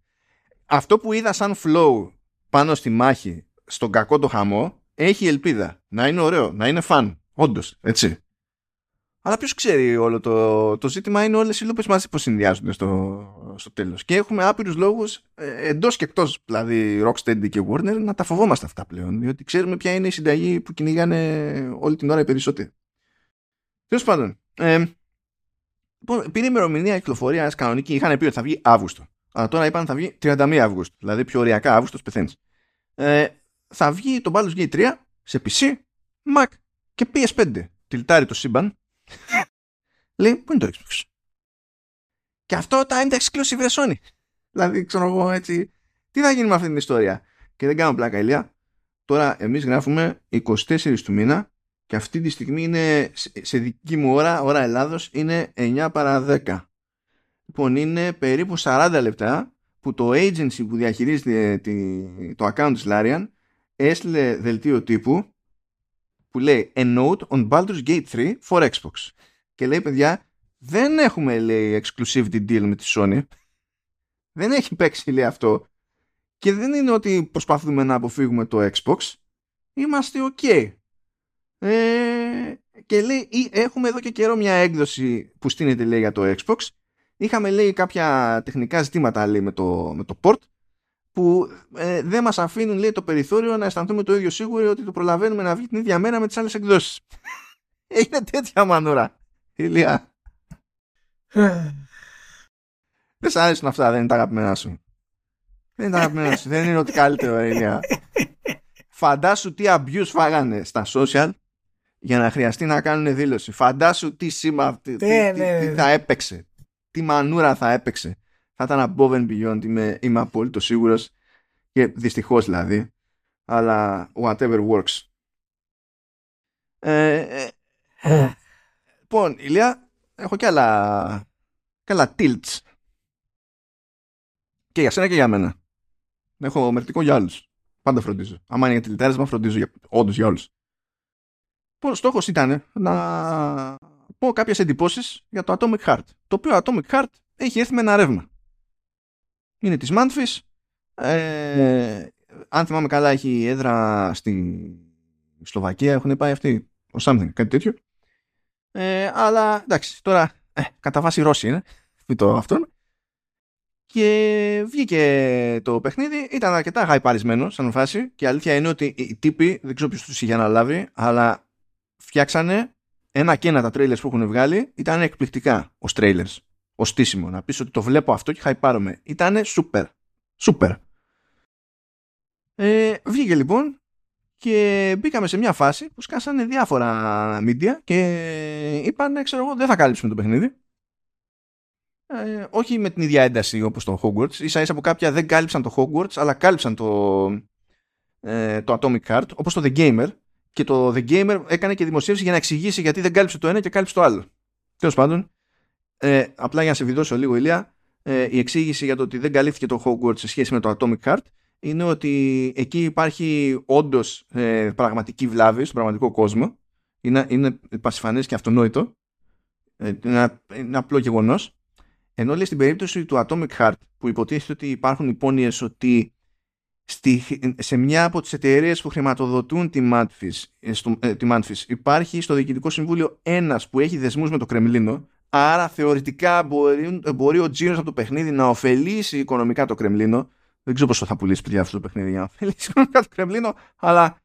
Speaker 1: Αυτό που είδα σαν flow πάνω στη μάχη, στον κακό το χαμό, έχει ελπίδα. Να είναι ωραίο, να είναι φαν. Όντως, έτσι. Αλλά ποιος ξέρει όλο το, το ζήτημα είναι όλες οι λούπες μαζί που συνδυάζονται στο, στο τέλος. Και έχουμε άπειρους λόγους ε, εντός και εκτός, δηλαδή Rocksteady και Warner, να τα φοβόμαστε αυτά πλέον. Διότι ξέρουμε ποια είναι η συνταγή που κυνηγάνε όλη την ώρα οι περισσότεροι. Τέλος πάντων, ε, λοιπόν, πήρε ημερομηνία κυκλοφορία κανονική. Είχαν πει ότι θα βγει Αύγουστο. Αλλά τώρα είπαν θα βγει 31 Αύγουστο. Δηλαδή πιο ωριακά Αύγουστος πεθαίνεις. Ε, θα βγει το Baldur's Gate 3 σε PC, Mac και PS5. Τιλτάρει το σύμπαν Λέει, πού είναι το Xbox; Και αυτό τα είναι exclusive ρε Sony. Δηλαδή, ξέρω εγώ έτσι, τι θα γίνει με αυτή την ιστορία; Και δεν κάνω πλάκα, ηλιά. Τώρα εμείς γράφουμε 24 του μήνα και αυτή τη στιγμή είναι σε δική μου ώρα, ώρα Ελλάδος, είναι 9 παρα 10. Λοιπόν, είναι περίπου 40 λεπτά που το agency που διαχειρίζεται το account της Larian έστειλε δελτίο τύπου που λέει A note on Baldur's Gate 3 for Xbox. Και λέει, παιδιά, δεν έχουμε, λέει, exclusivity deal με τη Sony. Δεν έχει παίξει, λέει, αυτό. Και δεν είναι ότι προσπαθούμε να αποφύγουμε το Xbox. Είμαστε ok. Ε, και λέει, έχουμε εδώ και καιρό μια έκδοση που στείνεται, λέει, για το Xbox. Είχαμε, λέει, κάποια τεχνικά ζητήματα, λέει, με το, με το port που ε, δεν μας αφήνουν λέει το περιθώριο να αισθανθούμε το ίδιο σίγουροι ότι το προλαβαίνουμε να βγει την ίδια μέρα με τις άλλες εκδόσεις. Είναι τέτοια μανούρα. Ηλία. δεν σ' άρεσουν αυτά, δεν είναι τα αγαπημένα σου. Δεν είναι τα αγαπημένα σου, δεν είναι ότι καλύτερο, Ηλία. Φαντάσου τι abuse φάγανε στα social για να χρειαστεί να κάνουν δήλωση. Φαντάσου τι σήμα, τι, τι,
Speaker 2: Ναι,
Speaker 1: τι-
Speaker 2: ναι,
Speaker 1: τι
Speaker 2: ναι.
Speaker 1: θα έπαιξε. Τι μανούρα θα έπαιξε. Θα ήταν above and beyond, είμαι, είμαι απόλυτο σίγουρος. Και δυστυχώς δηλαδή. Αλλά whatever works. Ε, ε,
Speaker 2: Ε,
Speaker 1: λοιπόν, Ηλία, έχω και άλλα, και άλλα tilts. Και για σένα και για μένα. Έχω μερτικό για άλλους. Πάντα φροντίζω. Άμα είναι για τηλετάρισμα, φροντίζω για, όντως για όλους. Λοιπόν, στόχος ήταν να πω κάποιες εντυπώσεις για το Atomic Heart. Το οποίο Atomic Heart έχει έρθει με ένα ρεύμα. Είναι της Manfis. Ε, αν θυμάμαι καλά, έχει έδρα στη Σλοβακία. Έχουν πάει αυτοί. Ο something, κάτι τέτοιο. Ε, αλλά εντάξει, τώρα ε, κατά βάση Ρώσοι είναι. Μην το αυτόν. Και βγήκε το παιχνίδι, ήταν αρκετά χαϊπαρισμένο σαν φάση και η αλήθεια είναι ότι οι τύποι, δεν ξέρω ποιος τους είχε αναλάβει, αλλά φτιάξανε ένα και ένα τα trailers που έχουν βγάλει, ήταν εκπληκτικά ως trailers, ως στήσιμο. Να πεις ότι το βλέπω αυτό και χαϊπάρομαι. Ήτανε super. Super. Ε, βγήκε λοιπόν και μπήκαμε σε μια φάση που σκάσανε διάφορα media και είπαν, ξέρω εγώ, δεν θα κάλυψουμε το παιχνίδι. Ε, όχι με την ίδια ένταση όπως το Hogwarts. Ίσα ίσα που κάποια δεν κάλυψαν το Hogwarts, αλλά κάλυψαν το, ε, το Atomic Heart, όπως το The Gamer. Και το The Gamer έκανε και δημοσίευση για να εξηγήσει γιατί δεν κάλυψε το ένα και κάλυψε το άλλο. Τέλος πάντων, ε, απλά για να σε βιδώσω λίγο ηλία, ε, η εξήγηση για το ότι δεν καλύφθηκε το Hogwarts σε σχέση με το Atomic Heart είναι ότι εκεί υπάρχει όντως ε, πραγματική βλάβη στον πραγματικό κόσμο. Είναι, είναι πασιφανές και αυτονόητο. Ε, είναι, ένα- είναι απλό γεγονός. Ενώ λέει στην περίπτωση του Atomic Heart που υποτίθεται ότι υπάρχουν υπόνοιες ότι στη, σε μια από τις εταιρείες που χρηματοδοτούν τη Manfis, ε, στο, ε, τη Manfis υπάρχει στο Διοικητικό Συμβούλιο ένας που έχει δεσμούς με το Κρεμλίνο άρα θεωρητικά μπορεί, μπορεί ο τζίρος από το παιχνίδι να ωφελήσει οικονομικά το Κρεμλίνο δεν ξέρω πόσο θα πουλήσει παιδιά αυτό το παιχνίδι για να ωφελήσει οικονομικά το Κρεμλίνο αλλά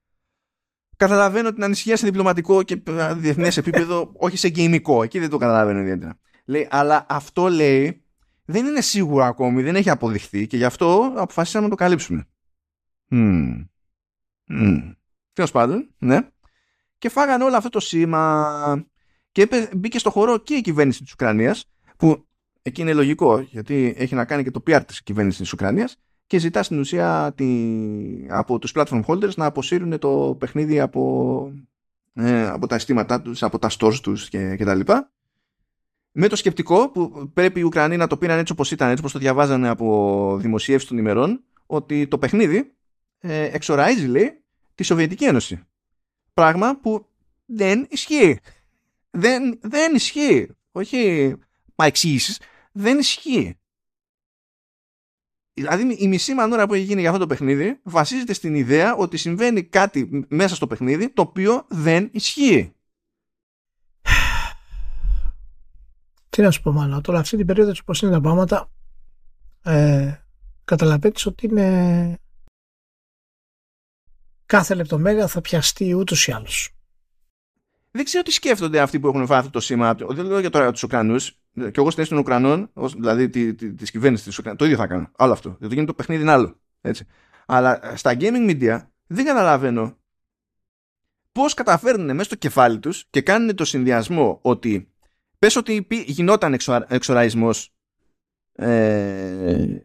Speaker 1: Καταλαβαίνω την ανησυχία σε διπλωματικό και διεθνές επίπεδο, όχι σε γεϊμικό. Εκεί δεν το καταλαβαίνω ιδιαίτερα. Λέει, αλλά αυτό λέει δεν είναι σίγουρο ακόμη, δεν έχει αποδειχθεί και γι' αυτό αποφασίσαμε να το καλύψουμε. Mm. Mm. Τέλος πάντων, ναι. Και φάγανε όλο αυτό το σήμα και μπήκε στο χώρο και η κυβέρνηση της Ουκρανίας που εκεί είναι λογικό γιατί έχει να κάνει και το PR της κυβέρνησης της Ουκρανίας και ζητά στην ουσία τη, από τους platform holders να αποσύρουν το παιχνίδι από, ε, από τα αισθήματά τους, από τα stores τους και, και τα λοιπά. Με το σκεπτικό που πρέπει οι Ουκρανοί να το πήραν έτσι όπως ήταν, έτσι όπως το διαβάζανε από δημοσίευση των ημερών, ότι το παιχνίδι ε, εξοραίζει, λέει, τη Σοβιετική Ένωση. Πράγμα που δεν ισχύει. Δεν, δεν ισχύει. Όχι μα εξήγηση. Δεν ισχύει. Δηλαδή η μισή μανούρα που έχει γίνει για αυτό το παιχνίδι βασίζεται στην ιδέα ότι συμβαίνει κάτι μέσα στο παιχνίδι το οποίο δεν ισχύει.
Speaker 2: Τι να σου πω μάλλον, τώρα αυτή την περίοδο όπως είναι τα πράγματα ε, καταλαβαίνεις ότι είναι κάθε λεπτομέρεια θα πιαστεί ούτως ή άλλως.
Speaker 1: Δεν ξέρω τι σκέφτονται αυτοί που έχουν φάει αυτό το σήμα. Δεν λέω για τώρα τους Ουκρανούς. Και εγώ στην των Ουκρανών, δηλαδή τη, τη, της κυβέρνησης της Ουκρανίας, το ίδιο θα κάνω. Άλλο αυτό. Γιατί γίνεται το παιχνίδι είναι άλλο. Έτσι. Αλλά στα gaming media δεν καταλαβαίνω πώς καταφέρνουν μέσα στο κεφάλι τους και κάνουν το συνδυασμό ότι πες ότι γινόταν εξοραϊσμός ε,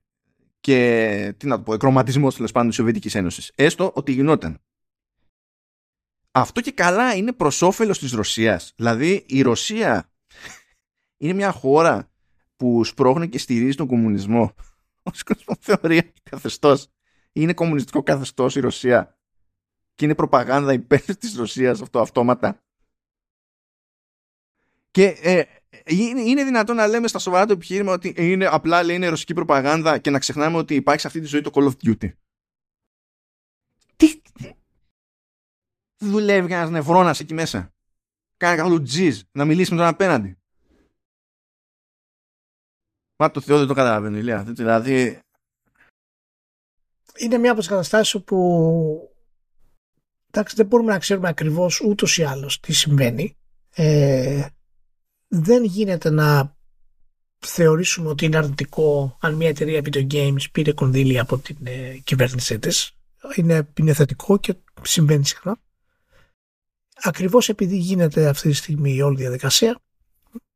Speaker 1: και τι να το πω, εκρωματισμό τέλος πάντων της Σοβιετικής Ένωσης. Έστω ότι γινόταν. Αυτό και καλά είναι προς όφελος της Ρωσίας. Δηλαδή η Ρωσία είναι μια χώρα που σπρώχνει και στηρίζει τον κομμουνισμό ω θεωρία και καθεστώς. Είναι κομμουνιστικό καθεστώς η Ρωσία και είναι προπαγάνδα υπέρ της Ρωσίας αυτό αυτόματα. Και ε, είναι δυνατόν να λέμε στα σοβαρά το επιχείρημα ότι είναι απλά λέει είναι ρωσική προπαγάνδα και να ξεχνάμε ότι υπάρχει σε αυτή τη ζωή το Call of Duty. Δουλεύει ένας νευρώνας εκεί μέσα; Κάνει καθόλου τζιζ να μιλήσει με τον απέναντι. Μα το Θεό δεν το καταλαβαίνω, Ηλία. Δηλαδή.
Speaker 2: Είναι μια από τις καταστάσεις όπου. Εντάξει, δεν μπορούμε να ξέρουμε ακριβώς ούτως ή άλλως τι συμβαίνει. Ε, δεν γίνεται να θεωρήσουμε ότι είναι αρνητικό αν μια εταιρεία video games πήρε κονδύλια από την ε, κυβέρνησή της. Είναι, είναι θετικό και συμβαίνει συχνά. Ακριβώς επειδή γίνεται αυτή τη στιγμή η όλη διαδικασία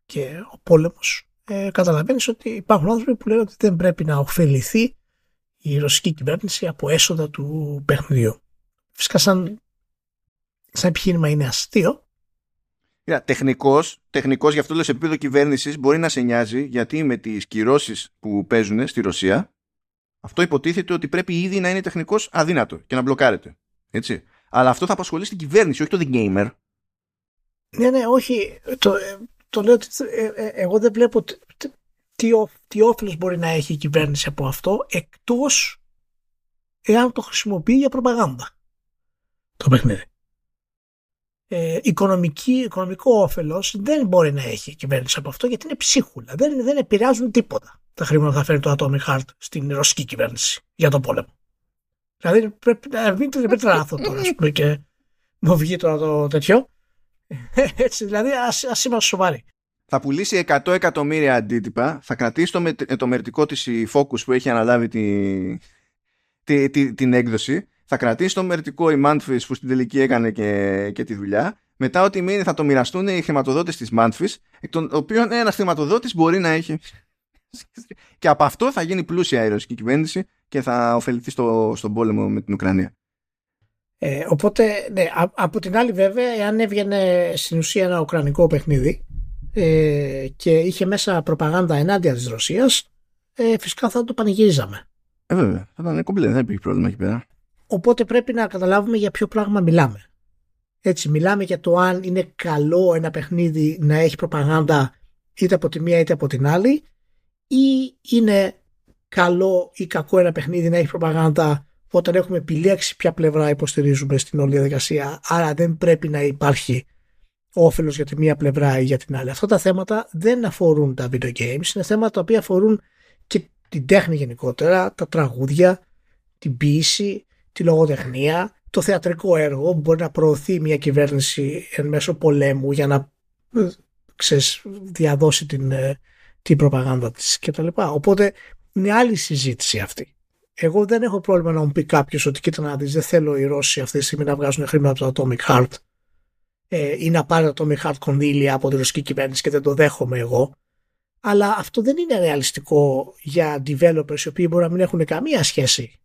Speaker 2: και ο πόλεμος ε, καταλαβαίνεις ότι υπάρχουν άνθρωποι που λένε ότι δεν πρέπει να ωφεληθεί η ρωσική κυβέρνηση από έσοδα του παιχνιδιού. Φυσικά σαν, σαν επιχείρημα είναι αστείο
Speaker 1: Τεχνικό, τεχνικός, τεχνικός για αυτό το σε επίπεδο κυβέρνησης μπορεί να σε νοιάζει γιατί με τις κυρώσεις που παίζουν στη Ρωσία αυτό υποτίθεται ότι πρέπει ήδη να είναι τεχνικός αδύνατο και να μπλοκάρεται. Έτσι. Αλλά αυτό θα απασχολεί την κυβέρνηση, όχι το The Gamer.
Speaker 2: Ναι, ναι, όχι. Το, ε, το λέω ότι ε, ε, εγώ δεν βλέπω τι, τι όφελος μπορεί να έχει η κυβέρνηση από αυτό εκτός εάν το χρησιμοποιεί για προπαγάνδα το παιχνίδι ε, οικονομική, οικονομικό όφελος δεν μπορεί να έχει η κυβέρνηση από αυτό γιατί είναι ψίχουλα. Δεν, δεν επηρεάζουν τίποτα τα χρήματα που θα φέρει το Atomic Heart στην ρωσική κυβέρνηση για τον πόλεμο. Δηλαδή πρέπει να μην το πετράθω τώρα, ας πούμε, και μου βγει τώρα το τέτοιο. Έτσι, δηλαδή ας είμαστε σοβαροί.
Speaker 1: Θα πουλήσει 100 εκατομμύρια αντίτυπα, θα κρατήσει το, με, το μερτικό της η Focus που έχει αναλάβει τη, τη, τη, την έκδοση θα κρατήσει το μερτικό η Manfis που στην τελική έκανε και, και τη δουλειά. Μετά ό,τι μείνει θα το μοιραστούν οι χρηματοδότες της Manfis, εκ των οποίων ένας χρηματοδότης μπορεί να έχει. και από αυτό θα γίνει πλούσια η ρωσική κυβέρνηση και θα ωφεληθεί στο, στον πόλεμο με την Ουκρανία.
Speaker 2: Ε, οπότε, ναι, από την άλλη βέβαια, εάν έβγαινε στην ουσία ένα ουκρανικό παιχνίδι ε, και είχε μέσα προπαγάνδα ενάντια της Ρωσίας, ε, φυσικά θα το πανηγυρίζαμε.
Speaker 1: Ε, βέβαια, θα ήταν κομπλέ, δεν υπήρχε πρόβλημα εκεί πέρα.
Speaker 2: Οπότε πρέπει να καταλάβουμε για ποιο πράγμα μιλάμε. Έτσι, μιλάμε για το αν είναι καλό ένα παιχνίδι να έχει προπαγάνδα είτε από τη μία είτε από την άλλη ή είναι καλό ή κακό ένα παιχνίδι να έχει προπαγάνδα όταν έχουμε επιλέξει ποια πλευρά υποστηρίζουμε στην όλη διαδικασία. Άρα δεν πρέπει να υπάρχει όφελος για τη μία πλευρά ή για την άλλη. Αυτά τα θέματα δεν αφορούν τα video games, είναι θέματα τα οποία αφορούν και την τέχνη γενικότερα, τα τραγούδια, την ποιήση, τη λογοτεχνία, το θεατρικό έργο που μπορεί να προωθεί μια κυβέρνηση εν μέσω πολέμου για να ε, ξέρεις, διαδώσει την, ε, την προπαγάνδα της κτλ. Οπότε είναι άλλη συζήτηση αυτή. Εγώ δεν έχω πρόβλημα να μου πει κάποιος ότι κοίτα να δεις δεν θέλω οι Ρώσοι αυτή τη στιγμή να βγάζουν χρήματα από το Atomic Heart ε, ή να πάρει το Atomic Heart κονδύλια από τη ρωσική κυβέρνηση και δεν το δέχομαι εγώ. Αλλά αυτό δεν είναι ρεαλιστικό για developers οι οποίοι μπορεί να μην έχουν καμία σχέση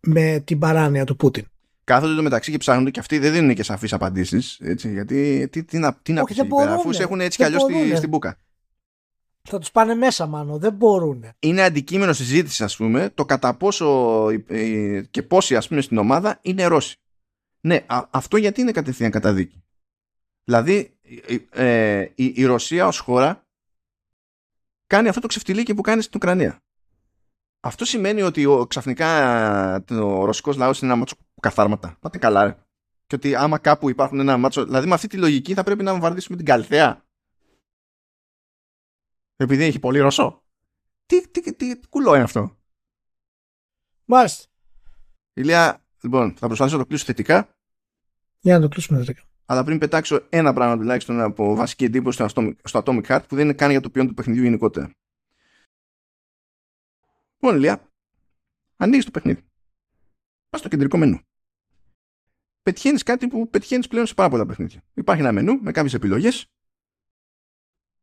Speaker 2: με την παράνοια του Πούτιν.
Speaker 1: Κάθονται το μεταξύ και ψάχνονται και αυτοί δεν δίνουν και σαφείς απαντήσεις. Γιατί τι, τι, να, τι να πεις αφού σε έχουν έτσι κι αλλιώς στη, στην μπουκα.
Speaker 2: Θα τους πάνε μέσα, μάλλον. Δεν μπορούν.
Speaker 1: Είναι αντικείμενο συζήτησης, ας πούμε, το κατά πόσο και πόσοι, ας πούμε, στην ομάδα είναι Ρώσοι. Ναι, αυτό γιατί είναι κατευθείαν καταδίκη. Δηλαδή, ε, η, η Ρωσία ως χώρα κάνει αυτό το ξεφτιλίκι που κάνει στην Ουκρανία. Αυτό σημαίνει ότι ο, ξαφνικά ο ρωσικός λαός είναι ένα μάτσο καθάρματα. Πάτε καλά ρε. Και ότι άμα κάπου υπάρχουν ένα μάτσο... Δηλαδή με αυτή τη λογική θα πρέπει να βομβαρδίσουμε την Καλθέα. Επειδή έχει πολύ Ρωσό. Τι, τι, τι, τι κουλό είναι αυτό;
Speaker 2: Μάλιστα.
Speaker 1: Ηλία, λοιπόν, θα προσπαθήσω να το κλείσω θετικά.
Speaker 2: Για να το κλείσουμε θετικά.
Speaker 1: Αλλά πριν πετάξω ένα πράγμα τουλάχιστον από βασική εντύπωση στο Atomic Heart που δεν είναι καν για το ποιόν του παιχνιδιού γενικότερα. Λοιπόν, Ηλία, ανοίγεις το παιχνίδι. Πας στο κεντρικό μενού. Πετυχαίνεις κάτι που πετυχαίνεις πλέον σε πάρα πολλά παιχνίδια. Υπάρχει ένα μενού με κάποιες επιλογές.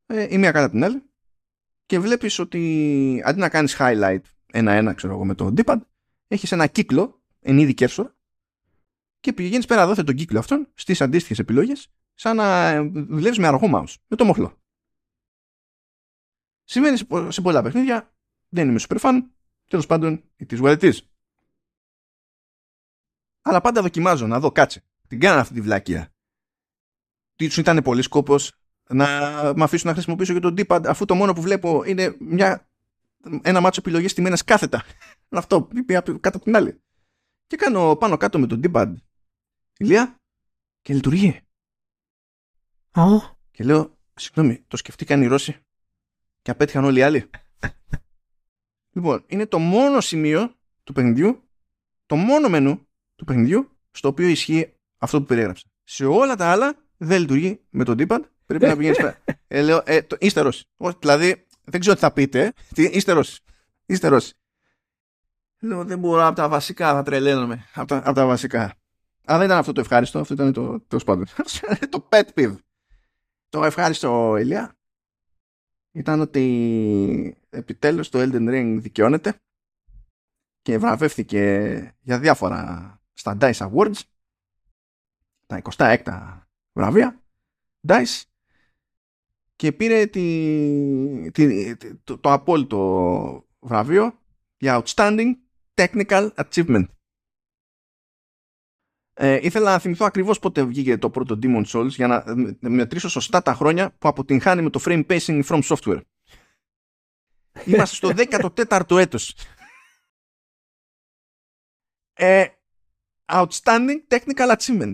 Speaker 1: Ε, η μία κατά την άλλη. Και βλέπεις ότι αντί να κάνεις highlight ένα-ένα, ξέρω εγώ, με το D-pad, έχεις ένα κύκλο εν είδη cursor και πηγαίνεις πέρα δόθε τον κύκλο αυτόν στις αντίστοιχες επιλογές, σαν να δουλεύεις με αργό mouse, με το μοχλό. Σημαίνει σε πολλά παιχνίδια δεν είμαι super fan. Τέλος πάντων, it is what it is. Αλλά πάντα δοκιμάζω να δω, κάτσε. Την κάνω αυτή τη βλάκια. Τι σου ήταν πολύ σκόπος να με αφήσουν να χρησιμοποιήσω και το D-pad αφού το μόνο που βλέπω είναι μια, ένα μάτσο επιλογές στημένες κάθετα. Αυτό, κάτω από την άλλη. Και κάνω πάνω κάτω με το D-pad. Ηλία, και λειτουργεί.
Speaker 2: Oh.
Speaker 1: Και λέω, συγγνώμη, το σκεφτήκαν οι Ρώσοι και απέτυχαν όλοι οι άλλοι. Λοιπόν, είναι το μόνο σημείο του παιχνιδιού, το μόνο μενού του παιχνιδιού, στο οποίο ισχύει αυτό που περιέγραψα. Σε όλα τα άλλα δεν λειτουργεί με το D-pad. Πρέπει να πηγαίνει πέρα. Ε, λέω, ε, το, είστε Ρώσοι. Δηλαδή, δεν ξέρω τι θα πείτε. Τι, είστε Ρώσοι. Είστε Ρώσοι. Λέω, δεν μπορώ από τα βασικά, θα τρελαίνομαι. Από τα, από τα βασικά. Αλλά δεν ήταν αυτό το ευχάριστο, αυτό ήταν το, το σπάντο. το pet peeve. Το ευχάριστο, Ηλία, ήταν ότι επιτέλους το Elden Ring δικαιώνεται και βραβεύθηκε για διάφορα στα DICE Awards τα 26 βραβεία DICE και πήρε τη, τη, το, το απόλυτο βραβείο για Outstanding Technical Achievement. Ε, ήθελα να θυμηθώ ακριβώς πότε βγήκε το πρώτο Demon Souls για να μετρήσω σωστά τα χρόνια που αποτυγχάνει με το frame pacing from software. Είμαστε στο 14ο έτος. Ε, outstanding technical achievement.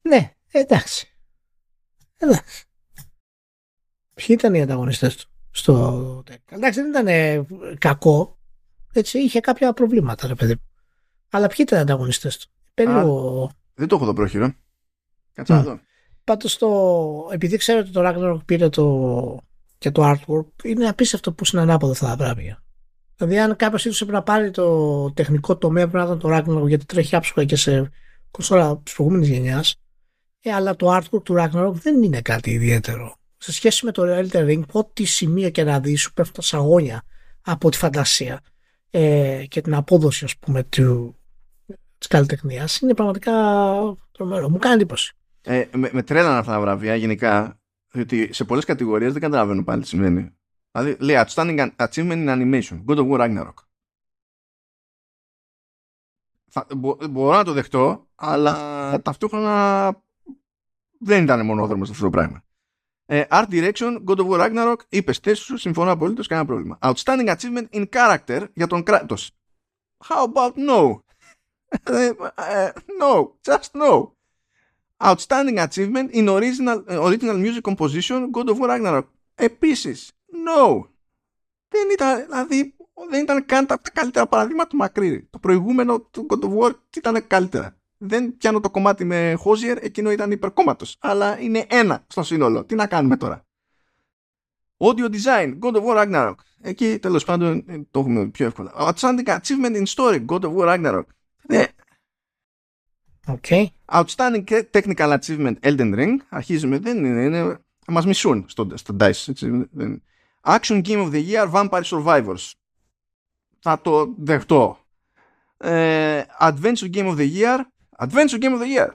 Speaker 2: Ναι, εντάξει. Εντάξει. Ποιοι ήταν οι ανταγωνιστές του στο Εντάξει, δεν ήταν κακό. Έτσι, είχε κάποια προβλήματα, ρε παιδί. Αλλά ποιοι ήταν οι ανταγωνιστές του; Περίπου...
Speaker 1: Δεν το έχω εδώ πρόχειρο. Κάτσε να δω.
Speaker 2: Πάντως το... επειδή ξέρω ότι το Ragnarok πήρε το και το artwork είναι απίστευτο που είναι ανάποδο αυτά τα πράγματα. Δηλαδή, αν κάποιος ίσω έπρεπε να πάρει το τεχνικό τομέα, πρέπει να ήταν το Ragnarok γιατί τρέχει άψογα και σε κονσόλα της προηγούμενης γενιάς. Ε, αλλά το artwork του Ragnarok δεν είναι κάτι ιδιαίτερο. Σε σχέση με το Elden Ring, ό,τι σημείο και να δεις, σου πέφτουν τα σαγόνια από τη φαντασία ε, και την απόδοση, ας πούμε, του, της καλλιτεχνίας είναι πραγματικά τρομερό. Μου κάνει εντύπωση.
Speaker 1: Ε, με, με τρέλανε αυτά τα βραβεία γενικά διότι σε πολλές κατηγορίες δεν καταλαβαίνω πάλι τι σημαίνει. Δηλαδή λέει Outstanding Achievement in Animation, God of War Ragnarok. Θα, μπο, μπορώ να το δεχτώ, αλλά ταυτόχρονα δεν ήταν μονόδρομος αυτό το πράγμα. Ε, art Direction, God of War Ragnarok, είπε θέση σου, συμφωνώ απολύτως, κανένα πρόβλημα. Outstanding Achievement in Character για τον Κράτος. How about no? Ε, ε, no, just no. Outstanding achievement in original, original music composition God of War Ragnarok. Επίσης, no. Δεν ήταν, δηλαδή, δεν ήταν καν τα, τα καλύτερα παραδείγματα του Μακρύ. Το προηγούμενο του God of War ήταν καλύτερα. Δεν πιάνω το κομμάτι με Χόζιερ, εκείνο ήταν υπερκόμματο. Αλλά είναι ένα στο σύνολο. Τι να κάνουμε τώρα. Audio design, God of War Ragnarok. Εκεί τέλο πάντων ε, το έχουμε πιο εύκολα. Outstanding achievement in story, God of War Ragnarok. Ναι.
Speaker 2: Okay.
Speaker 1: Outstanding technical achievement, Elden Ring. Αρχίζουμε, δεν είναι, είναι μας μισούν στο, στο DICE. Έτσι, δεν. Action Game of the Year, Vampire Survivors. Θα το δεχτώ. Ε, Adventure Game of the Year, Adventure Game of the Year,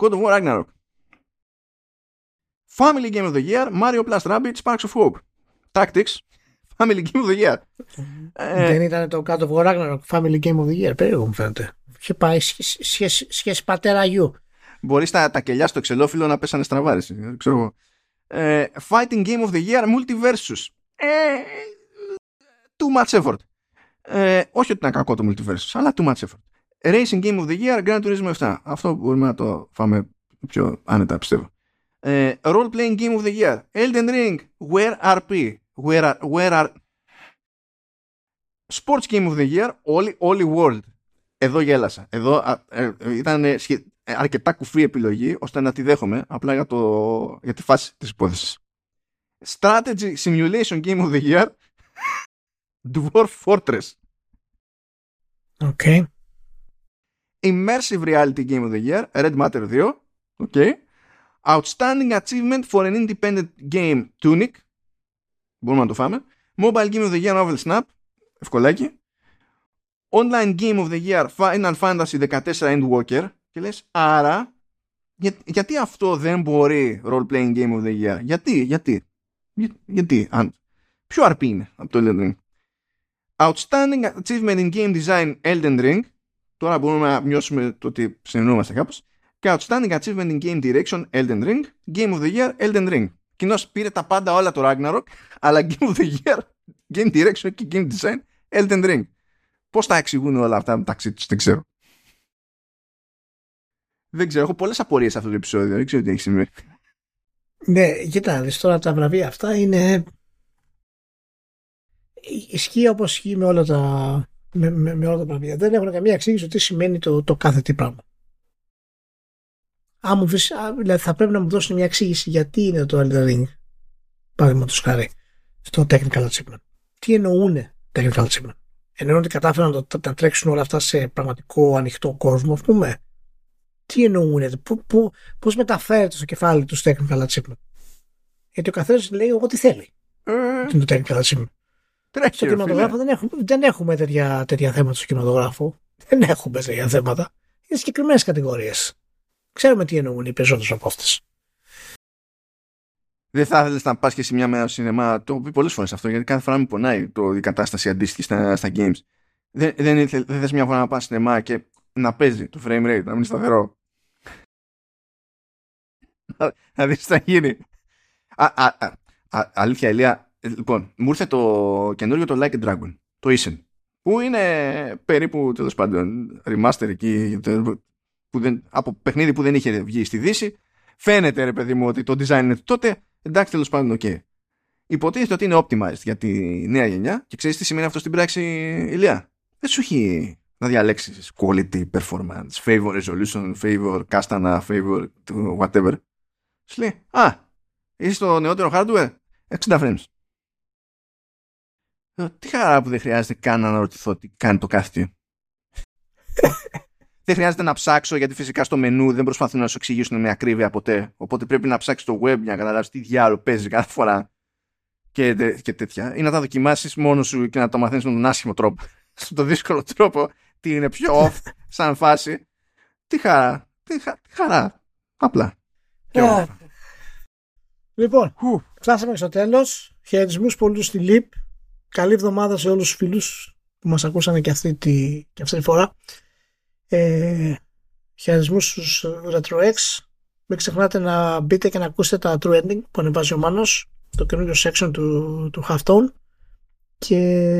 Speaker 1: God of War Ragnarok. Family Game of the Year, Mario Plus Rabbids, Sparks of Hope. Tactics, Family Game of the Year.
Speaker 2: Ε, Δεν ήταν το God of War Ragnarok, Family Game of the Year. Περίεργο μου φαίνεται. Είχε πάει σχέση, σχέση πατέρα γιου.
Speaker 1: Μπορεί τα, τα κελιά στο ξελόφυλλο να πέσανε στραβάρες. Ξέρω εγώ. Ε, fighting Game of the Year, Multiversus. Ε, too much effort. Ε, όχι ότι είναι κακό το Multiversus, αλλά too much effort. Racing Game of the Year, Grand Turismo 7. Αυτό μπορούμε να το φάμε πιο άνετα, πιστεύω. Uh, role playing game of the year. Elden Ring. Where RP. Where are, where are... Sports game of the year. Όλη, όλη world. Εδώ γέλασα. Εδώ ε, ήταν αρκετά κουφή επιλογή ώστε να τη δέχομαι απλά για, το, για τη φάση της υπόθεσης. Strategy Simulation Game of the Year. Dwarf Fortress.
Speaker 2: Okay.
Speaker 1: Immersive Reality Game of the Year. Red Matter 2. Okay. Outstanding Achievement for an Independent Game Tunic. Μπορούμε να το φάμε. Mobile Game of the Year Novel Snap. Ευκολάκι. Online Game of the Year Final Fantasy 14 Endwalker. Και λες, άρα, για, γιατί αυτό δεν μπορεί Role Playing Game of the Year. Γιατί, γιατί, για, γιατί, αν, ποιο RP είναι από το Elden Ring. Outstanding Achievement in Game Design Elden Ring. Τώρα μπορούμε να μειώσουμε το ότι συνεννοούμαστε κάπως και Outstanding Achievement in Game Direction Elden Ring, Game of the Year Elden Ring. Κοινώς πήρε τα πάντα όλα το Ragnarok, αλλά Game of the Year, Game Direction και Game Design Elden Ring. Πώς τα εξηγούν όλα αυτά μεταξύ τους, δεν ξέρω. Δεν ξέρω, έχω πολλές απορίες σε αυτό το επεισόδιο, δεν ξέρω τι έχει συμβεί.
Speaker 2: Ναι, κοίτα, τώρα τα βραβεία αυτά είναι... Ισχύει όπως ισχύει με όλα τα, με, με, με όλα τα βραβεία. Δεν έχουν καμία εξήγηση τι σημαίνει το, το κάθε τι πράγμα αν μου δηλαδή θα πρέπει να μου δώσουν μια εξήγηση γιατί είναι το Elden Ring παραδείγματος χάρη στο technical achievement. Τι εννοούν technical achievement; Εννοούν ότι κατάφεραν να, το, να τρέξουν όλα αυτά σε πραγματικό ανοιχτό κόσμο, ας πούμε; Τι εννοούν, πώς μεταφέρεται στο κεφάλι τους technical achievement; Γιατί ο καθένας λέει ό,τι θέλει. Ε, είναι το technical achievement;
Speaker 1: Τρέχει,
Speaker 2: στο κινηματογράφο δεν έχουμε, δεν έχουμε τέτοια, τέτοια θέματα στο κινηματογράφο. Δεν έχουμε τέτοια θέματα. Είναι συγκεκριμένες κατηγορίες. Ξέρουμε τι εννοούν οι περισσότερες από αυτές.
Speaker 1: Δεν θα ήθελες να πας και σε μια μέρα στο σινεμά. Το έχω πει πολλές φορές αυτό, γιατί κάθε φορά μου πονάει το, η κατάσταση αντίστοιχη στα, στα games. Δεν, δεν, δεν θες μια φορά να πας σινεμά και να παίζει το frame rate, να μην είναι σταθερό. να δεις τι θα γίνει. Α, α, α, αλήθεια, Ηλία. Λοιπόν, μου ήρθε το καινούριο το Like a Dragon, το Isen, που είναι περίπου τέλος πάντων remaster εκεί που δεν, από παιχνίδι που δεν είχε βγει στη Δύση. Φαίνεται ρε παιδί μου ότι το design είναι τότε. Εντάξει τέλος πάντων OK. Okay. Υποτίθεται ότι είναι optimized για τη νέα γενιά και ξέρεις τι σημαίνει αυτό στην πράξη Ηλία. Δεν σου έχει να διαλέξεις quality, performance, favor resolution, favor κάστανα, favor whatever. Σου λέει, α, είσαι στο νεότερο hardware, 60 frames. Ε, τι χαρά που δεν χρειάζεται καν να αναρωτηθώ τι κάνει το κάθε δεν χρειάζεται να ψάξω γιατί φυσικά στο μενού δεν προσπαθούν να σου εξηγήσουν με ακρίβεια ποτέ. Οπότε πρέπει να ψάξεις το web για να καταλάβεις τι διάλογο παίζει κάθε φορά και, και τέτοια. Ή να τα δοκιμάσεις μόνο σου και να το μαθαίνεις με τον άσχημο τρόπο. Στον δύσκολο τρόπο, τι είναι πιο off σαν φάση. Τι χαρά. Τι, χα, τι χαρά. Απλά.
Speaker 2: Yeah. Λοιπόν, φτάσαμε στο τέλος. Χαιρετισμούς πολλού στη ΛΥΠ. Καλή εβδομάδα σε όλους τους φίλους που μας ακούσαν και αυτή τη, και αυτή τη φορά. Ε, χαιρετισμούς στους RetroX. Μην ξεχνάτε να μπείτε και να ακούσετε τα True Ending που ανεβάζει ο Μάνος, το καινούριο section του, του Halftone και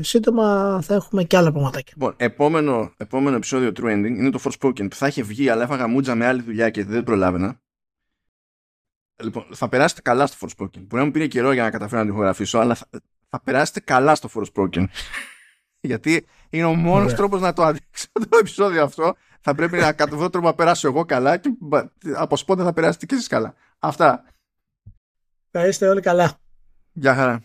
Speaker 2: σύντομα θα έχουμε και άλλα πραγματάκια.
Speaker 1: Λοιπόν, επόμενο, επόμενο επεισόδιο True Ending είναι το Forspoken που θα έχει βγει αλλά έφαγα μούτζα με άλλη δουλειά και δεν προλάβαινα. Λοιπόν, θα περάσετε καλά στο Forspoken. Μπορεί να μου πήρε καιρό για να καταφέρω να το ηχογραφήσω, αλλά θα, θα περάσετε καλά στο Forspoken. Γιατί είναι ο μόνος τρόπος να το αντέξω το επεισόδιο αυτό. Θα πρέπει να βρω τρόπο να περάσω εγώ καλά και από σπόντα θα περάσετε και εσείς καλά. Αυτά.
Speaker 2: Θα είστε όλοι καλά.
Speaker 1: Γεια χαρά.